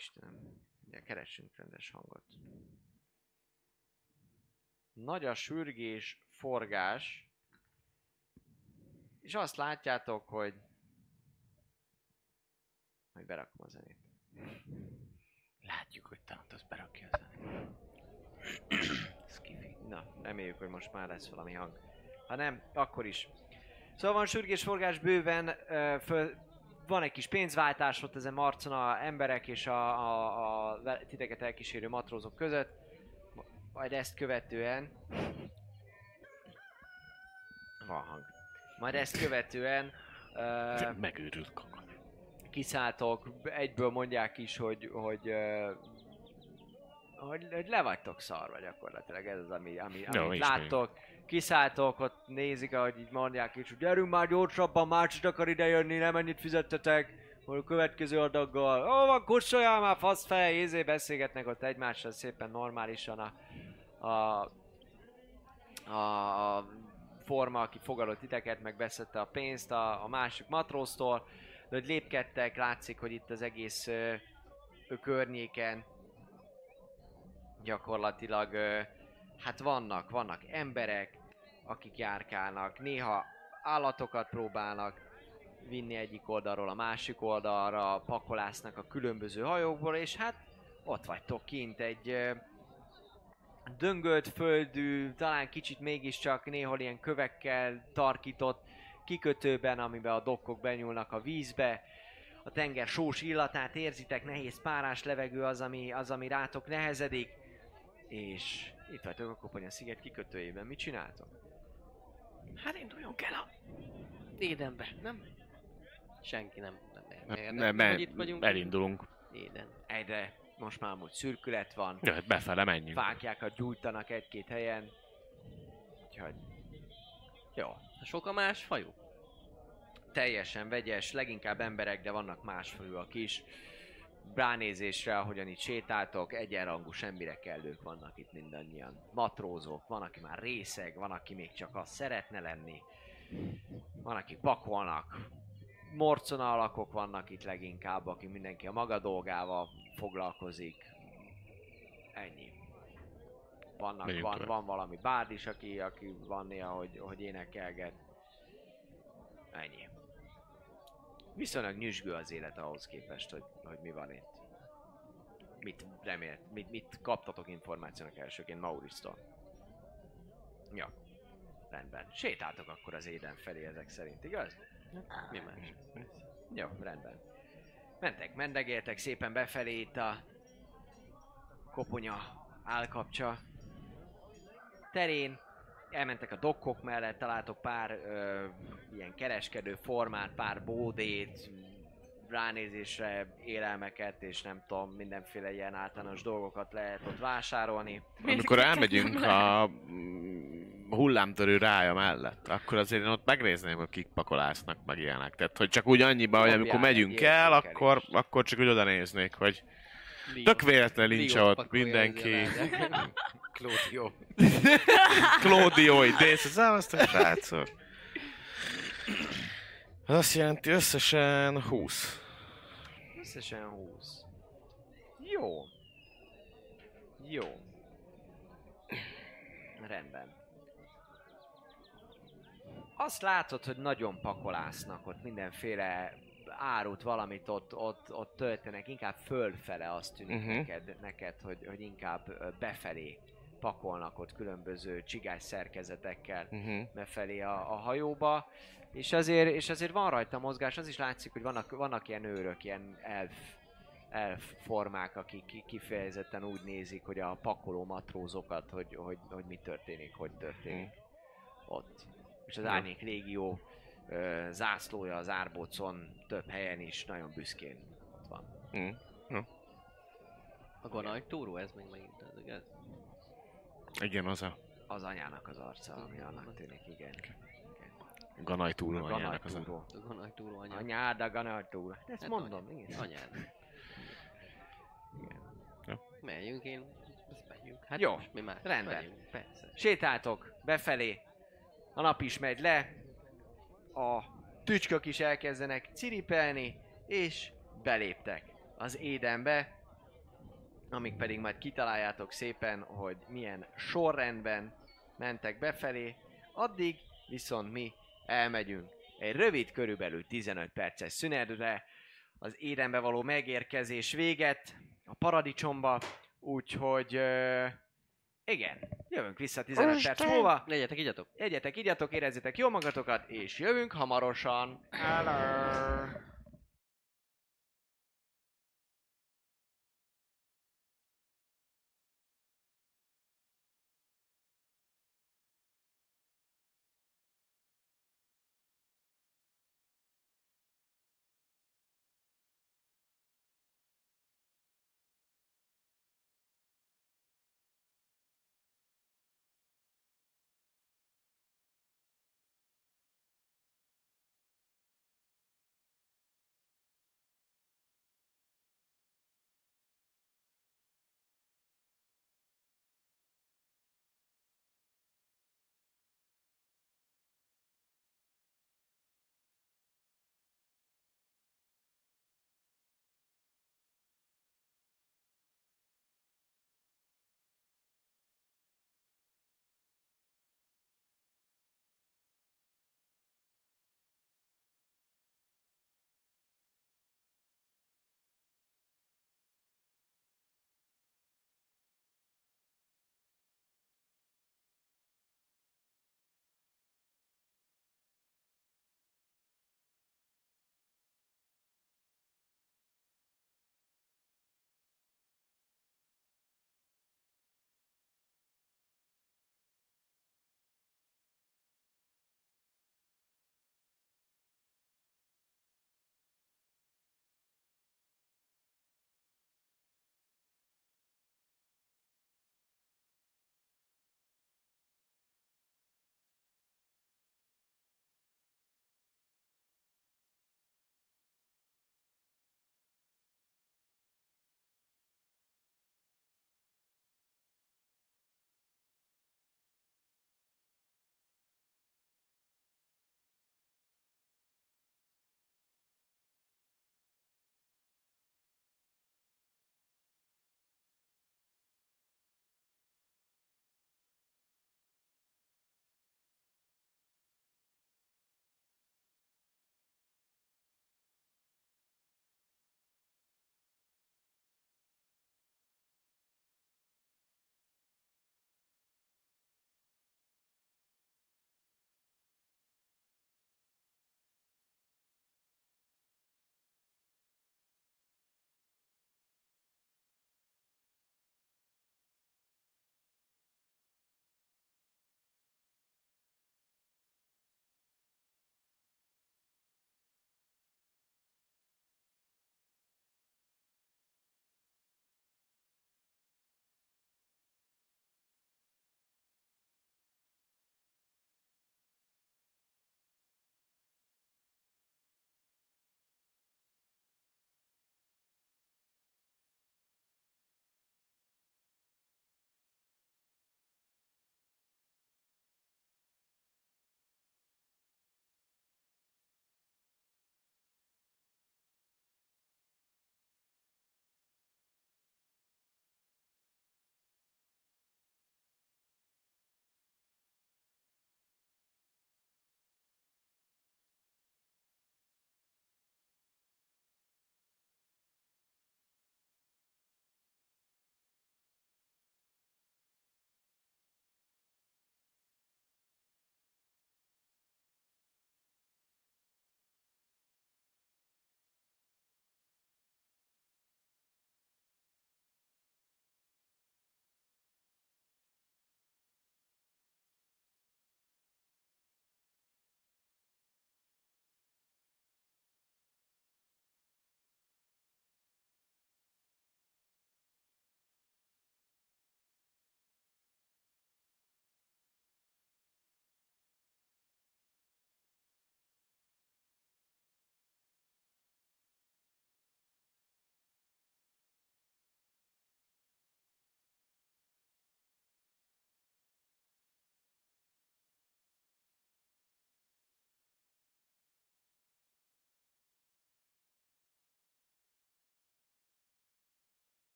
Istenem, ugye keressünk rendes hangot. Nagy a sürgés, forgás. És azt látjátok, hogy... Majd berakom a zenét. Látjuk, hogy Tantos berakja a zenét. Skiffy. Na, reméljük, hogy most már lesz valami hang. Ha nem, akkor is. Szóval van sürgésforgás bőven, ö, föl, van egy kis pénzváltás ott ezen Marcon a emberek és a, a, a titeket elkísérő matrózok között. Majd ezt követően... Van hang. Majd ezt követően... Ö, Megőrült kakony. kiszálltok, egyből mondják is, hogy, hogy, hogy, hogy le vagytok szarva gyakorlatilag, ez az, ami, ami, Jó, amit láttok. Kiszálltok, ott nézik, ahogy így mondják hogy gyerünk már gyorsabban, más is akar ide jönni, nem ennyit fizettetek, a következő adaggal, ó, van kussoljál már, fasz fej, izé beszélgetnek ott egymással szépen normálisan a, a, a, forma, aki fogadott titeket, meg a pénzt a, a másik matróztól, de hogy lépkedtek, látszik, hogy itt az egész ö, ö, környéken gyakorlatilag hát vannak, vannak emberek, akik járkálnak, néha állatokat próbálnak vinni egyik oldalról a másik oldalra, pakolásznak a különböző hajókból, és hát ott vagytok kint egy döngölt földű, talán kicsit mégiscsak néhol ilyen kövekkel tarkított kikötőben, amiben a dokkok benyúlnak a vízbe. A tenger sós illatát érzitek, nehéz párás levegő az, ami, az, ami rátok nehezedik. És itt vagytok a Koponya sziget kikötőjében. Mit csináltok? Hát induljunk el a Édenbe, nem? Senki nem, nem, nem, Ne, nem, itt vagyunk. elindulunk. Éden. Egyre most már amúgy szürkület van, Jöhet befele, menjünk. fákjákat gyújtanak egy-két helyen. Úgyhogy... Jó. Sok a más fajú? teljesen vegyes, leginkább emberek, de vannak másfajúak is. Ránézésre, ahogyan itt sétáltok, egyenrangú semmire kellők vannak itt mindannyian. Matrózok, van, aki már részeg, van, aki még csak azt szeretne lenni. Van, akik pakolnak. Morcona alakok vannak itt leginkább, aki mindenki a maga dolgával foglalkozik. Ennyi. Vannak, Megyünk van, van valami bárd is, aki, aki van néha, hogy, hogy énekelget. Ennyi. Viszonylag nyüzsgő az élet ahhoz képest, hogy, hogy mi van itt. Mit remélt, mit, mit kaptatok információnak elsőként Maurisztól? Ja. Rendben. Sétáltok akkor az éden felé ezek szerint, igaz? Mi más? Jó, rendben. Mentek, mendegéltek szépen befelé itt a koponya állkapcsa terén. Elmentek a dokkok mellett, találtok pár ö, ilyen kereskedő formát, pár bódét, ránézésre élelmeket, és nem tudom, mindenféle ilyen általános dolgokat lehet ott vásárolni. Amikor elmegyünk a mm, hullámtörő rája mellett, akkor azért én ott megnézném, hogy kik pakolásznak, meg ilyenek. Tehát, hogy csak úgy annyiban, hogy amikor megyünk el, akkor, akkor csak úgy oda néznék, hogy tök véletlen nincs ott mindenki. Claudio. Claudio, idéz, az a srácok. Ez azt jelenti összesen 20. Összesen 20. Jó. Jó. Rendben. Azt látod, hogy nagyon pakolásznak ott mindenféle árut, valamit ott, ott, ott töltenek, inkább fölfele azt tűnik uh-huh. neked, neked hogy, hogy inkább befelé pakolnak ott különböző csigás szerkezetekkel Uh-huh. befelé a, a hajóba, és azért, és azért van rajta mozgás, az is látszik, hogy vannak, vannak ilyen őrök, ilyen elf, elf formák, akik ki- kifejezetten úgy nézik, hogy a pakoló matrózokat, hogy, hogy, hogy mi történik, hogy történik ott. És az. Árnyék Légió ö, zászlója az árbocon több helyen is nagyon büszkén ott van. Mm. A Gonaj túró, ez még megint az igaz? Igen, az a Az anyának az arca, ami annak tűnik, igen. ganaj túló A anyának az a... Ganajtúró. A Gonaj túró anya. Anyád a ganajtúró. Ezt Hát mondom, anya- igen. Anyád. Megyünk én, ezt megyünk. Hát Jó, mi más? rendben. Megyünk, persze. Sétáltok befelé, a nap is megy le, a tücskök is elkezdenek ciripelni, és beléptek az édenbe, amíg pedig majd kitaláljátok szépen, hogy milyen sorrendben mentek befelé, addig viszont mi elmegyünk egy rövid, körülbelül 15 perces szünetre, az édenbe való megérkezés véget a paradicsomba, úgyhogy ö, igen, jövünk vissza 15 perc múlva. Legyetek, igyatok. Egyetek, igyatok, érezzétek jól magatokat, és jövünk hamarosan. Hello.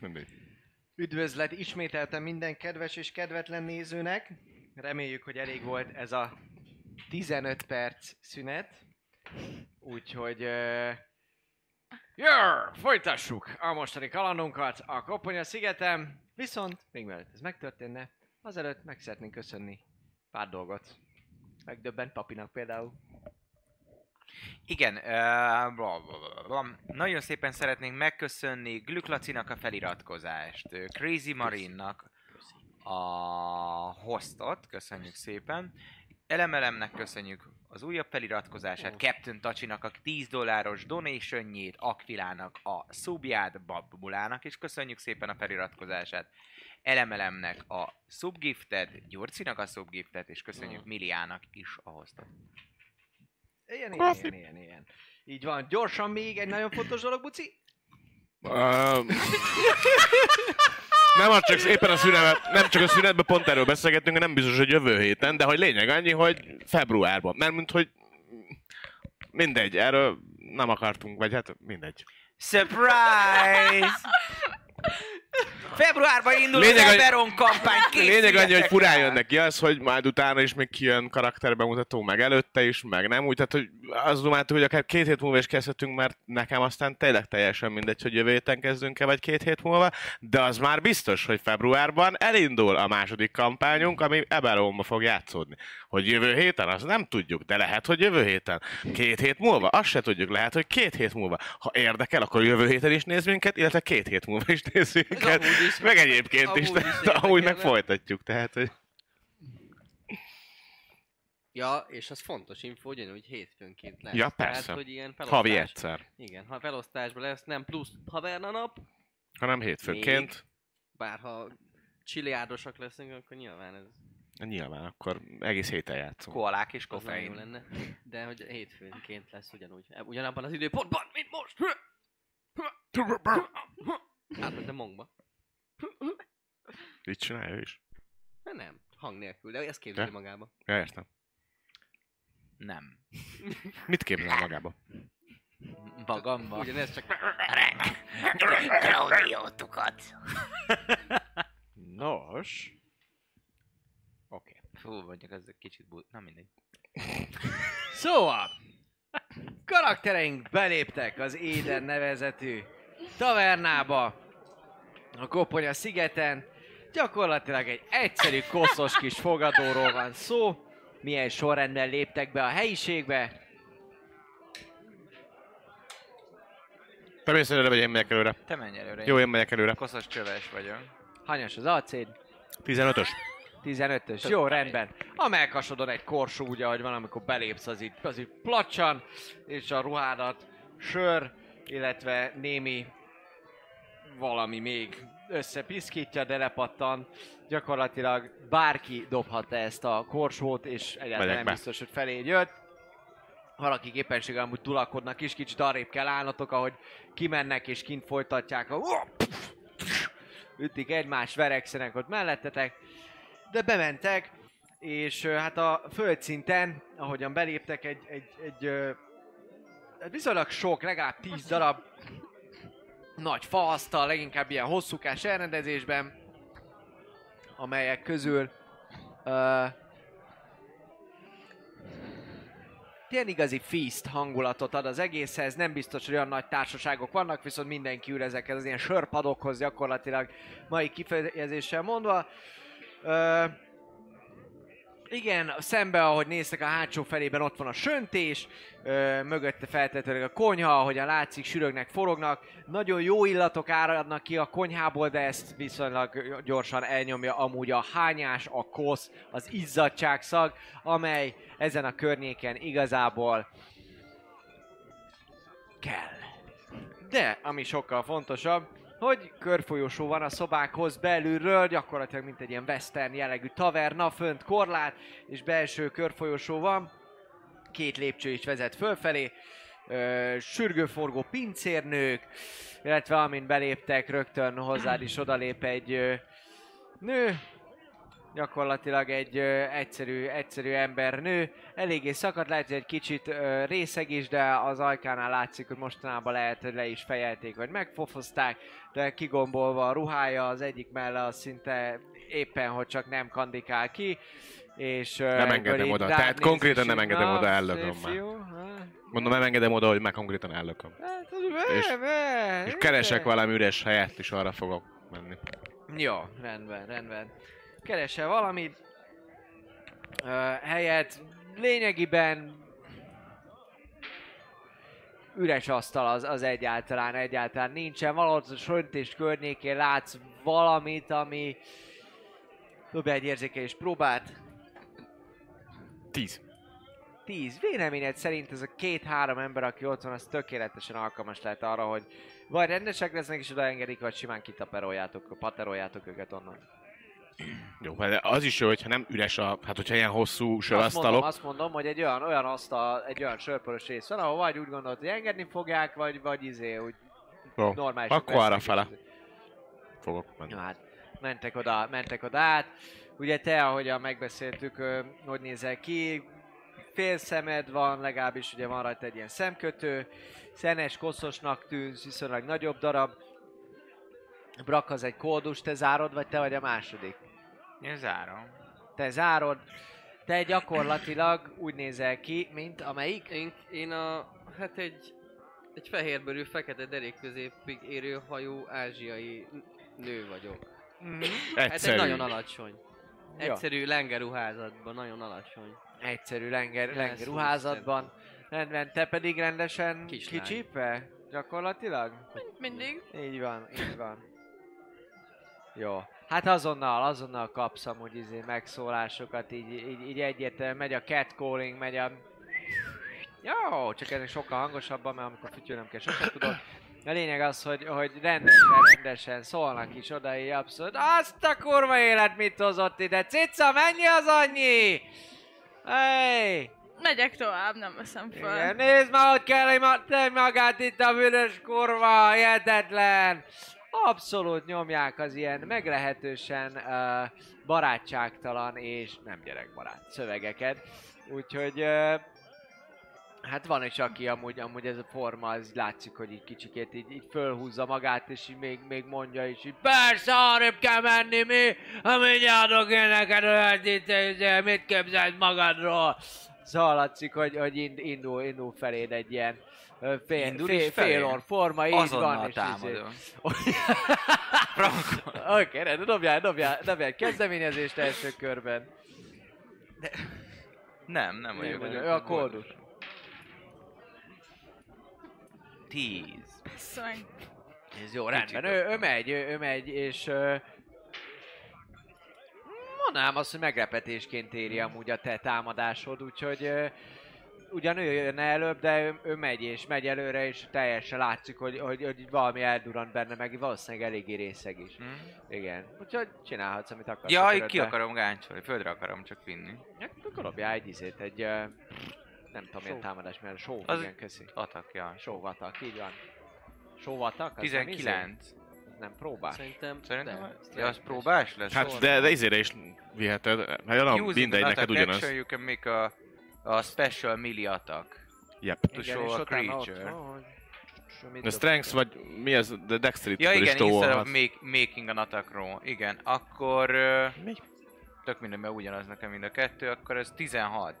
Mindegy. Üdvözlet ismételten minden kedves és kedvetlen nézőnek. Reméljük, hogy elég volt ez a 15 perc szünet. Úgyhogy... Uh... Jör, folytassuk a mostani kalandunkat a Koponya szigetem. Viszont, még mielőtt ez megtörténne, azelőtt meg szeretnénk köszönni pár dolgot. Megdöbbent papinak például. Igen, uh, bla, bla, bla, bla. nagyon szépen szeretnénk megköszönni Glüklacinak a feliratkozást, Crazy Marinnak a hostot, köszönjük szépen. Elemelemnek köszönjük az újabb feliratkozását, Captain Tacsinak a 10 dolláros donationjét, Akvilának a subját, Babbulának is köszönjük szépen a feliratkozását. Elemelemnek a subgiftet, Gyurcinak a subgiftet, és köszönjük Miliának is a hostot. Ilyen, ilyen, ilyen, ilyen, ilyen. Így van. Gyorsan még egy nagyon fontos dolog, Buci. Um, nem az csak éppen a szünetben, nem csak a szünetben pont erről beszélgettünk, nem biztos, hogy jövő héten, de hogy lényeg annyi, hogy februárban. Mert mint hogy mindegy, erről nem akartunk, vagy hát mindegy. Surprise! Februárban indul Lényeg, az Eberon kampány, Lényeg annyi, hogy furán rá! jön neki az, hogy majd utána is még kijön karakterbemutató, meg előtte is, meg nem. Úgy, tehát, hogy azt dumáltuk, hogy akár két hét múlva is kezdhetünk, mert nekem aztán tényleg teljesen mindegy, hogy jövő héten kezdünk-e, vagy két hét múlva, de az már biztos, hogy februárban elindul a második kampányunk, ami Eberomba fog játszódni. Hogy jövő héten, azt nem tudjuk, de lehet, hogy jövő héten. Két hét múlva, azt se tudjuk, lehet, hogy két hét múlva. Ha érdekel, akkor jövő héten is néz minket, illetve két hét múlva is néz minket. amúgy is- Meg egyébként is, amúgy is tehát amúgy meg folytatjuk, tehát, hogy... Ja, és az fontos info, ugyanúgy hétfőnként lesz. Ja, persze. Tehát, hogy ilyen felosztás. Havi egyszer, Igen, ha felosztásban lesz, nem plusz haverna nap, hanem hétfőnként. bár ha csiliárdosak leszünk, akkor nyilván ez Nyilván, akkor egész héten játszunk. Koalák és koffein. lenne. De hogy hétfőnként lesz ugyanúgy. Ugyanabban az időpontban, mint most. Átmentem mongba. Így csinálja ő is. Hát nem, hang nélkül, de ezt képzeli De? magába. Ja, értem. Nem. Mit képzel magába? Magamba. Ugyanez csak... Claudiótukat. Nos. Oké. Fú, mondjuk ez egy kicsit bu... Na mindegy. Szóval, karaktereink beléptek az Éden nevezetű tavernába, a Koponya szigeten. Gyakorlatilag egy egyszerű koszos kis fogadóról van szó. Milyen sorrendben léptek be a helyiségbe. Te mész előre, vagy én megyek előre? Te menj előre. Jó, én megyek előre. Koszos csöves vagyok. Hanyas az acéd? 15-ös. 15-ös. Jó, rendben. A melkasodon egy korsó, ugye, ahogy van, amikor belépsz, az itt, az itt placsan, és a ruhádat sör, illetve némi valami még összepiszkítja, de lepattan. Gyakorlatilag bárki dobhatta ezt a korsót, és egyáltalán nem biztos, hogy felé jött. Valaki éppenséggel amúgy tulakodnak is, kicsit arrébb kell állnotok, ahogy kimennek és kint folytatják a ütik egymást, verekszenek ott mellettetek, de bementek, és hát a földszinten, ahogyan beléptek, egy, egy, egy ö, hát viszonylag sok, legalább 10 darab nagy faasztal, leginkább ilyen hosszúkás elrendezésben, amelyek közül ö, ilyen igazi feast hangulatot ad az egészhez, nem biztos, hogy olyan nagy társaságok vannak, viszont mindenki ül ezekhez az ilyen sörpadokhoz gyakorlatilag mai kifejezéssel mondva. Ö, igen, szembe, ahogy néztek a hátsó felében, ott van a söntés, ö, mögötte feltetőleg a konyha, ahogyan látszik, sürögnek, forognak. Nagyon jó illatok áradnak ki a konyhából, de ezt viszonylag gyorsan elnyomja amúgy a hányás, a kosz, az izzadság szag, amely ezen a környéken igazából kell. De, ami sokkal fontosabb, hogy körfolyósó van a szobákhoz belülről, gyakorlatilag mint egy ilyen western jellegű taverna, fönt korlát, és belső körfolyósó van. Két lépcső is vezet fölfelé, ö, sürgőforgó pincérnők, illetve amint beléptek, rögtön hozzád is odalép egy ö, nő, gyakorlatilag egy ö, egyszerű, egyszerű ember nő, eléggé szakadt, lehet, hogy egy kicsit ö, részeg is, de az ajkánál látszik, hogy mostanában lehet, hogy le is fejelték, vagy megfofozták, de kigombolva a ruhája, az egyik melle az szinte éppen, hogy csak nem kandikál ki, és... ö, Nem engedem oda, tehát konkrétan nem engedem "Na, oda, ellököm már." Mondom, nem engedem oda, hogy már konkrétan ellököm. Hát, És- És keresek valami üres helyet, és arra fogok menni. Jó, rendben, rendben. Keresel valami ö, helyet, lényegiben üres asztal az, az egyáltalán, egyáltalán nincsen. Valahol a söntés környékén látsz valamit, ami... Dobj egy érzékelés próbát. Tíz. 10. Véleményed szerint ez a két-három ember, aki ott van, az tökéletesen alkalmas lehet arra, hogy vagy rendesek lesznek és odaengedik, vagy simán kitaperoljátok, pateroljátok őket onnan. Jó, hát az is jó, hogyha nem üres a... Hát, hogyha ilyen hosszú Azt mondom, sörasztalok, azt mondom, hogy egy olyan, olyan asztal, egy olyan sörpörös rész van, ahol vagy úgy gondolod, hogy engedni fogják, vagy, vagy izé, úgy jó, normális. akkor arra fele fogok menni. Na hát, mentek oda, mentek oda át. Ugye te, ahogyan megbeszéltük, hogy nézel ki, fél szemed van, legalábbis ugye van rajta egy ilyen szemkötő, szenes, koszosnak tűnsz, viszonylag nagyobb darab. Brak az egy kódus, te zárod, vagy te vagy a második? Én zárom. Te zárod, te gyakorlatilag úgy nézel ki, mint amelyik? Én, én a, hát egy, egy fehérbőrű, fekete derék középig érő hajú ázsiai nő vagyok. Hát egy nagyon alacsony. Ja. Egyszerű lengeruházatban, nagyon alacsony. Egyszerű lenger, Lesz lenger ruházatban. Rendben, te pedig rendesen Kislány. kicsípve? Gyakorlatilag? Mindig. Így van, így van. Jó. Hát azonnal, azonnal kapsz amúgy izé megszólásokat, így, így, így egyértelműen megy a catcalling, megy a... Jó, csak ennek sokkal hangosabban, mert amikor fütyülnöm kell, sosem tudod. A lényeg az, hogy, hogy rendesen, rendesen szólnak is oda, így abszolút. Azt a kurva élet mit hozott ide? Cica, mennyi az annyi? Hey! Megyek tovább, nem veszem fel. Igen, nézd már, hogy kell magát itt a büdös kurva, hihetetlen! Abszolút nyomják az ilyen meglehetősen uh, barátságtalan és nem gyerekbarát szövegeket. Úgyhogy uh, hát van is, aki amúgy, amúgy ez a forma, az látszik, hogy így kicsikét így, így fölhúzza magát, és így még, még mondja is, így persze, arrébb kell menni, mi? Ha mindjárt adok én neked olyat mit képzelsz magadról? Szóval látszik, hogy, hogy ind- indul, indul feléd egy ilyen ö, fél, Indul fél, orr forma, így Azonnal van. és támadom. Oké, okay, rendben, dobjál, dobjál, dobjál egy kezdeményezést első körben. Nem, nem vagyok. Nem, vagyok. ő a kódus. Tíz. Szóval Ez jó, rendben. Ő, ő megy, ő, ő megy, és... Ö, mondanám azt, hogy meglepetésként éri amúgy a te támadásod, úgyhogy... Ö, ugyan ő jön előbb, de ő, ő megy és megy előre, és teljesen látszik, hogy, hogy, hogy valami eldurrant benne, meg valószínűleg eléggé részeg is. Hm? Igen. Úgyhogy csinálhatsz, amit akarsz. Ja, így ki akarom gáncsolni, földre akarom csak vinni. Ja, akkor dobjál egy izét, egy... Nem tudom milyen támadás, mert só, Az- igen, köszi. Atak, ja. Sóvatak, így van. Sóvatak? Az nem izé? 19. Az nem próbál. Szerintem, Szerintem, de, ja, az próbás lesz? Hát de, de izére is viheted. Hát mindegy, neked ugyanaz. You can make a, a special melee attack. Yep. To Igen, show a ott creature. mit A strength vagy mi ez? De dexterity Ja igen, is instead of make, making an attack roll. Igen, akkor... Mi? Tök minden, mert ugyanaz nekem mind a kettő, akkor ez 16.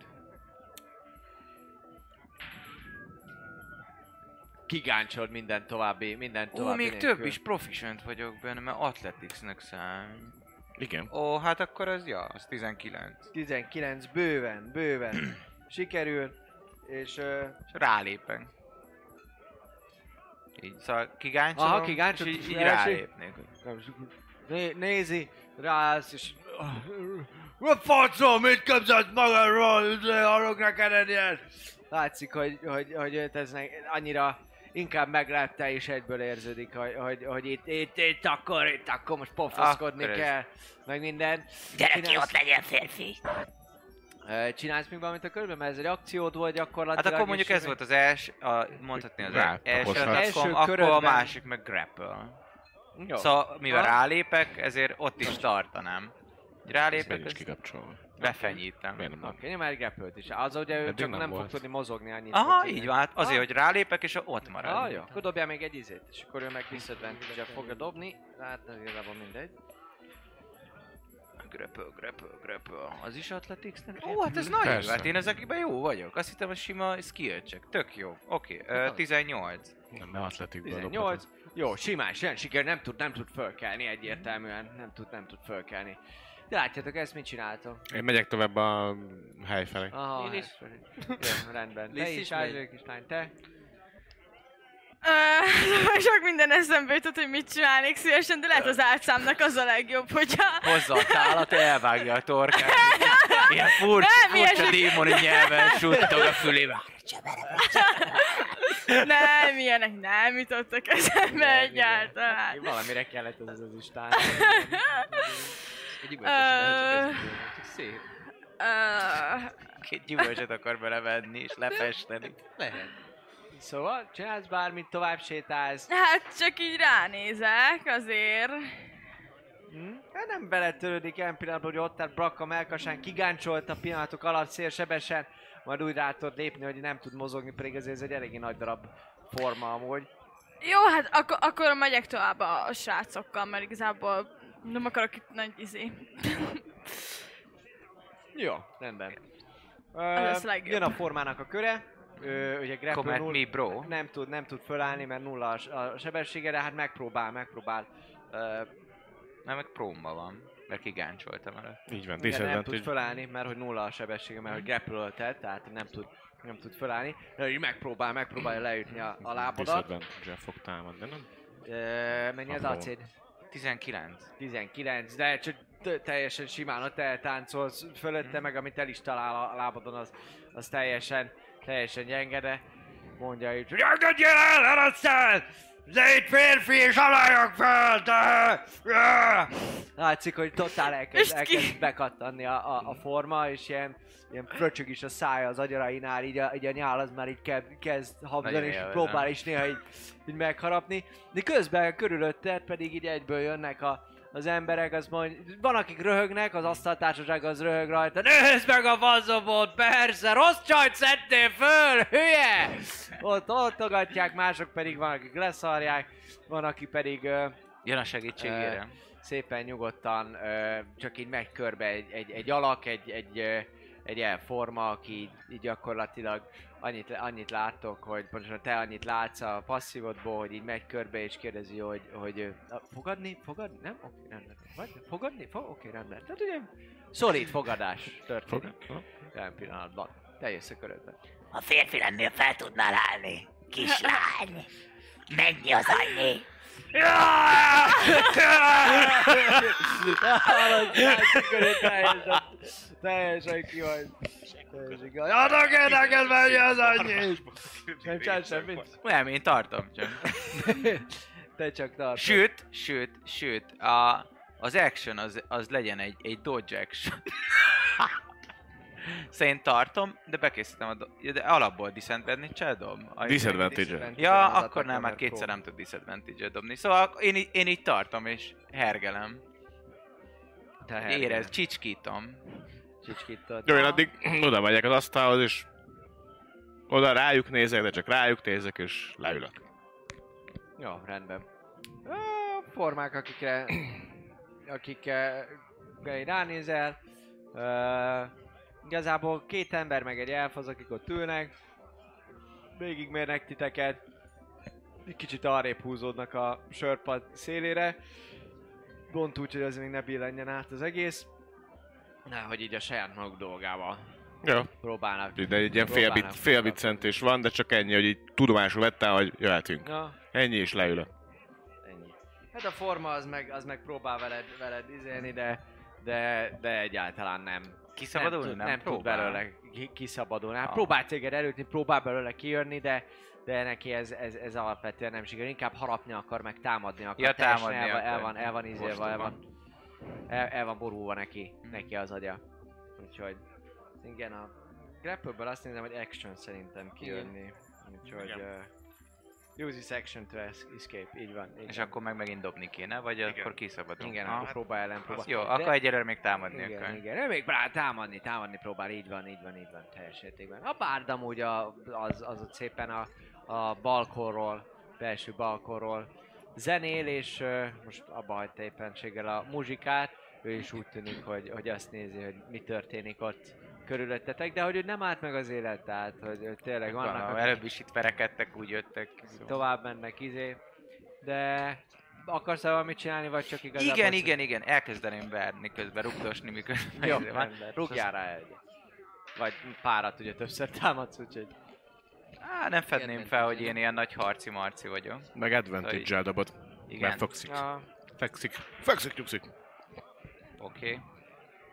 Kigáncsol minden további, minden Ó, további még nélkül. több is proficient vagyok benne, mert athleticsnek szám. Igen. Ó, hát akkor az, ja, az 19. 19, bőven, bőven. Sikerül, és... Uh, És rálépek. Így, szóval kigáncolom, Aha, kigáncsol, és így, így rálépnék. né, nézi, ráállsz, és... What facom, mit képzelsz magadról, hallok neked egy ilyen? Látszik, hogy, hogy, hogy őt ez annyira inkább meglepte, és egyből érződik, hogy, hogy, hogy itt, itt, itt, akkor, itt, akkor most pofoszkodni ez- kell, meg minden. Gyere ki, ott legyen férfi. Csinálsz még valamit a körben, mert ez egy akciód volt gyakorlatilag. Hát akkor mondjuk ez volt az els, a, mondhatni az Rá, első attackom, Első akkor a másik meg grapple. Jó. Szóval mivel Ha? rálépek, ezért ott is tartanám. Rálépek, ezt kikapcsolva? befenyítem. Miért nem? Oké, nyomj egy grapple is. Az ugye ő csak nem nem, fog tudni mozogni annyit. Aha, fog így van, hát azért, Ah. hogy rálépek, és ott marad. Ah, jó. Akkor dobjál még egy izét, és akkor ő meg disadvantage fogja dobni. Hát ez igazából mindegy. Grapple, grapple, grapple. Az is Athleticsnek? Ó, hát ez nagyon jó. Hát én ezekben jó vagyok. Azt hittem, hogy sima skill check. Tök jó. Oké, okay. 18. Nem, nem atletikből 18. Jó, simán, sem siker, nem tud, nem tud fölkelni egyértelműen. Nem tud, nem tud fölkelni. De látjátok, ezt mit csináltok? Én megyek tovább a hely felé. Aha, Én is. Jó, rendben. Te is. Ázső kislány, te? Ö, sok minden eszembe jutott, hogy mit csinálnék szívesen, de lehet az álcámnak az a legjobb, hogyha... Hozza a tálat, elvágja a torkát. Ilyen furcsa, Nem, furcsa démoni nyelven suttog a fülébe. Nem, ilyenek nem jutottak eszembe egyáltalán. Valamire kellett az az Isten. Egy Ö, üvöltös, Szép. Két gyümölcsöt akar belevenni és lefesteni. Lehet. Szóval, csinálsz bármit, tovább sétálsz. Hát csak így ránézek azért. Hm? Hát nem beletörődik ilyen pillanatban, hogy ott állt Brakka melkasán, kigáncsolt a pillanatok alatt szélsebesen, majd úgy rá tud lépni, hogy nem tud mozogni, pedig ez, ez egy eléggé nagy darab forma amúgy. Jó, hát ak- akkor megyek tovább a srácokkal, mert igazából nem akarok itt nagy izé. Jó, rendben. Ö, jön a formának a köre, ö, ugye grapple null- me, bro. nem tud, nem tud fölállni, mert nulla a, sebessége, de hát megpróbál, megpróbál. Ö, Nem, meg prómba van. Mert kigáncsoltam előtt. Így van, igen, nem tud fölállni, mert hogy nulla a sebessége, mert hogy grapple tehát nem tud, nem tud fölállni. De így megpróbál, megpróbálja leütni a, a lábadat. Disadvantage-el fog támadni, nem? Ö, mennyi az acid? 19. 19, de csak teljesen simán ott eltáncolsz fölötte, meg amit el is talál a lábadon, az, az teljesen, teljesen gyenge, de mondja így, hogy engedjél el, eredszál! De itt férfi és alályok fel! Ja!" Látszik, hogy totál elkezd, elkezd bekattanni a, a, a forma, és ilyen, ilyen fröcsög is a szája az agyarainál, így a, így a nyál az már így kezd, kezd habzani, és próbál is néha így, így megharapni. De közben körülötted pedig így egyből jönnek a, az emberek, az mondja, van akik röhögnek, az asztaltársaság az röhög rajta. Nézd meg a fazomot, persze, rossz csajt szedtél föl, hülye! Ott oltogatják, mások pedig van, akik leszarják, van, aki pedig ö, Jön a segítségére. szépen nyugodtan ö, csak így megy körbe egy, egy, egy alak, egy, egy, ö, egy ilyen forma, aki így gyakorlatilag annyit, annyit láttok, hogy pontosan te annyit látsz a passzívodból, hogy így megy körbe és kérdezi, hogy, hogy na, fogadni? Fogadni? Nem? Oké, rendben. Vagy? Fogadni? Fo- Oké, rendben. Tehát ugye szolid fogadás történik. Fog? Jelen pillanatban. Te jössz a körödbe. Ha férfi lennél, fel tudnál állni. Kislány. Mennyi az annyi? teljesen, ki vagy. Teljesen ki vagy. Adok én neked mennyi az annyi! Nem csinál semmit. Nem, én tartom csak. Te csak tartod. Sőt, sőt, sőt, a, az action az, az legyen egy, egy dodge action. Szerint tartom, de bekészítem a do- ja, de alapból disadvantage-el dob. A- Disadvantage-el. Ja, akkor nem, hát kétszer nem tud disadvantage dobni. Szóval én, í- én így tartom és hergelem. Te hergel. Érez, csicskítom. Csicskítod. Jó, én addig oda megyek az asztalhoz, és oda rájuk nézek, de csak rájuk nézek, és leülök. Jó, rendben. A formák, akikre, akikre ránézel, uh, igazából két ember meg egy elf az, akik ott ülnek, végigmérnek titeket, egy kicsit arrébb húzódnak a sörpad szélére, pont úgy, hogy az még ne billenjen át az egész, Na, hogy így a saját maguk dolgával Jó, próbálnak. de egy ilyen fél próbálnak bit, fél bit centés van, de csak ennyi, hogy így tudomásul vettem, hogy jöhetünk. Na, Ennyi, és leülök. Ennyi. Hát a forma az meg, az meg próbál veled, veled izélni, de, de, de egyáltalán nem. Kiszabadulni? nem, Nem, nem tud belőle ki, kiszabadulni. Hát Ah. próbál téged elütni, próbál belőle kijönni, de, de neki ez, ez, ez alapvetően nem sikerül. Inkább harapni akar, meg támadni akar. Ja, támadni el, van, el akar. van, el van izélve, el van, el, el van borulva neki, neki az agya. Úgyhogy, igen, a grapple azt nézem, hogy action szerintem kijönni. Úgyhogy, uh, Use this action to es- escape, így van. Így És van. akkor meg megint dobni kéne, vagy Igen. akkor kiszabadunk? Igen, Aha. akkor próbál ellen próbál. Jó, De- akkor egyelőre még támadni Igen, akar. igen. Ő még brá, támadni, támadni próbál, így van, így van, így van, teljes értékben. A bárd amúgy a, az, az ott szépen a, a balkonról, belső balkonról zenél, és uh, most abba hagyta éppenséggel a muzsikát, ő is úgy tűnik, hogy, hogy azt nézi, hogy mi történik ott körülöttetek, de hogy ő nem állt meg az élet, tehát hogy, hogy tényleg vannak, Van, akik előbb is itt verekedtek, úgy jöttek. Szóval. tovább mennek izé, de akarsz -e valamit csinálni, vagy csak igazából... Igen, igen, igen, elkezdeném verni közben, rugdosni miközben. Jó, van. rendben. Rúgjál rá egyet. Vagy párat ugye többször támadsz, úgyhogy... Á, nem fedném fel, hogy én ilyen nagy harci-marci vagyok. Meg advantage-el dobod. Igen, Mert fekszik. Ja, Fekszik. Fekszik, nyugszik. oké. Okay.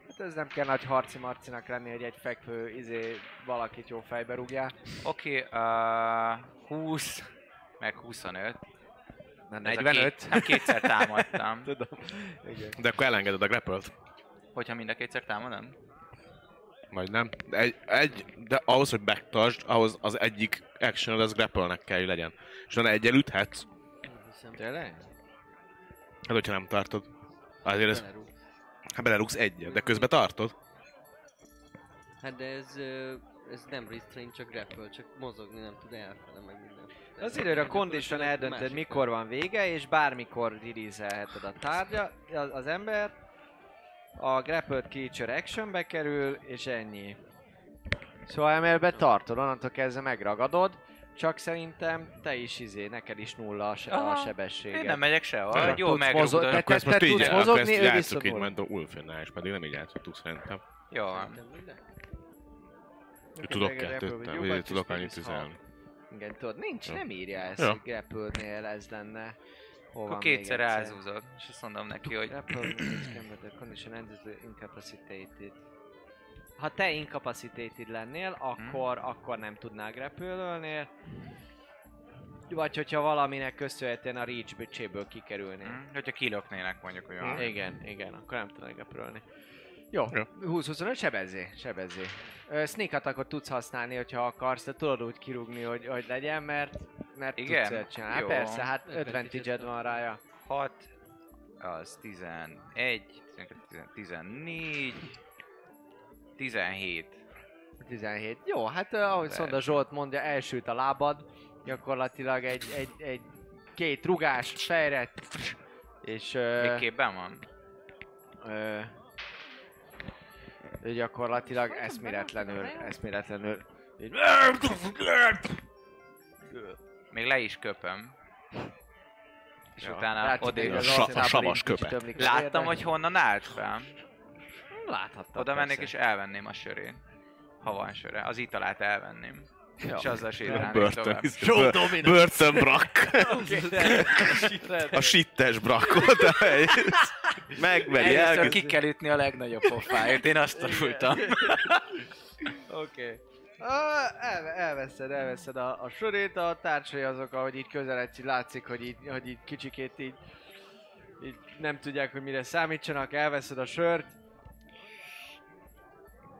hát ez nem kell nagy harci marcinak lenni, hogy egy fekvő izé valakit jó fejbe rúgjál. Oké, okay, uh, 20, meg 25. Na, Ez a 45. Két, hát kétszer támadtam. Tudom. Igen. De akkor elengeded a grapple-t. Hogyha mind a kétszer támadom? Vagy nem. De egy, egy, de ahhoz, hogy megtartsd, ahhoz az egyik action az grapple-nek kell, hogy legyen. És van egyel üthetsz, Tényleg? hát hogyha nem tartod. Azért ez, Belerúg. hát belerúgsz egyet, de közben tartod. Hát de ez, ez nem restrain, csak grapple, csak mozogni nem tud elfele, meg minden. Az időre a condition eldöntöd, mikor van vége, és bármikor release a tárgya, az, az ember. A grappled creature actionbe kerül, és ennyi. Szóval emelbe tartod, onnantól kezdve megragadod, csak szerintem te is izé, neked is nulla a, se- a Aha. sebességed. Én nem megyek sehol, Tudod, jó tudsz megrugdos. mozog- Akkor ezt most te így, tudsz akkor ezt mozogni, így ő viszont így, nulla. mert Ulfinnál is, pedig nem így játszottuk szerintem. Jó tudok kettőt, nem, vagy tudok annyit still üzelni. Igen, tudod, nincs, nem írja ezt, hogy grapple-nél ez lenne. Hol Akkor kétszer elzúzok, és azt mondom neki, hogy. Ha te incapacitated lennél, akkor, akkor nem tudnál grapple Vagy hogyha valaminek köszönhetően a reach ből kikerülnél. hm, hogyha kilöknének mondjuk olyan. Igen, igen, akkor nem tudnak grapple Jó, Jó. 20-25 sebezzé, sebezzé. Ö, Sneak attackot tudsz használni, hogyha akarsz, de tudod úgy kirúgni, hogy, hogy legyen, mert, mert Igen? tudsz csinálni. Hát Jó. persze, hát advantage van rája. 6, az 11, 12, 14, 17. 17. Jó, hát uh, ahogy. Szonda Zsolt mondja, elsült a lábad, gyakorlatilag egy, egy, egy két rugás fejre, és Még uh, képben van? uh, ő gyakorlatilag eszméletlenül, eszméletlenül így, Még le is köpöm. És Ja, utána odébb. A sa- a savas így kicsit köpe. ömlik a Láttam, hogy honnan állt fel. Láthattam, Oda mennék és elvenném a sörét. Ha van söre. Az italát elvenném. Jó. És azzal sétálnék Börtön, tovább. bör- börtön brak. A sittes brak volt a hely. Megveri, Először elkezd. ki kell ütni a legnagyobb pofáért, én azt tanultam. Oké. Ah, El, elveszed, elveszed a, a sörét, a társai azok, ahogy így közeledsz, így látszik, hogy így, hogy így kicsikét így, így nem tudják, hogy mire számítsanak, elveszed a sört,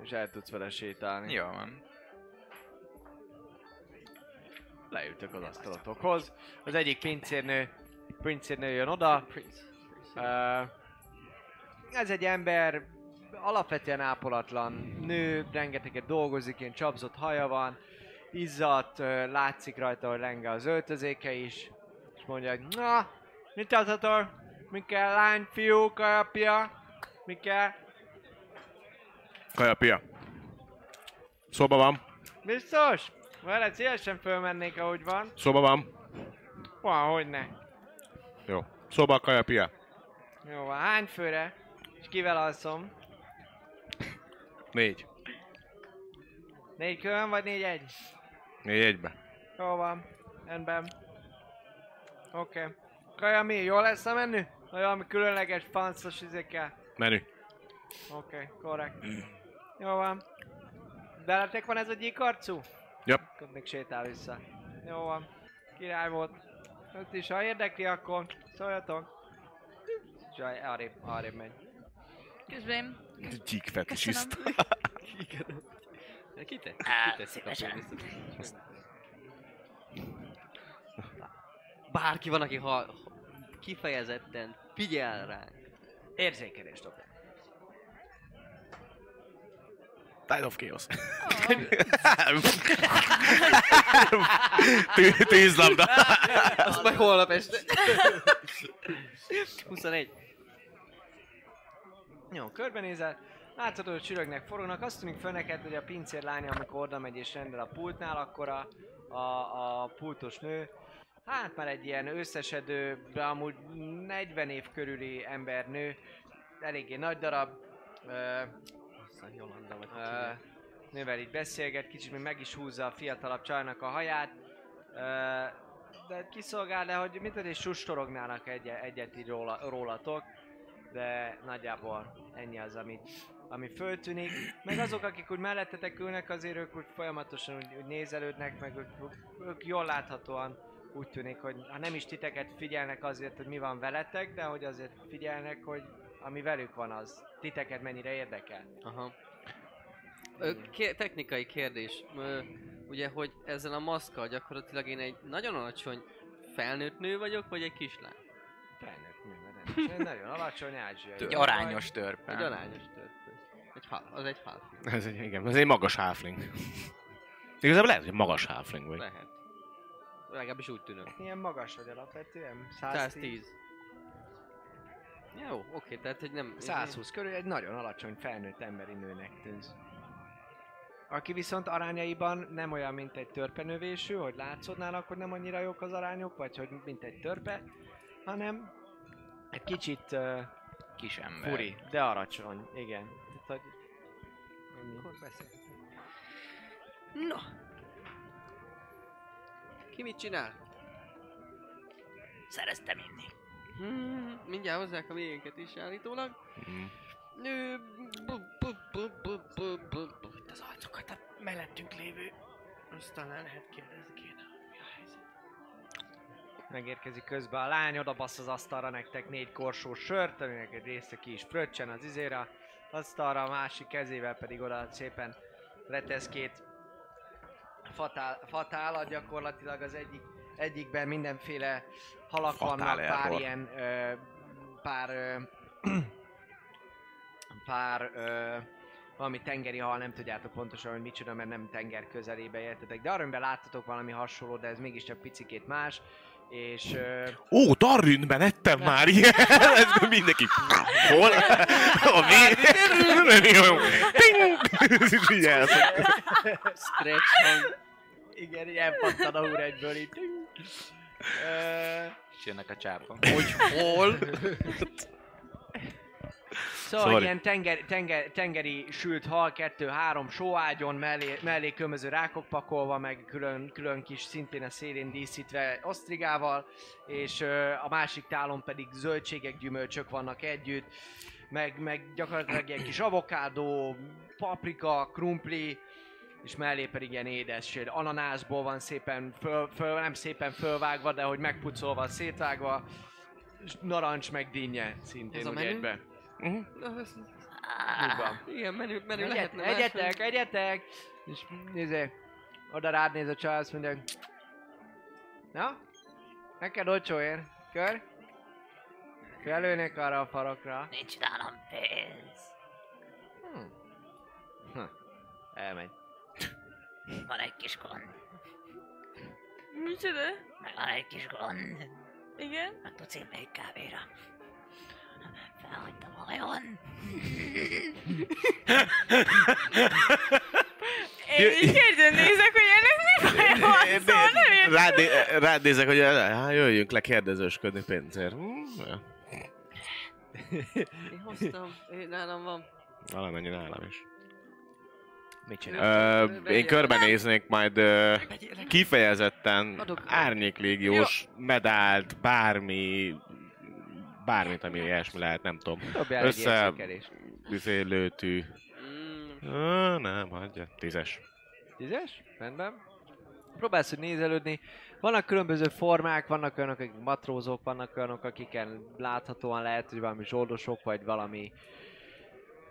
és el tudsz vele sétálni. Jó van. Leültök az asztalotokhoz. Az egyik pincérnő, pincérnő jön oda. Uh, ez egy ember, alapvetően ápolatlan nő, rengeteget dolgozik, ilyen csapzott haja van, izzadt, látszik rajta, hogy lenge az öltözéke is, és mondja, hogy na, mit adhatok? Mi kell, lány, fiú, kajapia? Mi kell? Kajapia. Szoba van. Biztos? Veled szívesen fölmennék, ahogy van. Szoba van. Van, hogy ne. Jó. Szoba, kajapia. Jó van, hány főre? És kivel alszom? Négy. Négy külön vagy négy egy? Négy egybe. Jó van, rendben. Oké. Okay. Kaja mi? Jó lesz a menü? Vagy valami különleges fanszos izékkel? Menü. Oké, okay, korrekt. Jó van. Beletek van ez a gyíkarcú? Yep. Akkor még sétál vissza. Jó van. Király volt. Öt is, ha érdekli, akkor szóljatok. És arrébb, arrébb megy. Közben Gyík fetisist. köszönöm. Kite? Kiteszik a péniszet. bárki van, aki ha, kifejezetten figyel ránk. Érzékelést dobj. Tide of Chaos. Tű- Tűzlabda. Azt majd holnap este. 21. Jó, körbenézel, láthatod, hogy csürögnek, forognak, azt tűnik föl neked, hogy a pincér lánya, amikor oda megy és rendel a pultnál, akkor a, a, a pultos nő, hát már egy ilyen összesedő, de amúgy 40 év körüli ember nő, eléggé nagy darab, ö, Aztán Jolanda vagy. ö, nővel így beszélget, kicsit még meg is húzza a fiatalabb csajnak a haját, ö, de kiszolgál le, hogy hogy egy sustorognának egy, egyet így róla, rólatok, de nagyjából ennyi az, ami, ami föltűnik. Meg azok, akik úgy mellettetek ülnek, azért ők úgy folyamatosan úgy, úgy nézelődnek, meg ők, ők jól láthatóan úgy tűnik, hogy ha nem is titeket figyelnek azért, hogy mi van veletek, de hogy azért figyelnek, hogy ami velük van az, titeket mennyire érdekel. Aha. Ö, ké- technikai kérdés. Ö, ugye, hogy ezzel a maszkkal gyakorlatilag én egy nagyon alacsony felnőtt nő vagyok, vagy egy kislány? Felnőtt nagyon alacsony ázsiai. Egy arányos törpe. Egy arányos törpő. Egy hal, az egy halfling. Ez egy, igen, ez egy magas halfling. Igazából lehet, hogy magas halfling vagy. Lehet. Legalábbis úgy tűnök. Ilyen magas vagy alapvetően? 110. 110. Jó, oké, tehát hogy nem... 120 körül egy nagyon alacsony felnőtt emberi nőnek tűnsz. Aki viszont arányaiban nem olyan, mint egy törpenövésű, hogy látszódnának, hogy nem annyira jók az arányok, vagy hogy mint egy törpe, hanem egy kicsit uh, Kis ember. furi, de alacsony, igen. Tehát. Akkor beszéltek. Na! Ki mit csinál? Szereztem inni. Hmm, mindjárt hozzák a végénket is állítólag. Mm. Ö, bu, bu, bu, bu, bu, bu, bu. Itt az arcokat a mellettünk lévő. Azt talán lehet kérdezni Megérkezik közben a lány, oda bassz az asztalra nektek négy korsó sört, aminek egy része ki is fröccsen az izére az asztalra, a másik kezével pedig oda szépen letesz két fatál, fatálat, gyakorlatilag az egyik, egyikben mindenféle halak Fatál vannak, pár error. ilyen, ö, pár, ö, pár, ö, valami tengeri hal, nem tudjátok pontosan, hogy micsoda, mert nem tenger közelébe értetek, de arra láttatok valami hasonló, de ez mégiscsak picikét más, és ö, Ó, Darrinben ettem már ilyen! Ez mindenki... Hol? A mi? Elszok. Stretch hang. igen, ilyen pattan a úr egyből itt. És jönnek a csápa. Hogy hol? Szóval Sorry. ilyen tenger, tenger, tengeri sült hal, kettő-három sóágyon, mellé, mellé kömöző rákok pakolva, meg külön, külön kis szintén a szélén díszítve osztrigával, és ö, a másik tálon pedig zöldségek, gyümölcsök vannak együtt, meg, meg gyakorlatilag ilyen kis avokádó, paprika, krumpli, és mellé pedig ilyen édes, ananászból van szépen, föl, föl, nem szépen fölvágva, de hogy megpucolva, szétvágva, és narancs meg dinnye szintén Ez a ugye menü? egybe. Mhm. Igen, menü, menü Egyet, lehetne egyetek, máshogy. egyetek! És nézé, oda rád néz a csaj, azt mondja, Na? Neked olcsóért? Kör? Felőnek arra a farokra. Nincs nálam pénz. Hm. Hm. Elmegy. Van egy kis gond. Micsoda? Meg van egy kis gond. Igen? Meg tudsz én még kávéra. Felhagytam a hajón. Én így kérdőn nézek, hogy ennek mi baj van, szóval nem. Rád, rád nézek, hogy hát, jöjjünk le kérdezősködni pénzért. Hm, ja, Én hoztam, én nálam van. valamennyi nálam is. Mit csinál? Ö, én körbenéznék majd ö, kifejezetten árnyéklégiós, medált, bármi, bármit, ami ilyesmi lehet, nem tudom. Dobjál Össze... Üzé, lőtű. Mm, Ö, nem, hagyja. Tízes. Tízes? Rendben. Próbálsz, hogy nézelődni. Vannak különböző formák, vannak olyanok, akik matrózok, vannak olyanok, akiken láthatóan lehet, hogy valami zsoldosok, vagy valami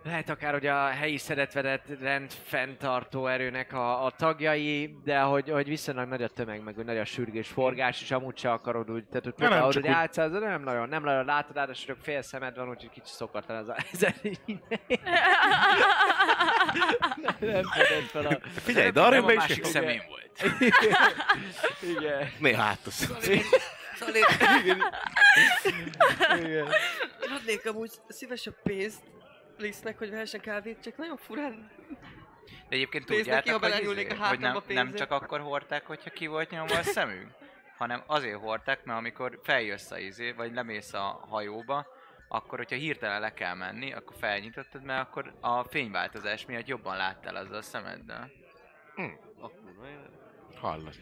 lehet akár, hogy a helyi szeretvedett rend fenntartó erőnek a, a tagjai, de hogy, hogy viszonylag nagy a tömeg, meg hogy nagy a sürgés, forgás, és amúgy se akarod úgy, tehát hogy nem, hogy úgy- átszállsz, de nem nagyon, nem nagyon látod, ráadásul fél szemed van, úgyhogy kicsit szokatlan ez a ez Nem fedett fel a... Figyelj, de arra is másik szemén volt. Igen. Néha hátusz. Igen. Adnék amúgy szívesebb pénzt Lisznek, hogy vehessen kávét, csak nagyon furán. De egyébként tudjátok, ha hogy, izé, a hogy nem, hátamba nem csak akkor hordták, hogyha ki volt nyomva a szemünk, hanem azért hordták, mert amikor feljössz a izé, vagy lemész a hajóba, akkor, hogyha hirtelen le kell menni, akkor felnyitottad, mert akkor a fényváltozás miatt jobban láttál azzal a szemeddel. Hallod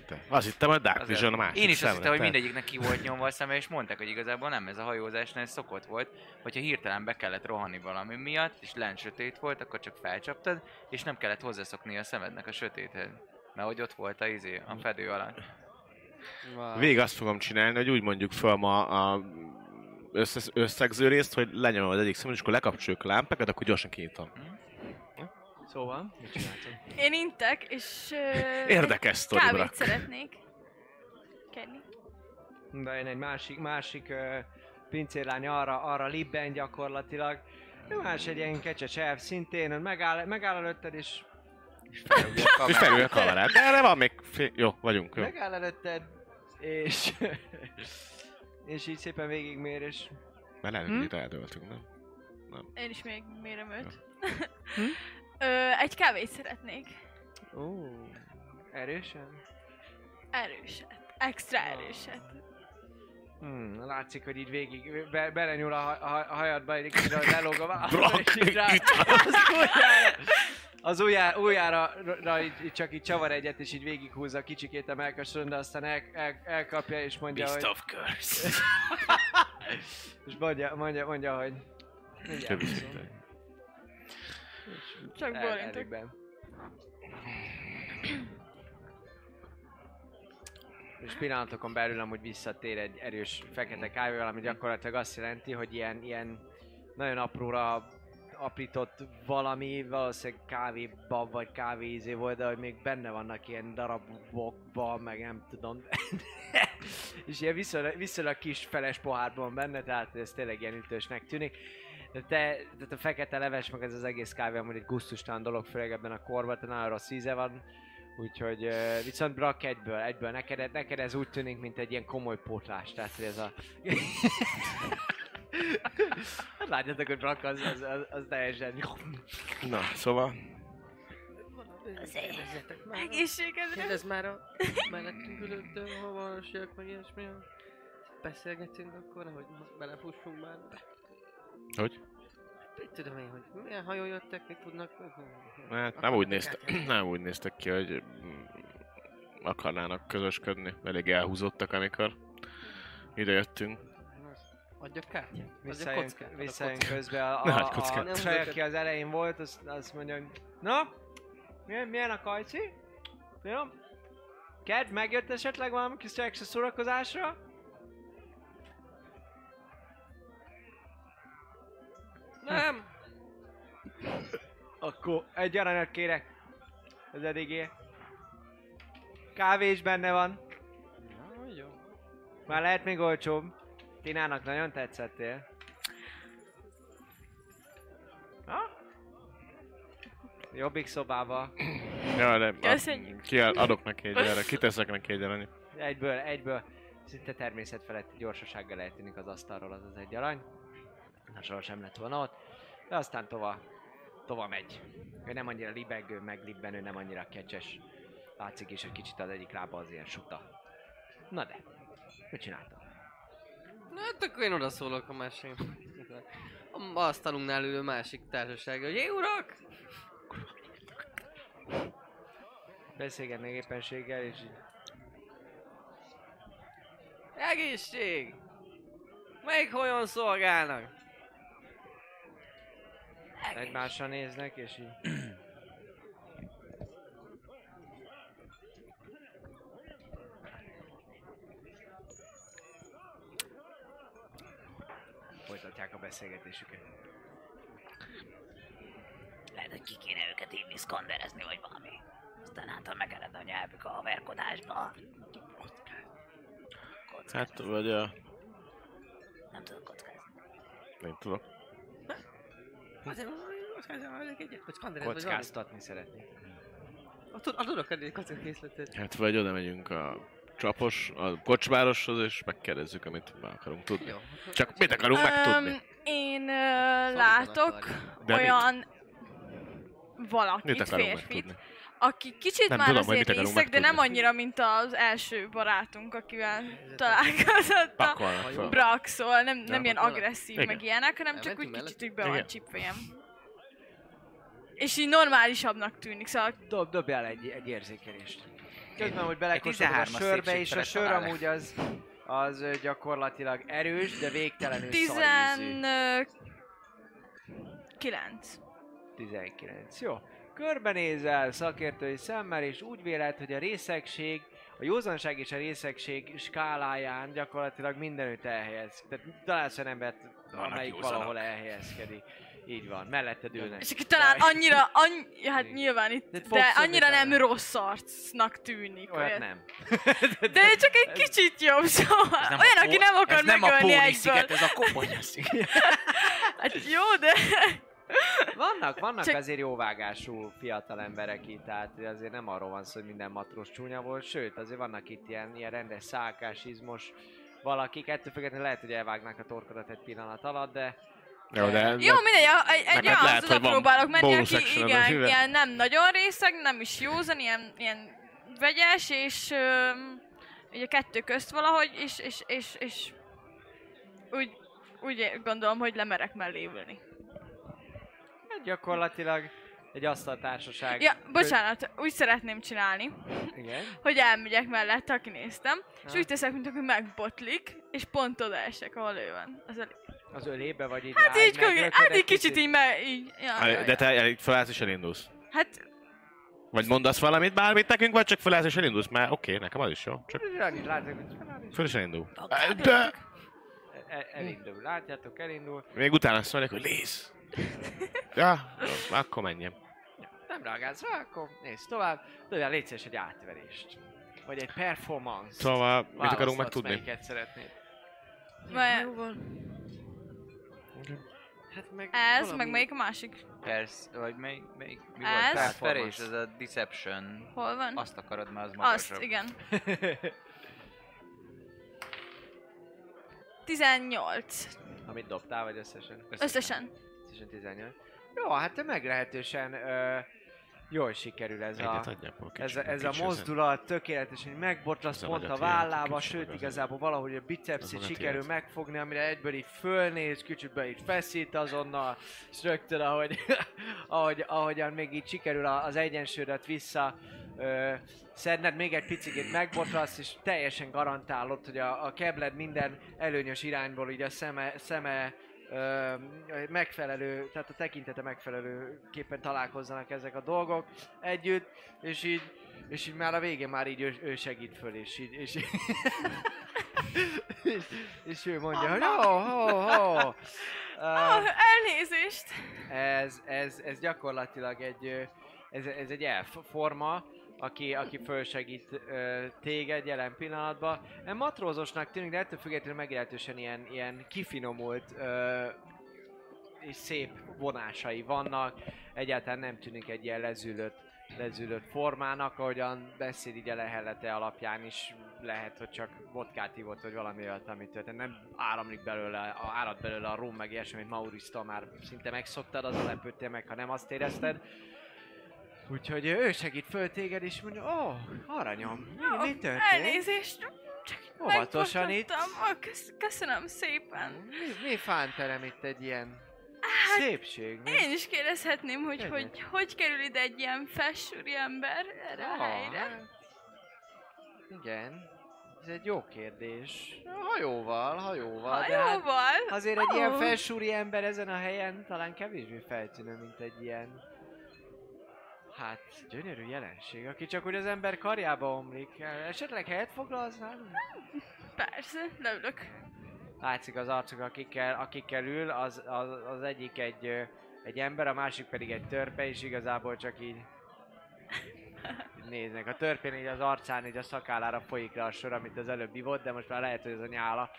te. Azt hittem, hogy Dark Vision a másik Én is azt hittem, hogy mindegyiknek ki volt nyomva a szeme, és mondták, hogy igazából nem ez a hajózásnál ez szokott volt, hogyha hirtelen be kellett rohanni valami miatt, és lent sötét volt, akkor csak felcsaptad, és nem kellett hozzászokni a szemednek a sötéthez. Mert hogy ott volt a izé, a fedő alatt. Végig azt fogom csinálni, hogy úgy mondjuk föl ma a össze, összegző részt, hogy lenyomom az egyik szemet, és akkor lekapcsoljuk a lámpákat, akkor gyorsan kinyitom. Szóval, mit csináltam? Én intek, és... ö, Érdekes sztori, Kávét Brak. szeretnék. Kenni. De én egy másik, másik uh, pincérlány arra, arra libben gyakorlatilag. Más egy ilyen kecses elf szintén, megáll, megáll előtted és És felül a kamerát. De erre van még fél... Jó, vagyunk, jó. megáll előtted, és... és így szépen végigmér, és... Mert lehet, Hm? hogy eldöltünk, nem? Én is még mérem őt. Hm? Ö, egy kávét szeretnék. Ó, erősen? Erőset. Extra erőset. Hmm, látszik, hogy így végig be, belenyúl a, ha, a hajadba, egy kicsit lelóg a vállal, és így rá, itt az ujjára, az ujjára, ujjára ra, így, így csak így csavar egyet, és így végighúzza a kicsikét a melkason, de aztán el, el, elkapja, és mondja, Beast hogy... of curse. És mondja, mondja, mondja, hogy... Mindjárt. Csak elégben. És pillanatokon belül amúgy visszatér egy erős fekete kávéval, ami gyakorlatilag azt jelenti, hogy ilyen, ilyen nagyon apróra aprított valami, valószínűleg kávéban vagy kávézé volt, de hogy még benne vannak ilyen darabokban, meg nem tudom. és ilyen viszonylag, viszonylag kis feles pohárban benne, tehát ez tényleg ilyen ütősnek tűnik. De te, tehát a fekete leves, meg ez az egész kávé amúgy egy gusztustalan dolog, főleg ebben a korban, tehát nagyon rossz íze van. Úgyhogy uh, viszont Brak egyből, egyből neked, neked ez úgy tűnik, mint egy ilyen komoly pótlás, tehát hogy ez a... hát látjátok, hogy Brak az, az, az, az teljesen... Na, szóval... Egészségedre. Kérdezz már a mellettünk ülőtől, ha valósiak, meg ilyesmi. Beszélgetünk akkor, hogy belefussunk már. Hogy? Mit tudom én, hogy milyen hajó jöttek, mit tudnak? Hát nem úgy, néztek, nem úgy néztek ki, hogy mm, akarnának közösködni. Elég elhúzottak, amikor ide jöttünk. Adjak kártyát? Visszajön, visszajön közben a, a, a, a csaj, aki az elején volt, azt, azt mondja, hogy Na? Milyen, milyen a kajci? Jó? Ked, megjött esetleg valami kis extra szórakozásra? Nem! Akkor egy aranyat kérek. Az edigé. Kávé is benne van. Na, jó. Már lehet még olcsóbb. Tinának nagyon tetszettél. Ha? Jobbik szobába. Ja, de Köszönjük. ki adok neki egy erre, kiteszek neki egy aranyat. Egyből, egyből. Szinte természet feletti gyorsasággal eltűnik az asztalról az az egy arany. Na soha sem lett volna ott. De aztán tova, tova megy. Ő nem annyira libegő, meg libbenő, nem annyira kecses. Látszik is, hogy kicsit az egyik lába az ilyen suta. Na de, mit csináltam? Na hát akkor én odaszólok a másik. A asztalunknál ülő másik társaság, hogy jó urak! Beszélgetnék éppenséggel, és így Egészség! Melyik hogyan szolgálnak? Egymásra néznek, és így... Folytatják a beszélgetésüket. Lehet, hogy ki kéne őket hívni, szkanderezni, vagy valami. Aztán hát megered a nyelvük a haverkodásba. Hát, vagy a... Nem tudok kockázni. Nem tudok. Kockáztatni szeretnék. Tudok adni kockakészletet. Hát vagy oda megyünk a csapos, a kocsmároshoz, és megkérdezzük, amit meg akarunk tudni. Jó. Csak mit akarunk megtudni? Öm, én ö, látok olyan valakit, férfit, megtudni? Aki kicsit Nem már tudom, hogy azért részeg, de nem annyira, mint az első barátunk, akivel találkozott a fel. Braxol, nem, nem Ja. ilyen agresszív, Igen. meg ilyenek, hanem csak úgy kicsit úgy be van csipfejem. És így normálisabbnak tűnik, szóval Dob, dobjál egy, egy érzékelést. Közben, hogy belekóstolod a 13-as sörbe, és a sör amúgy az, az gyakorlatilag erős, de végtelenül szarízű. 19. 19. Jó. Körbenézel szakértői szemmel, és úgy véled, hogy a részegség, a józanság és a részegség skáláján gyakorlatilag mindenütt elhelyez. Tehát találsz olyan embert, Vannak amelyik józanok. valahol elhelyezkedik. Így van, melletted ülnek. És aki talán annyira, annyi, hát Igen. nyilván itt, De de annyira nem talán. rossz arcnak tűnik. Olyat Olyan. nem. De csak egy kicsit jobb, szóval Ez nem olyan, a aki nem akar ez nem a megölni egyből. sziget, ez a Koponya sziget. Hát jó, de... Vannak, vannak Csak- azért jóvágású fiatal emberek itt, tehát azért nem arról van szó, hogy minden matrós csúnya volt, sőt, azért vannak itt ilyen, ilyen rendes szálkás, izmos valakik, ettől függetlenül lehet, hogy elvágnák a torkodat egy pillanat alatt, de Jó, de... Jó, mindegy, egy, egy hát olyan lehet, hogy próbálok menni, aki igen, ilyen nem nagyon részeg, nem is józan, ilyen, ilyen vegyes, és öm, ugye kettő közt valahogy, és, és, és, és úgy, úgy gondolom, hogy lemerek mellé ülni. Gyakorlatilag egy asztaltársaság. Ja, bocsánat, úgy szeretném csinálni, Igen. hogy elmegyek mellette, aki néztem, és Ha. úgy teszek, mint aki megbotlik, és pont oda esek, ahol ő van. Az elég. Az ölébe vagy így Hát rád így, hát így kicsit így, me, így, ja, ja, De te el- felállsz és elindulsz. Hát Vagy mondasz valamit, bármit nekünk, vagy csak felállsz és elindulsz, mert oké, nekem az is jó. Csak Annyit látok, hogy feláll, föl is elindul. De el- elindul. Látjátok, elindul. még utána szólják, hogy Liz. Ja, jó, akkor menjem. Nem reagálsz rá, akkor nézd tovább. Dobjál légy szíves egy átverést. Vagy egy performance. Szóval, mit akarunk megtudni? melyiket szeretnéd. Mert Hát meg ez, valami- meg melyik a másik? Persze, vagy melyik, melyik, mi Ez? volt? Performance, Performance. ez a Deception. Hol van? Azt akarod, mert az magasabb. Azt, igen. 18. Amit dobtál, vagy összesen? Összesen. Összesen 18. Jó, hát te meglehetősen ö, jól sikerül ez a, Egyet ez, a, ez a mozdulat, tökéletesen a pont a vállába, sőt igazából valahogy a magat sikerül megfogni, amire egyből így fölnéz, kicsit be így feszít azonnal, és rögtön ahogy, ahogy, ahogyan még így sikerül az egyensúlyodat vissza ö, szedned, még egy picit megbotrasz, és teljesen garantálod, hogy a, a kebled minden előnyös irányból így a szeme, szeme ö, megfelelő, tehát a tekintete megfelelőképpen találkozzanak ezek a dolgok együtt, és így, és így már a végén már így ő, ő segít föl, és így, és, így és, és ő mondja, hogy ho, ho, ho. Uh, elnézést! ez, ez, ez gyakorlatilag egy, ez, ez egy elf forma, aki, aki fölsegít ö, téged jelen pillanatban. Matrózosnak tűnik, de ettől függetlenül meglehetősen ilyen, ilyen kifinomult ö, és szép vonásai vannak. Egyáltalán nem tűnik egy ilyen lezülött, lezülött formának, ahogyan beszéd így a lehellete alapján is lehet, hogy csak vodkát ivott, vagy valami olyat, amit történt. Nem áramlik belőle, a, árad belőle a rum, meg ilyesmi, amit Maurisztól már szinte megszoktad, azon lepődtél meg, ha nem azt érezted. Úgyhogy ő segít föl téged, és mondja, ó, oh, aranyom, mi, mi történt? Elnézést! Óvatosan itt. Kösz- Köszönöm szépen. Mi, mi fánterem itt egy ilyen Hát, szépség, mi? Én is kérdezhetném, hogy Gyere. hogy, hogy kerül ide egy ilyen fessúri ember erre a Ah, helyre. hát, Igen, ez egy jó kérdés. Hajóval, hajóval, hát Hajóval? azért egy ilyen felsúri ember ezen a helyen talán kevésbé feltűnő, mint egy ilyen Hát, gyönyörű jelenség, aki csak úgy az ember karjába omlik. Esetleg helyet foglalsz nálunk? Persze, leülök. Látszik az arcok, akikkel, akikkel ül, az, az, az egyik egy, egy ember, a másik pedig egy törpe, és igazából csak így néznek. A törpén így az arcán, így a szakállára folyik le a sor, amit az előbb ivott, de most már lehet, hogy ez a nyála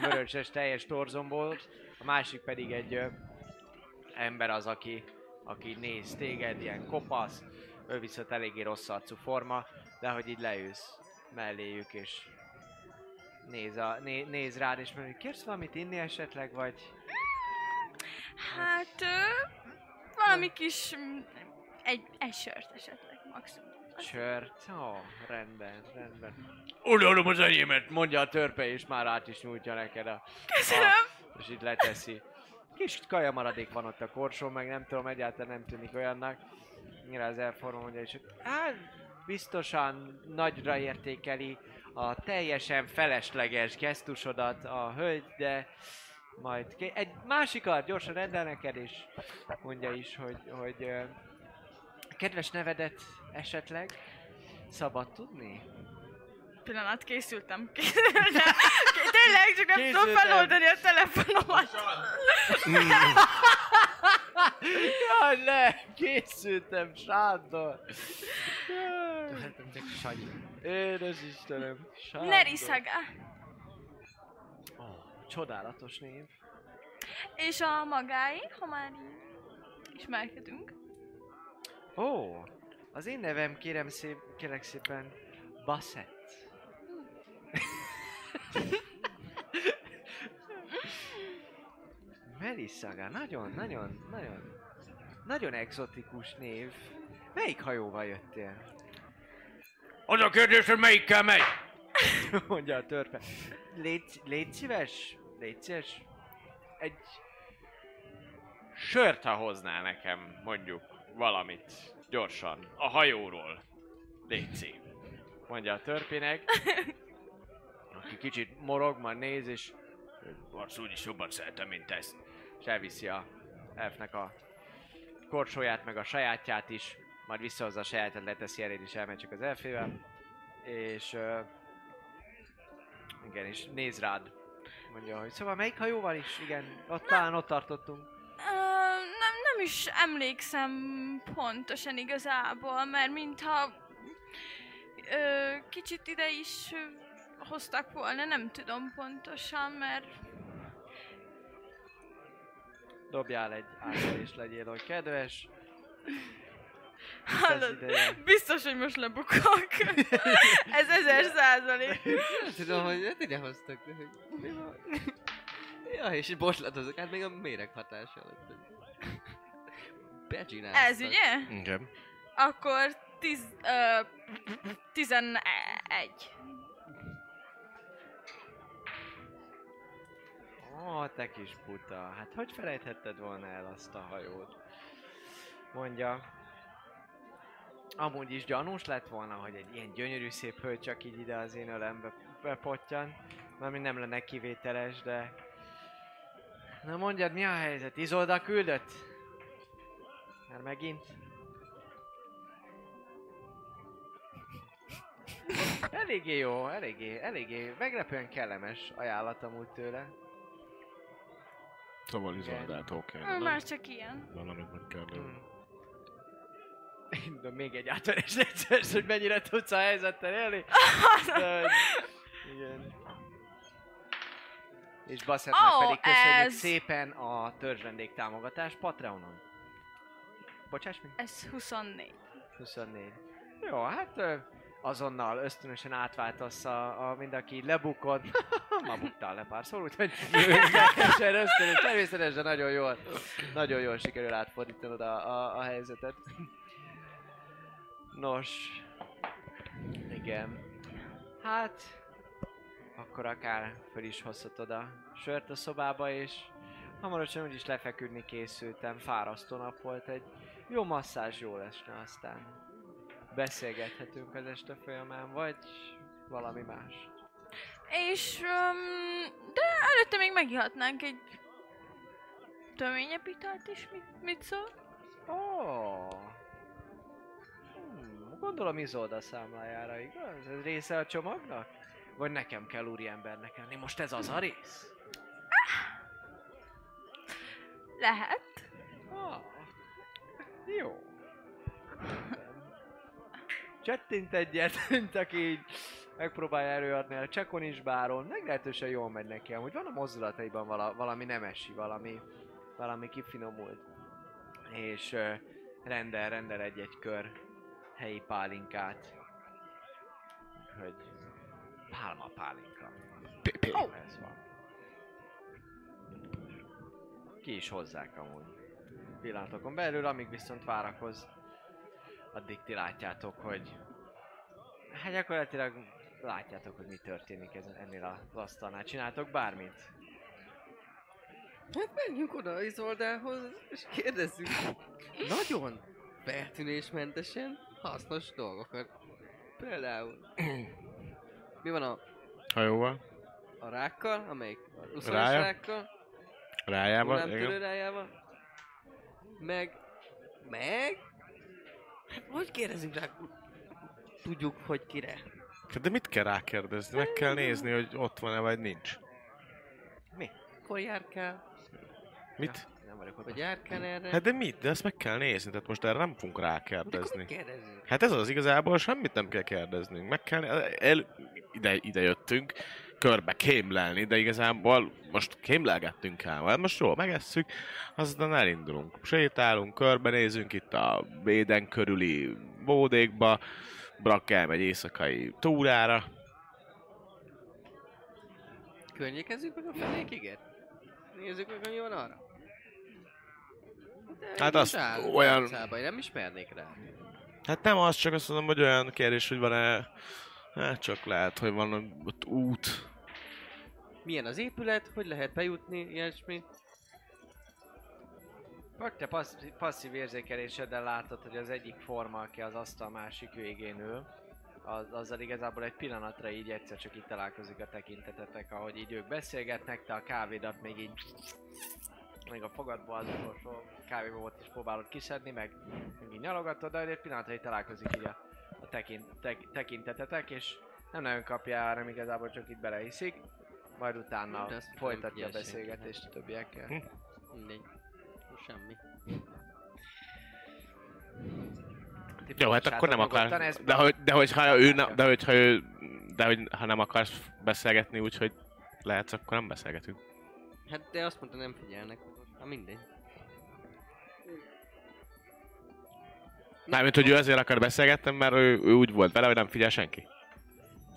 vöröses, teljes torzomból. A másik pedig egy ö, ember az, aki, aki így néz téged, ilyen kopasz, ő viszont eléggé rossz arcú forma, de hogy így leülsz melléjük, és néz, a, né, néz rád, és mondja, hogy kérsz valamit inni esetleg, vagy... Hát, ö, valami kis... mm, Egy, egy sört esetleg, maximum. Sört? Ó, oh, rendben, rendben. Odaadom az enyémet, mondja a törpe, és már át is nyújtja neked a... Köszönöm! A, és így leteszi. Kis kaja maradék van ott a korsón, meg nem tudom, egyáltalán nem tűnik olyannak. Nyilván az elforma mondja is, hogy hát biztosan nagyra értékeli a teljesen felesleges gesztusodat a hölgy, de majd egy másikat gyorsan rendel neked, és mondja is, hogy, hogy kedves nevedet esetleg szabad tudni? Pillanat, készültem. Tényleg, csak nem tudom feloldani a telefonomat. Jaj, le! Készültem, Sándor! Tudhatom csak Sanyi. Édes Istenem, Sándor. Nerisaga. Ó, csodálatos név. És a magái, ha már így ismerkedünk. Ó, az én nevem kérem szép, kérek szépen Bassett. Melissaga, nagyon, nagyon, nagyon, nagyon exotikus név. Melyik hajóval jöttél? Az a kérdés, hogy melyikkel megy? Mondja a törpe. Légy, légy szíves, légy szíves. Egy Sört, ha hoznál nekem, mondjuk, valamit. Gyorsan. A hajóról. Léci. mondja a törpének. Aki kicsit morog, majd néz, és Barsz úgyis jobban szeretem, mint ezt. És elviszi a elfnek a korsóját, meg a sajátját is, majd visszahozza a sajátját, leteszi eléd, és elmegy csak az elfével. És uh, igen, és néz rád. Mondja, hogy szóval melyik hajóval is? Igen, ott talán ott tartottunk. Ö, nem, nem is emlékszem pontosan igazából, mert mintha ö, kicsit ide is hoztak volna, nem tudom pontosan, mert Dobjál egy átverés, legyél, hogy kedves. Hallod, biztos, hogy most lebukok. Ez ezer százalék. Tudom, hogy hát ide hoztak, hogy mi van? Ja, és boslatozok, hát még a méreg hatása alatt. Becsináltak. Ez ugye? Igen. Akkor tiz, ö, tizenegy. Ó, te kis buta, hát hogy felejthetted volna el azt a hajót? Mondja. Amúgy is gyanús lett volna, hogy egy ilyen gyönyörű szép hölgy csak így ide az én ölembe bepottyan. Ami nem lenne kivételes, de... Na mondjad, mi a helyzet? Izolda küldött? Már megint? Eléggé jó, eléggé, eléggé, meglepően kellemes ajánlat amúgy tőle. Szóval Izoldától kell. Már csak ilyen. Valamit meg kell lőni. De még egy átverés egyszer, hogy mennyire tudsz a helyzettel élni. De, igen. És Bassettnek Ó, pedig köszönjük ez- szépen a törzsvendég támogatást Patreonon. Bocsáss meg? Ez 24. 24. Jó, hát azonnal ösztönösen átváltasz a, a mind aki lebukod. Ma buktál le pár szor, úgyhogy teljesen ösztönös, természetesen nagyon jól, nagyon jól sikerül átfordítanod a, a, a helyzetet. Nos, igen. Hát, akkor akár föl is hozhatod a sört a szobába, és hamarosan úgyis lefeküdni készültem. Fárasztó nap volt, egy jó masszázs jó lesne aztán. Beszélgethetünk az este folyamán, vagy valami más. És, um, de előtte még megihatnánk egy töményebb italt is, mit, mit szól? Ó! Oh. Hmm, gondolom Izolda számlájára, igaz? Ez része a csomagnak? Vagy nekem kell úriembernek lenni? Most ez az a rész? Lehet. Ah, Csettint egyet, aki így megpróbálja előadni a csekon is báron. Meglehetősen jól megy neki, amúgy van a mozdulataiban vala, valami nemesi, valami, valami kifinomult. És ö, rendel, rendel egy-egy kör helyi pálinkát. Hogy pálma pálinka. Oh. Ez van. Ki is hozzák amúgy. Pillanatokon belül, amíg viszont várakoz, addig ti látjátok, hogy... Hát gyakorlatilag látjátok, hogy mi történik ezen, ennél az asztalnál. Csináltok bármit? Hát menjünk oda Izoldához, és kérdezzük nagyon feltűnésmentesen hasznos dolgokat. Például, mi van a, Hajóval, a rákkal, amelyik a Rája? rákkal, rájával, igen. rájával, meg, meg, hogy kérdezünk rá, tudjuk, hogy kire. Hát De mit kell rákérdezni? Meg kell nézni, hogy ott van-e vagy nincs. Akkor járkál, Mit? Nem vagyok ott. vagy járkál erre. Hát de mit? De ezt meg kell nézni, tehát most erre nem fogunk rákérdezni. Hát ez az igazából, semmit nem kell kérdeznünk. Meg kell, el, ide, ide jöttünk, körbe kémlelni, de igazából most kémlelgettünk el, most jól megesszük, aztán elindulunk. Sétálunk, körbenézünk itt a Béden körüli bódékba, Brak elmegy éjszakai túrára. Környékezzük meg a fenékiget? Nézzük meg, mi van arra. De Hát azt áll olyan- én nem ismernék rá. Hát nem az, csak azt mondom, hogy olyan kérdés, hogy van-e... Hát csak lehet, hogy van ott út. Milyen az épület, hogy lehet bejutni, ilyesmi. Vagy te passz- passzív érzékeléseddel látod, hogy az egyik forma, aki az asztal másik végén ül, az, azzal igazából egy pillanatra így egyszer csak így találkozik a tekintetetek, ahogy így ők beszélgetnek, te a kávédat még így még a fogadból az utolsó kávéból volt is próbálod kiszedni, meg, meg így nyalogatod, de egy pillanatra így találkozik így a, a tekint, tek, tekintetetek, és nem nagyon kapja, hanem igazából csak itt belehiszik, majd utána De nem folytatja a beszélgetést a többiekkel. Hm. Mindegy. Semmi. Ti Jó, hát akkor nem akar. De, hogy, de hogyha ő, ne, de hogyha ő, de hogy ha nem akarsz beszélgetni, úgyhogy lehetsz, akkor nem beszélgetünk. Hát de azt mondta, nem figyelnek. Na mindegy. Mármint, hogy ő azért akar beszélgetni, mert ő, ő úgy volt vele, hogy nem figyel senki.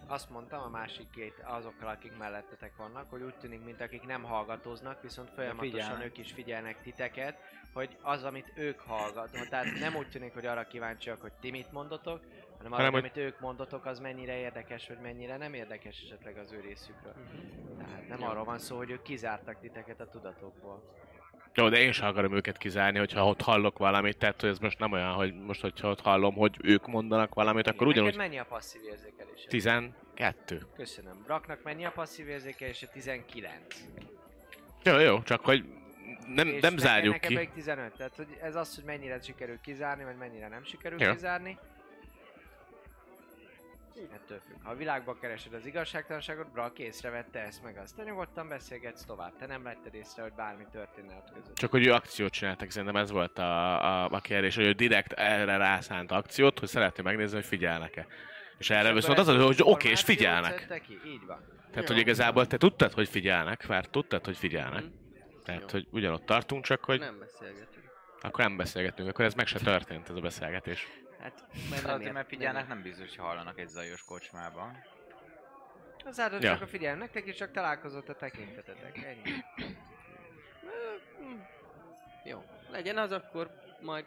Azt mondtam a másik két, azokkal, akik mellettetek vannak, hogy úgy tűnik, mint akik nem hallgatóznak, viszont folyamatosan ők is figyelnek titeket, hogy az, amit ők hallgatnak, tehát nem úgy tűnik, hogy arra kíváncsiak, hogy ti mit mondotok, hanem arra, Hanem, hogy- amit ők mondotok, az mennyire érdekes, vagy mennyire nem érdekes esetleg az ő részükről. Tehát nem arról van szó, hogy ők kizártak titeket a tudatokból. Jó, de én sem akarom őket kizárni, hogyha ott hallok valamit, tehát hogy ez most nem olyan, hogy most, hogyha ott hallom, hogy ők mondanak valamit, akkor Neked ugyanúgy mennyi a passzív érzékelés? 12. Köszönöm. Braknak mennyi a passzív érzékelése? 19. Jó, jó, csak hogy nem, És nem nekem- zárjuk nekem ki. pedig 15, tehát hogy ez az, hogy mennyire sikerül kizárni, vagy mennyire nem sikerül Jó. kizárni. Ettől függ. Ha a világban keresed az igazságtalanságot, Brak észrevette ezt meg azt. Te nyugodtan beszélgetsz tovább. Te nem vetted észre, hogy bármi történne ott között. Csak hogy ő akciót csináltak, szerintem ez volt a, a, a kérdés, hogy ő direkt erre rászánt akciót, hogy szeretné megnézni, hogy figyelnek-e. És erre akkor viszont az, az, hogy oké, és figyelnek. Ki? Így van. Tehát, Jó. hogy igazából te tudtad, hogy figyelnek, mert tudtad, hogy figyelnek. Mhm. Tehát, Jó. hogy ugyanott tartunk, csak hogy Nem beszélgetünk. akkor nem beszélgetünk, akkor ez meg se történt, ez a beszélgetés. Hát, Mert mert azért, nem mert ért- figyelnek, nem biztos, hogy hallanak egy zajos kocsmában. Az áldott Ja. csak a figyelem, nektek is csak találkozott a tekintetetek. Ennyi. Jó, legyen az akkor, majd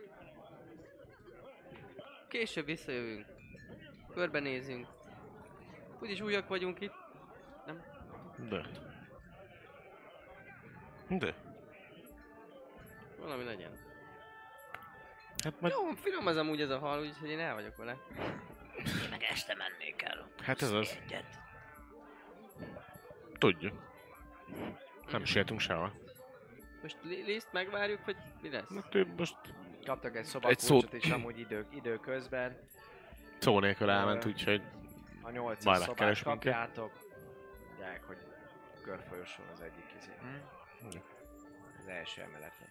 később visszajövünk. Körbenézünk. Úgyis újak vagyunk itt. De. De. Valami legyen. Hát, majd, Jó, finom az amúgy ez a hal, úgyhogy én el vagyok vele. Én meg este mennék el. hát ez az. Egyet. Tudjuk. Nem sietünk sehova. Most li- liszt megvárjuk, vagy mi lesz? Hát ő most Kaptak egy Egy szobakulcsot szót- is amúgy idő, időközben. szó nélkül elment, úgyhogy A 8 Majd szobát megkeres minket. kapjátok. Tudják, hogy körfolyoson az egyik izé. Hm? Az első emeleten.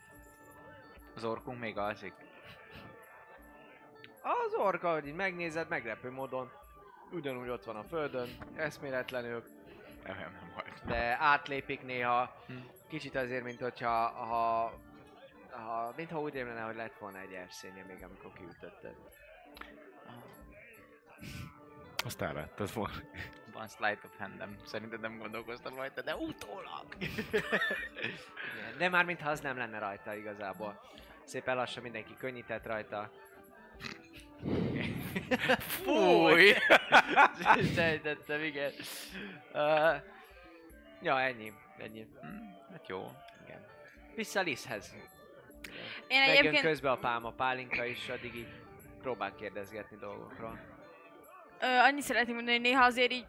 Az orkunk még alszik. Az orka, hogy így megnézed, meglepő módon ugyanúgy ott van a földön, eszméletlenül, Nem, nem volt. de átlépik néha. Kicsit azért, mint hogyha ha, ha, mintha úgy rémlene, hogy lett volna egy erszénye még, amikor kiütötted. Azt elvetted volna. Van sleight of handem. Szerintem nem gondolkoztam rajta, de utólag. De már mintha az nem lenne rajta igazából. Szépen lassan mindenki könnyített rajta. Fúj! Sejtettem, igen. Uh, ja, ennyi. Ennyi. Hát jó. Igen. Vissza Liszhez. Én Megjön egyébként közbe a pálma pálinka is, addig így próbál kérdezgetni dolgokról. ö, annyit szeretném mondani, hogy néha azért így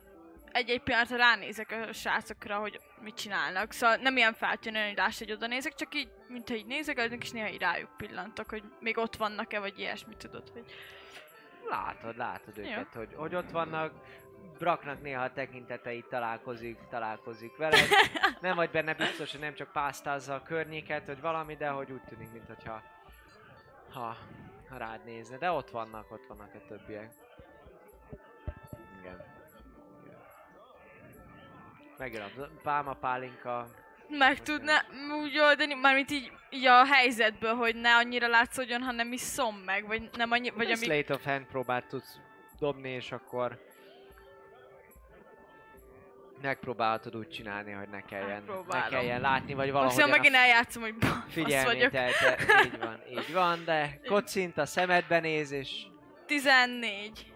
egy-egy pillanatra ránézek a srácokra, hogy mit csinálnak. Szóval nem ilyen feltűnően, hogy láss, hogy oda nézek, csak így, mintha így nézegetnek, és néha így rájuk pillantok, hogy még ott vannak-e, vagy ilyesmit tudod, hogy... Látod, látod őket, hogy, hogy ott vannak, Braknak néha a tekinteteit találkozik, találkozik veled. Nem vagy benne biztos, hogy nem csak pásztázza a környéket, hogy valami, de hogy úgy tűnik, mintha ha, ha rád nézne. De ott vannak, ott vannak a többiek. Megjön a pálma pálinka. Meg tudna úgy oldani, mármint így, így a helyzetből, hogy ne annyira látszódjon, hanem is szom meg, vagy nem annyi, vagy ami... Slate of Hand próbált tudsz dobni, és akkor megpróbálhatod úgy csinálni, hogy ne kelljen, ne kelljen látni, vagy valahogy Aztán megint eljátszom, hogy figyelni vagyok. te, te, így van, így van, de kocint a szemedbe néz, és 14.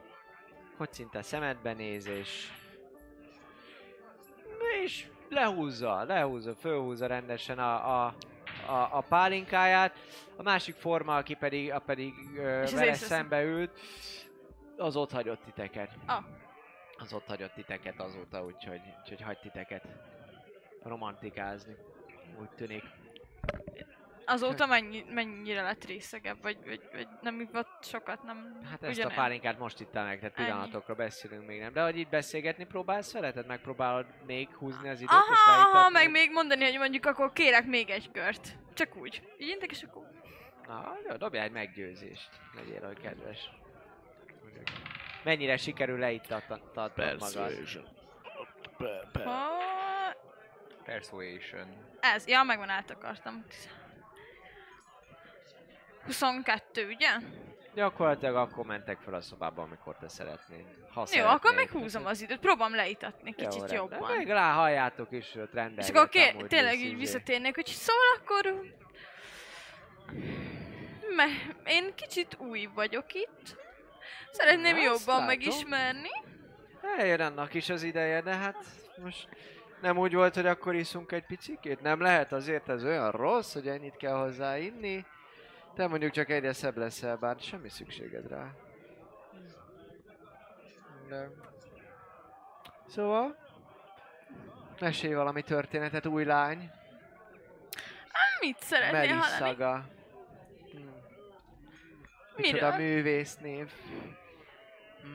kocint a szemedbe néz, és és lehúzza, lehúzza, fölhúzza rendesen a, a, a, a pálinkáját. A másik forma, aki pedig, a pedig ö, És vele szembe ült, az ott hagyott titeket. Ah. Az ott hagyott titeket azóta, úgyhogy, úgyhogy hagy titeket romantikázni. Úgy tűnik. Azóta mennyi, mennyire lett részegebb, vagy, vagy, vagy nem ivott sokat, nem Hát ezt ugyanolyan? a pálinkát most itt meg, tehát Ennyi. pillanatokra beszélünk még nem. De hogy itt beszélgetni próbálsz vele? Tehát megpróbálod még húzni az időt? és Aha, aha, leítatni? meg még mondani, hogy mondjuk akkor kérek még egy kört. Csak úgy. Így intek, és akkor... Na, jó, dobjál egy meggyőzést. Legyél olyan kedves. Mennyire sikerül leittatnod magad? Ha, Persuasion. ez, ja, megvan, átakartam. 22, ugye? Gyakorlatilag akkor mentek fel a szobába, amikor te szeretnéd. Ha Jó, szeretnéd. akkor meghúzom az időt, próbálom leítatni Jó, kicsit rendben. jobban. Meg rá halljátok is, hogy ott És akkor ké- amúgy tényleg így visszatérnék, hogy szóval akkor... Me- én kicsit új vagyok itt. Szeretném Na, jobban látom. megismerni. Eljön annak is az ideje, de hát most nem úgy volt, hogy akkor iszunk egy picikét? Nem lehet azért ez olyan rossz, hogy ennyit kell hozzá inni? Te mondjuk csak egyre szebb leszel, bár semmi szükséged rá. De... Szóval... Mesélj valami történetet, új lány. Mit szeretnél hallani? Melissaga. Hm. Micsoda Miről? művésznév. Hm.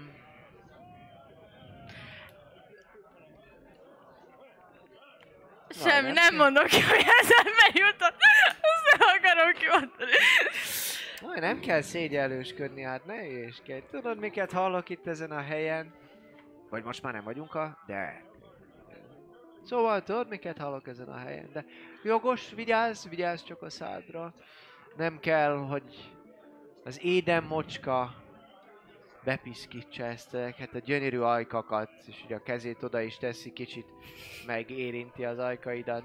Semmi, nem nem mondok ki, hogy eszembe jutott. Akarom kimondani. Aj, nem kell szégyellősködni, hát ne hülyéskedj. Tudod, miket hallok itt ezen a helyen? Vagy most már nem vagyunk a... De... Szóval tudod, miket hallok ezen a helyen? De jogos, vigyázz, vigyázz csak a szádra. Nem kell, hogy az éden mocska bepiszkítsa ezt hát a gyönyörű ajkakat, és ugye a kezét oda is teszi, kicsit megérinti az ajkaidat.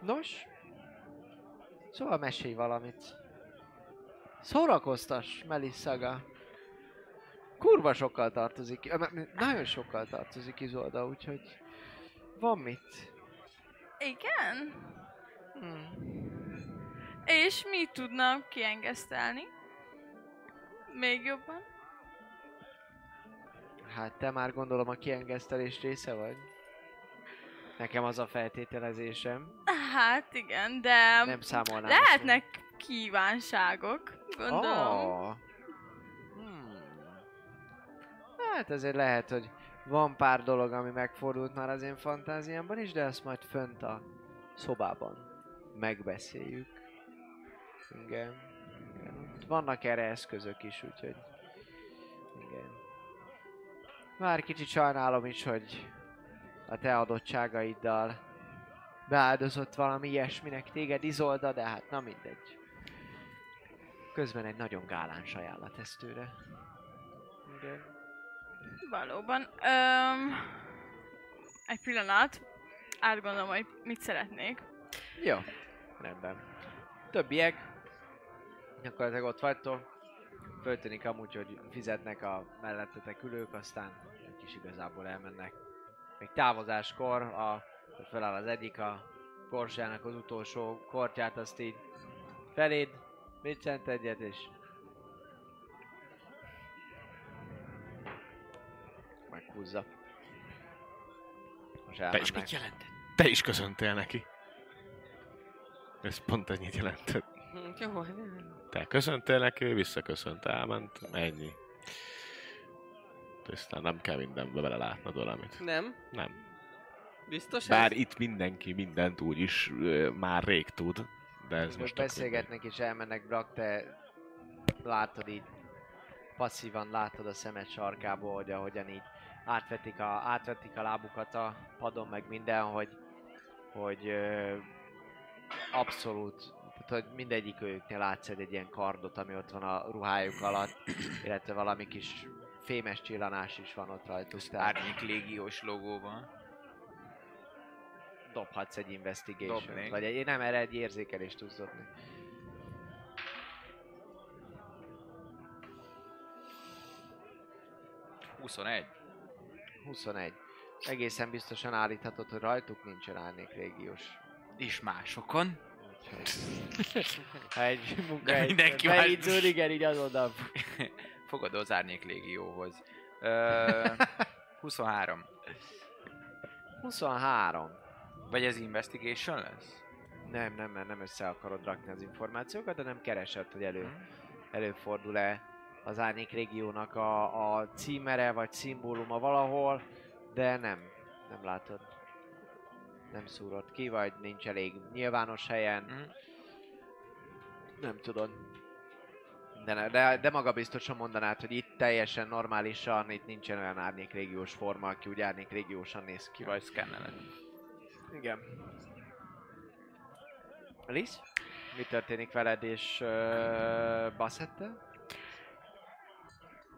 Nos, Szóval mesélj valamit. Szórakoztass, Melissaga. Kurva sokkal tartozik, nagyon sokkal tartozik Izolda, úgyhogy van mit. Igen? Hmm. És mi tudna kiengesztelni? Még jobban? Hát te már gondolom a kiengesztelés része vagy? Nekem az a feltételezésem. Hát igen, de Nem számolnám. lehetnek kívánságok, gondolom. Oh. Hmm. Hát ezért lehet, hogy van pár dolog, ami megfordult már az én fantáziámban is, de ezt majd fönt a szobában megbeszéljük. Igen. Igen. vannak erre eszközök is, úgyhogy... Igen. Már kicsit sajnálom is, hogy a te adottságaiddal beáldozott valami ilyesminek téged Izolda, de hát na mindegy. Közben egy nagyon gáláns ajánlat ez tőle. Igen. Valóban. Öm, egy pillanat. Átgondolom, hogy mit szeretnék. Jó, rendben. Többiek, gyakorlatilag ott vagytok. Föltűnik amúgy, hogy fizetnek a mellettetek ülők, aztán ők is igazából elmennek. Még távozáskor a, feláll az egyik a korsának az utolsó kortját, azt így feléd, Vincent egyet, és meghúzza. Most Te is elmennek. jelentett? Te is köszöntél neki. Ez pont ennyit jelentett. Hm, Jó, Te köszöntél neki, ő visszaköszönt, elment, ennyi. Aztán nem kell mindenbe belelátnod valamit. nem? Nem. Biztos Bár ez? itt mindenki mindent úgy is ö, már rég tud, de ez Most most beszélgetnek és elmennek, Brak, te látod így, passzívan látod a szemed sarkából, hogy ahogyan így átvetik a, átvetik a lábukat a padon, meg minden, hogy, hogy ö, abszolút, tehát hogy mindegyik őknél látsz egy, egy ilyen kardot, ami ott van a ruhájuk alatt, illetve valami kis fémes csillanás is van ott rajtuk. Tehát Árnyék légiós logóval. dobhatsz egy investigation Dobnék. vagy egy, nem, erre egy érzékelést tudsz dobni. Hm. 21. 21. Egészen biztosan állíthatod, hogy rajtuk nincsen árnék régiós. És másokon. Úgyhogy... ha egy munka De egy mindenki más- beindul, igen, így azonnal. Fogadó az árnyék légióhoz. Ö, 23. 23. Vagy ez investigation lesz? Nem, nem, mert nem össze akarod rakni az információkat, de nem keresed, hogy elő, Hm. előfordul-e az árnyék régiónak a, a címere vagy szimbóluma valahol, de nem, nem látod. Nem szúrod ki, vagy nincs elég nyilvános helyen. Mhm. Nem tudod. De, de, de maga biztosan mondanád, hogy itt teljesen normálisan, itt nincsen olyan árnyékrégiós forma, aki úgy árnyékrégiósan néz ki. Vagy szkenneled. Igen. Liz? Mi történik veled és uh, Bassettel?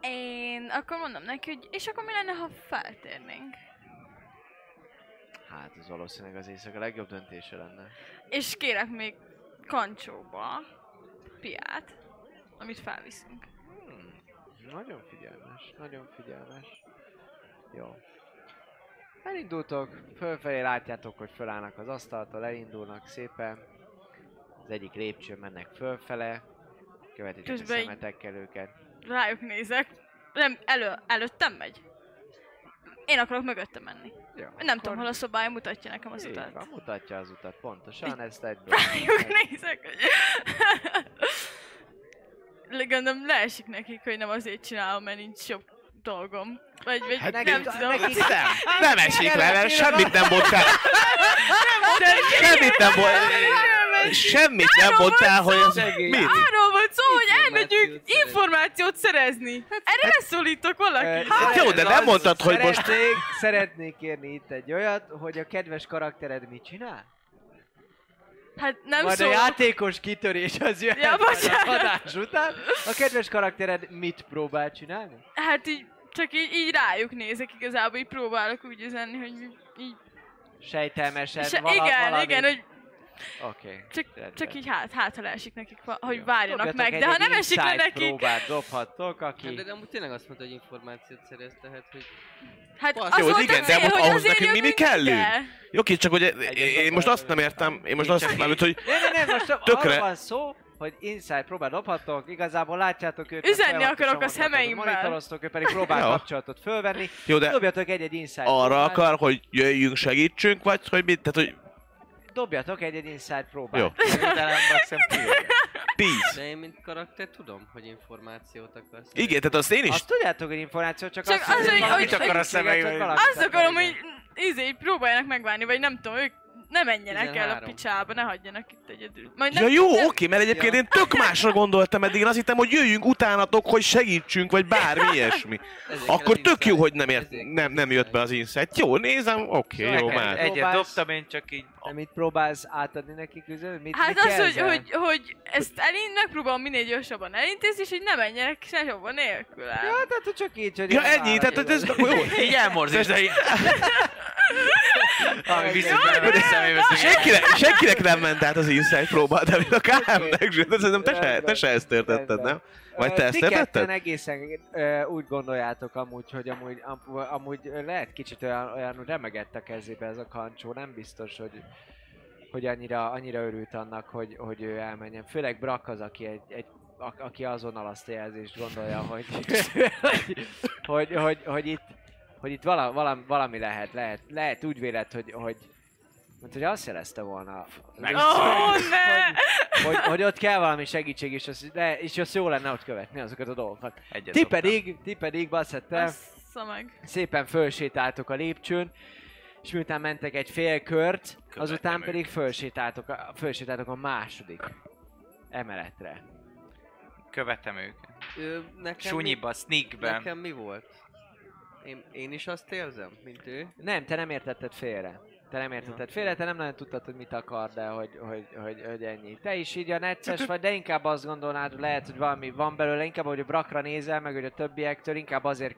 Én akkor mondom neki, hogy és akkor mi lenne, ha feltérnénk? Hát ez valószínűleg az éjszaka legjobb döntése lenne. És kérek még kancsóba piát, amit felviszünk. Hmm. Nagyon figyelmes, nagyon figyelmes. Jó. Elindultok, fölfelé látjátok, hogy fölállnak az asztaltól, elindulnak szépen. Az egyik lépcsőn mennek fölfele, követitek a Közben így- szemetekkel őket. Rájuk nézek. Nem, elő, előttem megy. Én akarok mögötte menni. Jó, Nem tudom, hol a szobája, mutatja nekem az Így utat. van, mutatja az utat, pontosan, ezt egyből. Rájuk nézek, hogy... Gondolom leesik nekik, hogy nem azért csinálom, mert nincs jobb dolgom. Vagy, vagy Hát nem nekik- tudom. nekik- Nem, nem esik le, mert semmit nem mondtál. Semmit nem mondtál. Semmit nem mondtál, hogy ez mit? Arról volt szó, hogy elmegyünk Információt szerezni. Erre leszólítok valaki. Hát jó, de nem mondtad, hogy most... Szeretnék kérni itt egy olyat, hogy a kedves karaktered mit csinál? Hát nem Majd szól. a játékos kitörés az jöhet Ja, bocsánat. az adás után. A kedves karaktered mit próbál csinálni? Hát így, csak így, így rájuk nézek igazából, így próbálok úgy üzenni, hogy így... Sejtelmesen Se, vala, igen, valami... igen, hogy Oké. Okay. csak, Rendben. csak így hát, hát ha leesik nekik, hogy Jó. várjanak Dobjatok meg. De ha nem esik le nekik, próbát dobhattok, aki... Hát, de, de amúgy tényleg azt mondta, hogy információt szerez, tehát hogy... hát Jó, az volt igen, de most hogy ahhoz nekünk mi- mi kellünk? Jó, oké, csak hogy én most azt nem értem, én most azt nem hogy Ne, ne, ne, most Tökre- van szó, hogy inside próbál dobhatok, igazából látjátok őt. Üzenni akarok a szemeimmel. Monitoroztok, ő pedig próbál Jó. kapcsolatot fölvenni. jó, de Dobjatok egy-egy inside arra akar, hogy jöjjünk, segítsünk, vagy hogy mit, tehát hogy Dobjatok egy-egy inside próbát. Jó. Talán maximum 10. 10. De én, mint karakter, tudom, hogy információt akarsz. Igen, tehát azt én is Azt tudjátok, hogy információ, csak, Csak azt, az, hogy- hogy- segítséget, akar a valamit Azt akarom, hogy izé, próbáljanak megvárni, vagy nem tudom, ők ne menjenek el a 13. picsába, ne hagyjanak itt egyedül. Majd Ja nem, jó, nem, oké, mert egyébként én tök másra gondoltam eddig, én azt hittem, hogy jöjjünk utánatok, hogy segítsünk, vagy bármi ilyesmi. Akkor tök jó, hogy nem, ért, nem, nem jött be az insight. Jó, nézem, oké, jó, már. Egyet dobtam én csak így. Te mit próbálsz átadni nekik üzenet? Mit, Hát mit az, hogy, hogy, hogy ezt elint, megpróbálom minél gyorsabban elintézni, és hogy ne menjenek sehova nélkül. Ja, tehát hogy csak így, hogy... Ja, ennyi, tehát hogy ez. Így elmorzítsd, de így... Ami biztos Szög. Senkinek, senkinek nem ment át az insight próba, de a Kárnek, de szerintem te se, te se ezt értetted, nem? Vagy te ezt értetted? egészen úgy gondoljátok amúgy, hogy amúgy, am, amúgy lehet kicsit olyan, olyan remegett a kezébe ez a kancsó, nem biztos, hogy hogy annyira, annyira örült annak, hogy, hogy ő elmenjen. Főleg Brak az, aki, egy, egy, a, aki azonnal azt a jelzést gondolja, hogy, hogy, hogy, hogy, hogy itt, hogy itt vala, valami, valami lehet, lehet, lehet úgy vélet, hogy, hogy mint hogy azt jelezte volna. Ó, ne! Hogy, hogy ott kell valami segítség, és az, de, és az jó lenne ott követni azokat a dolgokat. Egyet Ti dobtam. pedig, ti pedig meg. szépen fölsétáltok a lépcsőn, és miután mentek egy fél kört, azután pedig fölsétáltok a, fölsétáltok a második emeletre. Követem őket. Ö, nekem Sunyiba, mi, sneakben. nekem mi volt? Én, én is azt érzem, mint ő. Nem, te nem értetted félre. Te nem értetted félre, te nem nagyon tudtad, hogy mit akar, de hogy, hogy, hogy, hogy ennyi. Te is így a necces vagy, de inkább azt gondolnád, hogy lehet, hogy valami van belőle, inkább, hogy a brakra nézel, meg hogy a többiektől, inkább azért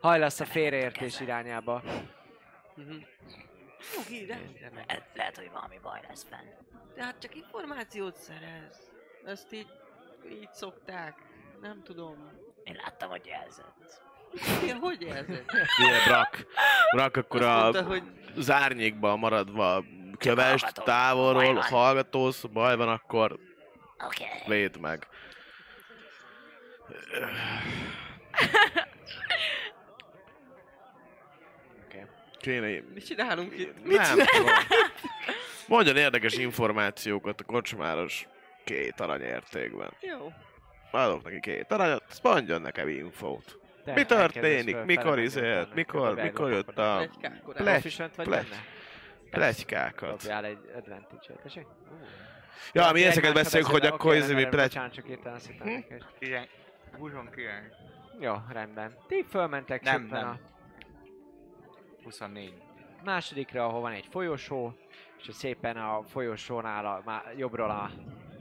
hajlasz a félreértés irányába. Uh-huh. Oké, de, de lehet, hogy valami baj lesz fenn. De hát csak információt szerez. Ezt így, így szokták. Nem tudom. Én láttam, hogy jelzett. Igen, hogy érzed? Ugye, Brak. Brak, akkor a mondta, hogy az árnyékban maradva kövest távolról, Baj van. hallgatósz, baj van, akkor. Okay. védd meg. Kéne... mit csinálunk itt? Nem tudom. Mondjon érdekes információkat a kocsmáros két aranyértékben. Jó. Adok neki két aranyat, azt mondjon nekem infót. Te Mi történik? Mikor izélt? Mikor, mikor jött a benne? plegykákat? Dobjál egy advantage-et, tessék? Ja, mi ezeket beszéljük, hogy akkor oké, izé mi plegy... Bocsánat, csak írtam azt hittem Hm? neked. 29. Jó, rendben. Ti fölmentek Nem, szépen nem. a 24. másodikra, ahol van egy folyosó, és szépen a folyosónál a, má, jobbról a,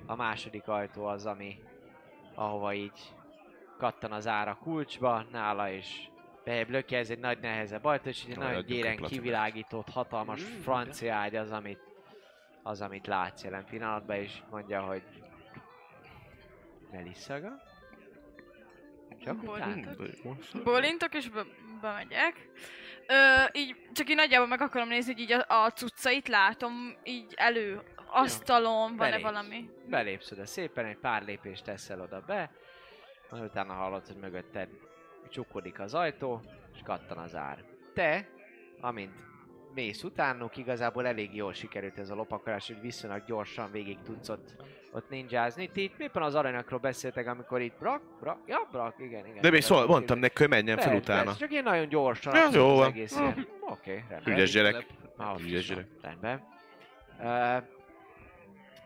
a második ajtó az, ami ahova így kattan az ára kulcsba, nála is bejebb löki, ez egy nagy nehezebb ajtó, és egy nagyon egy gyéren kivilágított, hatalmas Mm, francia ágy az, amit, az, amit látsz jelen pillanatban, és mondja, hogy Melissaga? Csak Bolintok. utána? Bólintok és be, bemegyek. Ö, így, csak így nagyjából meg akarom nézni, hogy így a, a cuccait látom így elő asztalon, van-e valami. Belépsz oda szépen, egy pár lépést teszel oda be, majd utána hallod, hogy mögötted csukodik az ajtó, és kattan az ár. Te, amint mész utánuk, igazából elég jól sikerült ez a lopakolás, hogy viszonylag gyorsan végig tudsz ott, ott ninjázni. Ti itt éppen az aranyakról beszéltek, amikor itt brak, brak, ja, brak, igen, igen. De még szól, mondtam neki, hogy menjen fel utána. persze, csak én nagyon gyorsan, Ja, jó van. ilyen. Oké, rendben. Ügyes gyerek. Ah, Ügyes gyerek. Rendben. Uh,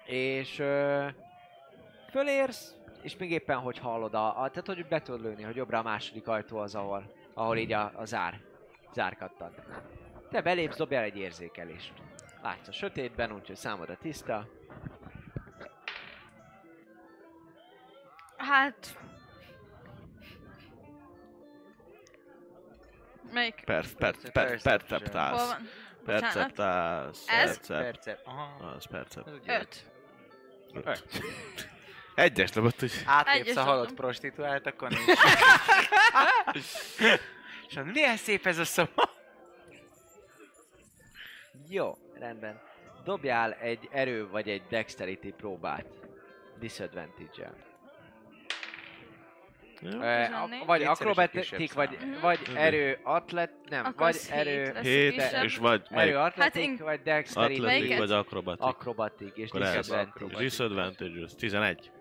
és uh, fölérsz, és még éppen hogy hallod a, a tehát hogy be tudod lőni, hogy jobbra a második ajtó az, ahol, ahol így a, a zár, zár. Te belépsz, dobjál egy érzékelést. Látsz a sötétben, úgyhogy számodra tiszta. Hát... Melyik? Per, per, per, perceptálsz. Perceptálsz. Ez? Percep. Aha. Az percep. Öt. Öt. Egyes dobott, hogy... Átlépsz a halott prostituált, akkor nincs. És mondod, milyen szép ez a szoba. Jó, rendben. Dobjál egy erő vagy egy dexterity próbát. Disadvantage-el. Ja. A- vagy akrobatik, vagy, vagy Mhm. erő atlet, nem, Akkor vagy erő, hét kisebb. és vagy erő atletik, ink- vagy dexterity, Atletik vagy akrobatik. akrobatik és disadvantage. Disadvantage, az 11.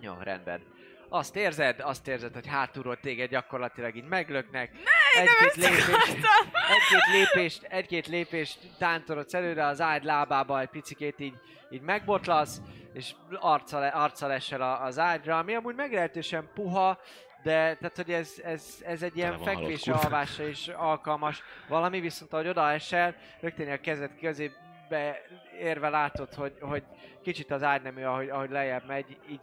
Jó, rendben. Azt érzed, azt érzed, hogy hátulról téged gyakorlatilag így meglöknek, egy-két lépést, egy-két lépést, egy-két lépést tántorodsz előre, az ágy lábába egy picikét így, így megbotlasz, és arccal, arccal esel a- az ágyra, ami amúgy meglehetősen puha, de tehát, hogy ez, ez, ez egy ilyen fekvésre, alvásra is alkalmas. Valami, viszont ahogy odaesel, rögtön a kezed közébe érve látod, hogy, hogy kicsit az ágynemű, ahogy, ahogy lejjebb megy, így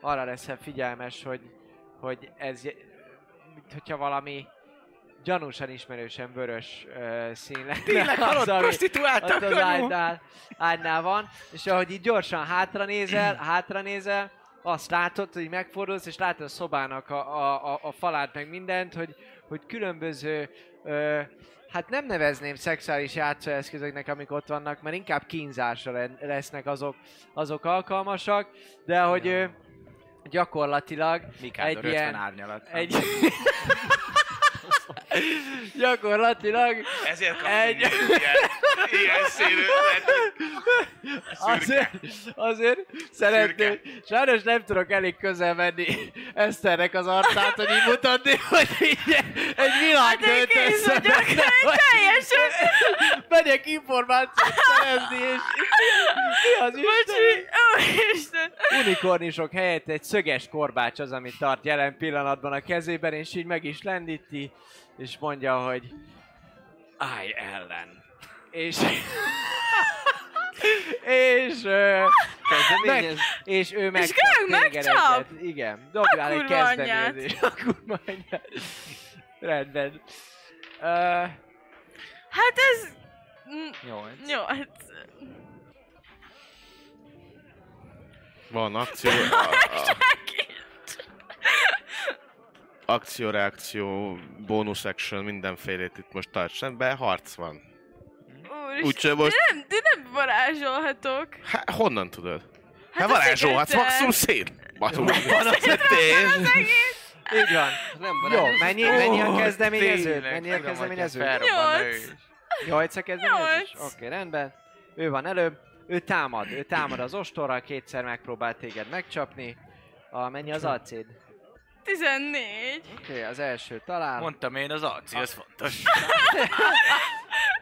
arra leszel figyelmes, hogy, hogy ez, mint hogyha valami gyanúsan ismerősen vörös uh, szín lenne. Tényleg az, halott ami prostituáltak, az anyu? ágynál, ágynál van, és ahogy így gyorsan hátra nézel, hátra nézel, azt látod, hogy megfordulsz, és látod a szobának a, a, a, a falát, meg mindent, hogy, hogy különböző, ö, hát nem nevezném szexuális játszóeszközöknek, amik ott vannak, mert inkább kínzásra le- lesznek azok, azok alkalmasak, de hogy ö, gyakorlatilag Mikádor Egy 50 ilyen- árnyalat. egy... gyakorlatilag Ezért Egy- ilyen, színű Azért, azért szeretném, sajnos nem tudok elég közel menni Eszternek az arcát, hogy így mutatni, hogy így egy világ Hát dönt kész össze teljesen. megyek információt szerezni, és mi az Isten? Bocsi, úristen. Unikornisok helyett egy szöges korbács az, amit tart jelen pillanatban a kezében, és így meg is lendíti, és mondja, hogy állj ellen. És... és... Ö, meg, és ő meg Greg megcsap? Igen, dobjál A egy kezdeményezést. A kurva anyját. Rendben. Ö, Hát ez... Nyolc. Nyolc. Van akció... A, a, akció, reakció, bónusz action, mindenfélét itt most tarts be, harc van. Úgyse most... De nem, de nem varázsolhatok. Hát honnan tudod? Hát, a varázsolhatsz, maximum szét. Batunk. Van az tény. így van. Nem Jó, barátod. mennyi, mennyi a kezdeményező? Mennyi a kezdeményező? Nyolc. is. Nyolc a kezdeményezés? Oké, rendben. Ő van előbb. Ő támad. Ő támad az ostorral, kétszer megpróbál téged megcsapni. A, mennyi az acéd? 14. Oké, az első talál. Mondtam én, az arci, ez fontos.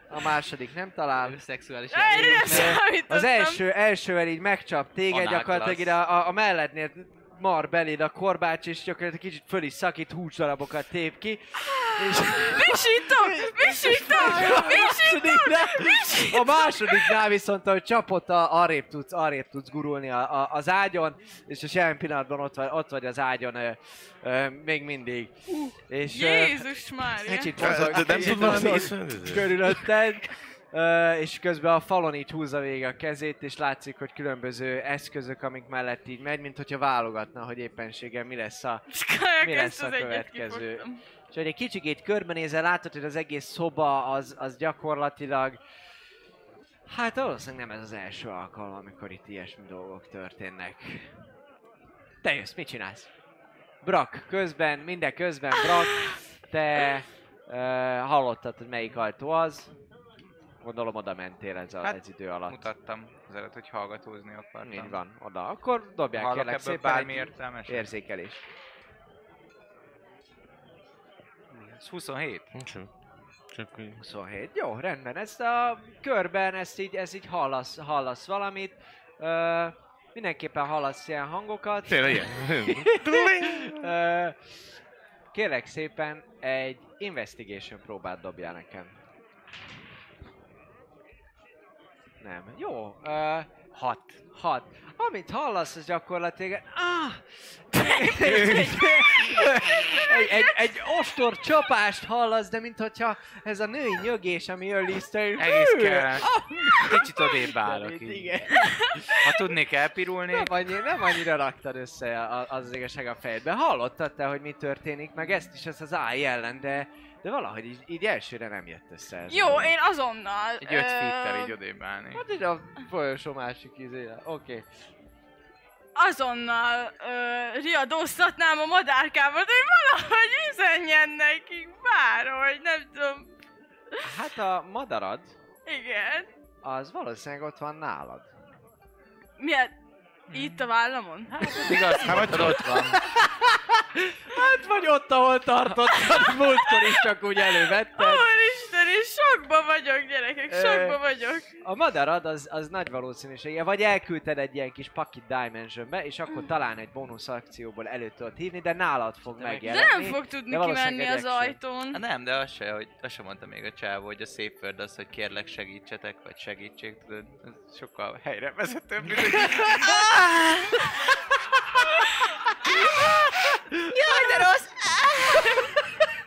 A második nem talál. Szexuális Erre nem Ne. számítottam. Az első, elsővel így megcsap téged, Anál gyakorlatilag ide a, a, a mellednél mar beléd a korbács, és gyakorlatilag kicsit föl is szakít, húsdarabokat tép ki. És! Visítok! a másodiknál, a másodiknál viszont, ahogy csapott, a, arrébb, tudsz, arrébb tudsz gurulni a, a, az ágyon, és a jelen pillanatban ott vagy, ott vagy az ágyon ö, ö, még mindig. És ö, Jézus Mária. kicsit De mozog, nem kicsit tud valami mozog iszonyat- körülötted, és közben a falon így húzza végig a kezét, és látszik, hogy különböző eszközök, amik mellett így megy, mint hogyha válogatna, hogy éppenséggel mi lesz a, mi lesz a következő? és hogy egy kicsikét körbenézel, látod, hogy az egész szoba az, az gyakorlatilag... Hát valószínűleg nem ez az első alkalom, amikor itt ilyesmi dolgok történnek. Te jössz, mit csinálsz? Brak, közben, minden közben, Brak, te uh, hallottad, hogy melyik ajtó az. Gondolom oda mentél ez, a, Hát, ez idő alatt. Mutattam azelőtt, hogy hallgatózni akartam. Így van, oda. Akkor dobják Hallok kérlek szépen bármi egy értelmes? érzékelés. Ez 27. Nincs- Csak hogy... 27. Jó, rendben. Ezt a körben, ezt így, ezt így hallasz, hallasz valamit. Ö, mindenképpen hallasz ilyen hangokat. Tényleg ilyen. Ö, kérlek szépen egy investigation próbát dobjál nekem. Nem. Jó. Ö, hat. Hat. Amit hallasz, az gyakorlatilag... Ah! egy, egy, egy ostor csapást hallasz, de mintha ez a női nyögés, ami jön lisztre, Egész kell. Kicsit odébb állok. Igen. Ha tudnék elpirulni, Nem, annyi, nem annyira raktad össze az, az igazság a fejedbe. Hallottad te, hogy mi történik, meg ezt is, ezt az AI ellen, de, de valahogy így, így elsőre nem jött össze ez. Jó, én azonnal... egy 5 ö, feet-tel így odébb állni. Hát így a folyosó másik izére. Oké. Okay. azonnal ö, riadóztatnám a madárkámat, hogy valahogy üzenjen nekik, bárhogy, nem tudom. Hát a madarad, Igen. az valószínűleg ott van nálad. Milyen? Itt a vállamon? Hát, Igaz, hát ott van. Hát vagy ott, ahol tartottad, múltkor is csak úgy elővetted. Úristen, én sokba vagyok, gyerekek, sokba vagyok. A madarad az, az nagy valószínűsége, vagy elküldted egy ilyen kis Pocket Dimensionbe, és akkor talán egy bónusz akcióból elő tudod hívni, de nálad fog De nem megjelenni. fog tudni kimenni az ajtón. Hát nem, de azt se, hogy azt sem mondta még a csávó, hogy a szép word az, hogy kérlek segítsetek, vagy segítség, tudod, sokkal helyre vezetőbb, mint Jaj, de rossz!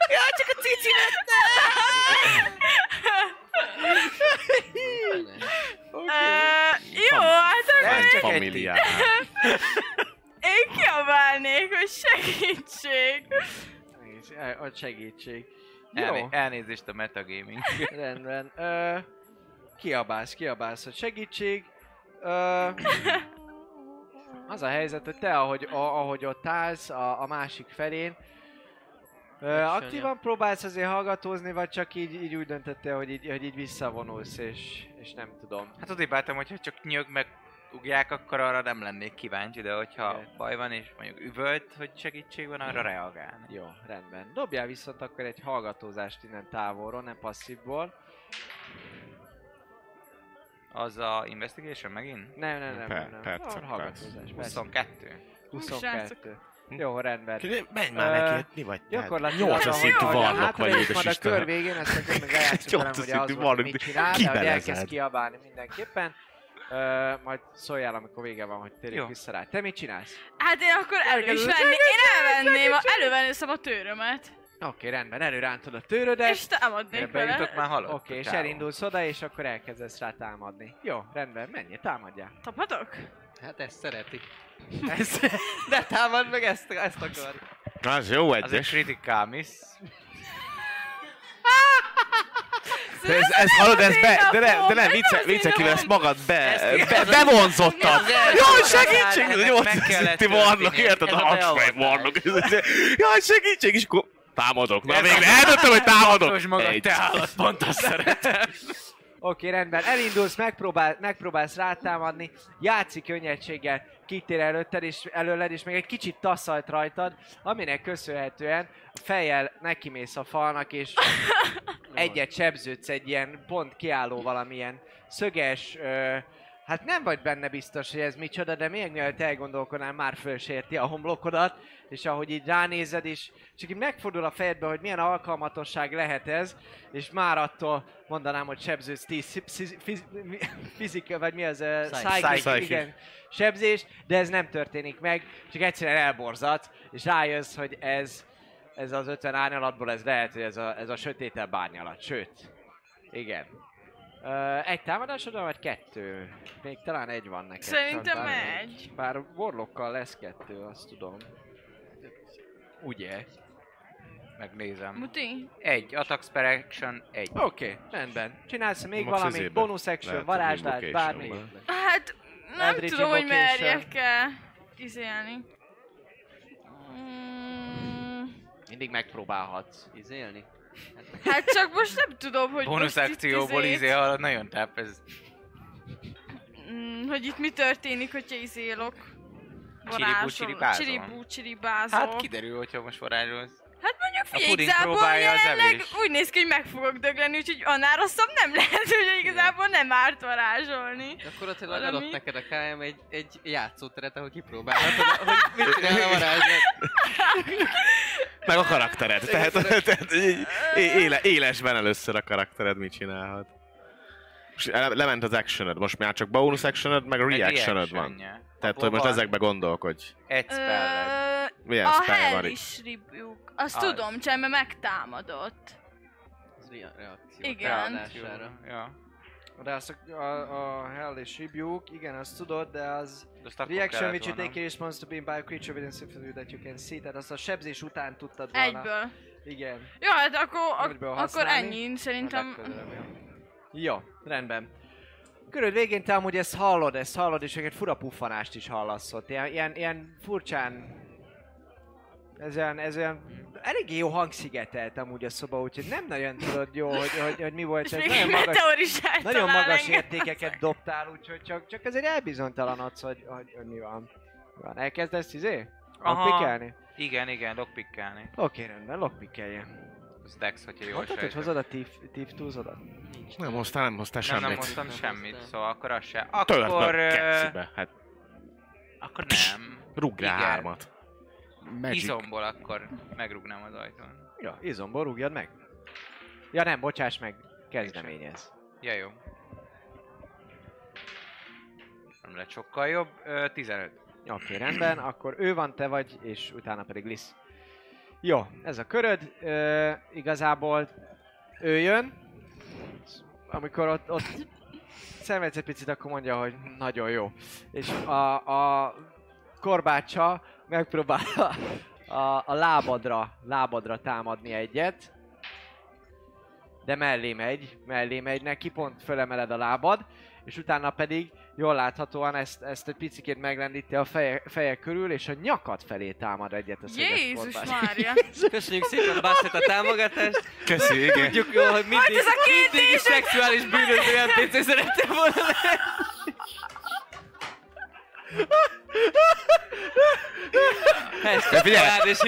Jaj, csak a cici jó, hát akkor Familiár. én kiabálnék, hogy segítség. Ott segítség. Elné- Jó, elnézést a metagaming. rendben. Ö, kiabálsz, kiabálsz, hogy segítség. Ö, az a helyzet, hogy te, ahogy, a, ahogy ott állsz a, a másik felén, ö, aktívan próbálsz azért hallgatózni, vagy csak így, így úgy döntöttél, hogy így, hogy így visszavonulsz, és, és nem tudom. Hát odébb álltam, hogyha csak nyög meg ugják, akkor arra nem lennék kíváncsi, de hogyha Igen. baj van és mondjuk üvölt, hogy segítség van, arra reagálni. Jó, rendben. Dobjál viszont akkor egy hallgatózást innen távolról, nem passzívból. Az a investigation megint? Nem, nem, nem, Per- nem. nem. percek, Ah, hallgatózás, persze. 22. 22. Jó, rendben. Menj már neki, hát mi vagy? Gyakorlatilag Nyolcas az, szintű hogy varlok hátra vagy, is majd a édes kör végén, ezt akkor meg eljátszunk velem, hogy az volt, mit csinál, de hogy elkezd kiabálni mindenképpen. Ö, majd szóljál, amikor vége van, hogy térjünk vissza rá. Te mit csinálsz? Hát én akkor elő is venni, én elvenném, elővenném a tőrömet. Oké, rendben, előrántod a törödet. És támadnék Ebbe jutok vele. már halott. Oké, és elindulsz oda, és akkor elkezdesz rá támadni. Jó, rendben, menjél, támadjál. Tapadok? Hát ezt szereti. Ez, De támad meg ezt, ezt akar. Az jó Az egy egyes. critical miss. De ez, ez hallod, ez be, de, ne, de nem, vicce, vicce kívül ezt magad be, Ez- be, bevonzottad. Jaj, segítség! Ennek Ez a meg 8 kellett szinti történni. érted? Ez A beavatás. varnok. Jaj, segítség! És akkor támadok. Na végre a- eldöntöm, hogy támadok. Tartsd magad, Egy. te állatpont, azt szeretem. Oké, rendben. Elindulsz, megpróbál, megpróbálsz rátámadni, játszik könnyedséggel, kitér előtted és előled, és még egy kicsit taszalt rajtad, aminek köszönhetően a fejjel nekimész a falnak, és egyet sebződsz egy ilyen pont kiálló valamilyen szöges, ö, hát nem vagy benne biztos, hogy ez micsoda, de még mielőtt elgondolkodnál, már fölsérti a homlokodat, és ahogy így ránézed, és csak így megfordul a fejedbe, hogy milyen alkalmatosság lehet ez, és már attól mondanám, hogy sebződsz 10 fizika, vagy mi az, Psychic. igen, sebzés, de ez nem történik meg, csak egyszerűen elborzadsz, és rájössz, hogy ez, ez az 50 árnyalatból, ez lehet, hogy ez a, ez a sötétebb árnyalat, sőt, igen. Uh, egy támadásod van, vagy kettő? Még talán egy van neked. Szerintem Bár- egy. Bár Warlockkal lesz kettő, azt tudom. Ugye? Megnézem. Muti? Egy, attack spell action, egy. Oké, okay, rendben. Csinálsz még Max valamit, bonus action, varázslát, bármi. Hát nem Eldritch tudom, hogy merjek-e izélni. Mm, Mindig megpróbálhatsz. Izélni? hát csak most nem tudom, hogy itt akcióból izé hallod, nagyon táp ez. Mm, hogy itt mi történik, hogyha izélok. Csiribú, csiribázol. Csiribú, csiribázol. Hát kiderül, hogyha most varázsolsz. Hát mondjuk A figyelj, igazából jelenleg úgy néz ki, hogy meg fogok dögleni, úgyhogy annál rosszabb nem lehet, hogy igazából nem árt varázsolni. Gyakorlatilag Valami? adott neked a KM egy, egy játszóteret, ahol kipróbálhatod, hogy mit csinál a varázslat. Meg a karaktered. Tehát, tehát éle, élesben először a karaktered mit csinálhat. Most le- lement az actioned, most már csak bonus actioned, meg a Meg reactioned van. Tehát, Abból hogy most van ezekbe gondolkodj. Egy spelled. Ö, Milyen a spell van itt? Hellish Rebuke. Azt Az. tudom, csak mert megtámadott. Ez rea- reakció. Igen. Ja. De azt a, a, a Hell és Rebuke, igen, azt tudod, de az De azt akkor reaction kellett which you volna. take a response to being by a creature within six feet that you can see, tehát azt a sebzés után tudtad volna. Egyből. Igen. Jó, hát akkor, ak- Egyből akkor használni. ennyi, szerintem. Legközelebb, jó. Jó, rendben. Köröd végén te amúgy ezt hallod, ezt hallod, és egy fura puffanást is hallasz ott. Ilyen, ilyen, ilyen furcsán... Ez olyan, ez olyan eléggé jó hangszigetelt amúgy a szoba, úgyhogy nem nagyon tudod jó, hogy, hogy, hogy mi volt És ez. még Nagyon egy magas, nagyon magas értékeket dobtál, úgyhogy csak, csak azért elbizonytalanodsz, hogy, hogy, hogy mi van. Van. Elkezdesz izé? Aha. Lockpickelni? Igen, igen, lockpickelni. Oké, rendben, lockpickeljen. Az Dex, hogyha jól Mondtad, hogy sejtem. hozod a Thief, tools-odat? Nem hoztál, nem hoztál Nem, semmit. nem hoztam Nem semmit, hoztam. szóval akkor az se. Akkor... kecibe. Hát Akkor nem. rugd rá hármat. Magic. Izomból akkor megrúgnám az ajtón. Ja, izomból rúgjad meg. Ja nem, bocsáss meg, kezdeményez. Ja, jó. Nem lett sokkal jobb. Ö, 15. Oké, rendben, akkor ő van, te vagy, és utána pedig Lisz. Jó, ez a köröd, ö, igazából ő jön, amikor ott, ott szenvedsz egy picit, akkor mondja, hogy nagyon jó. És a, a korbácsa megpróbál a, a, a lábadra, lábadra támadni egyet, de mellé megy, mellé megy neki, pont fölemeled a lábad, és utána pedig jól láthatóan ezt, ezt egy picikét meglendíti a feje, feje körül, és a nyakat felé támad egyet a Jézus. Mária! Köszönjük szépen Basset a támogatást. Köszi, igen. Tudjuk jól, hogy mindig, ez a két mindig is szexuális bűnöző NPC szerettem volna lenni. Hashtag figyelj! család és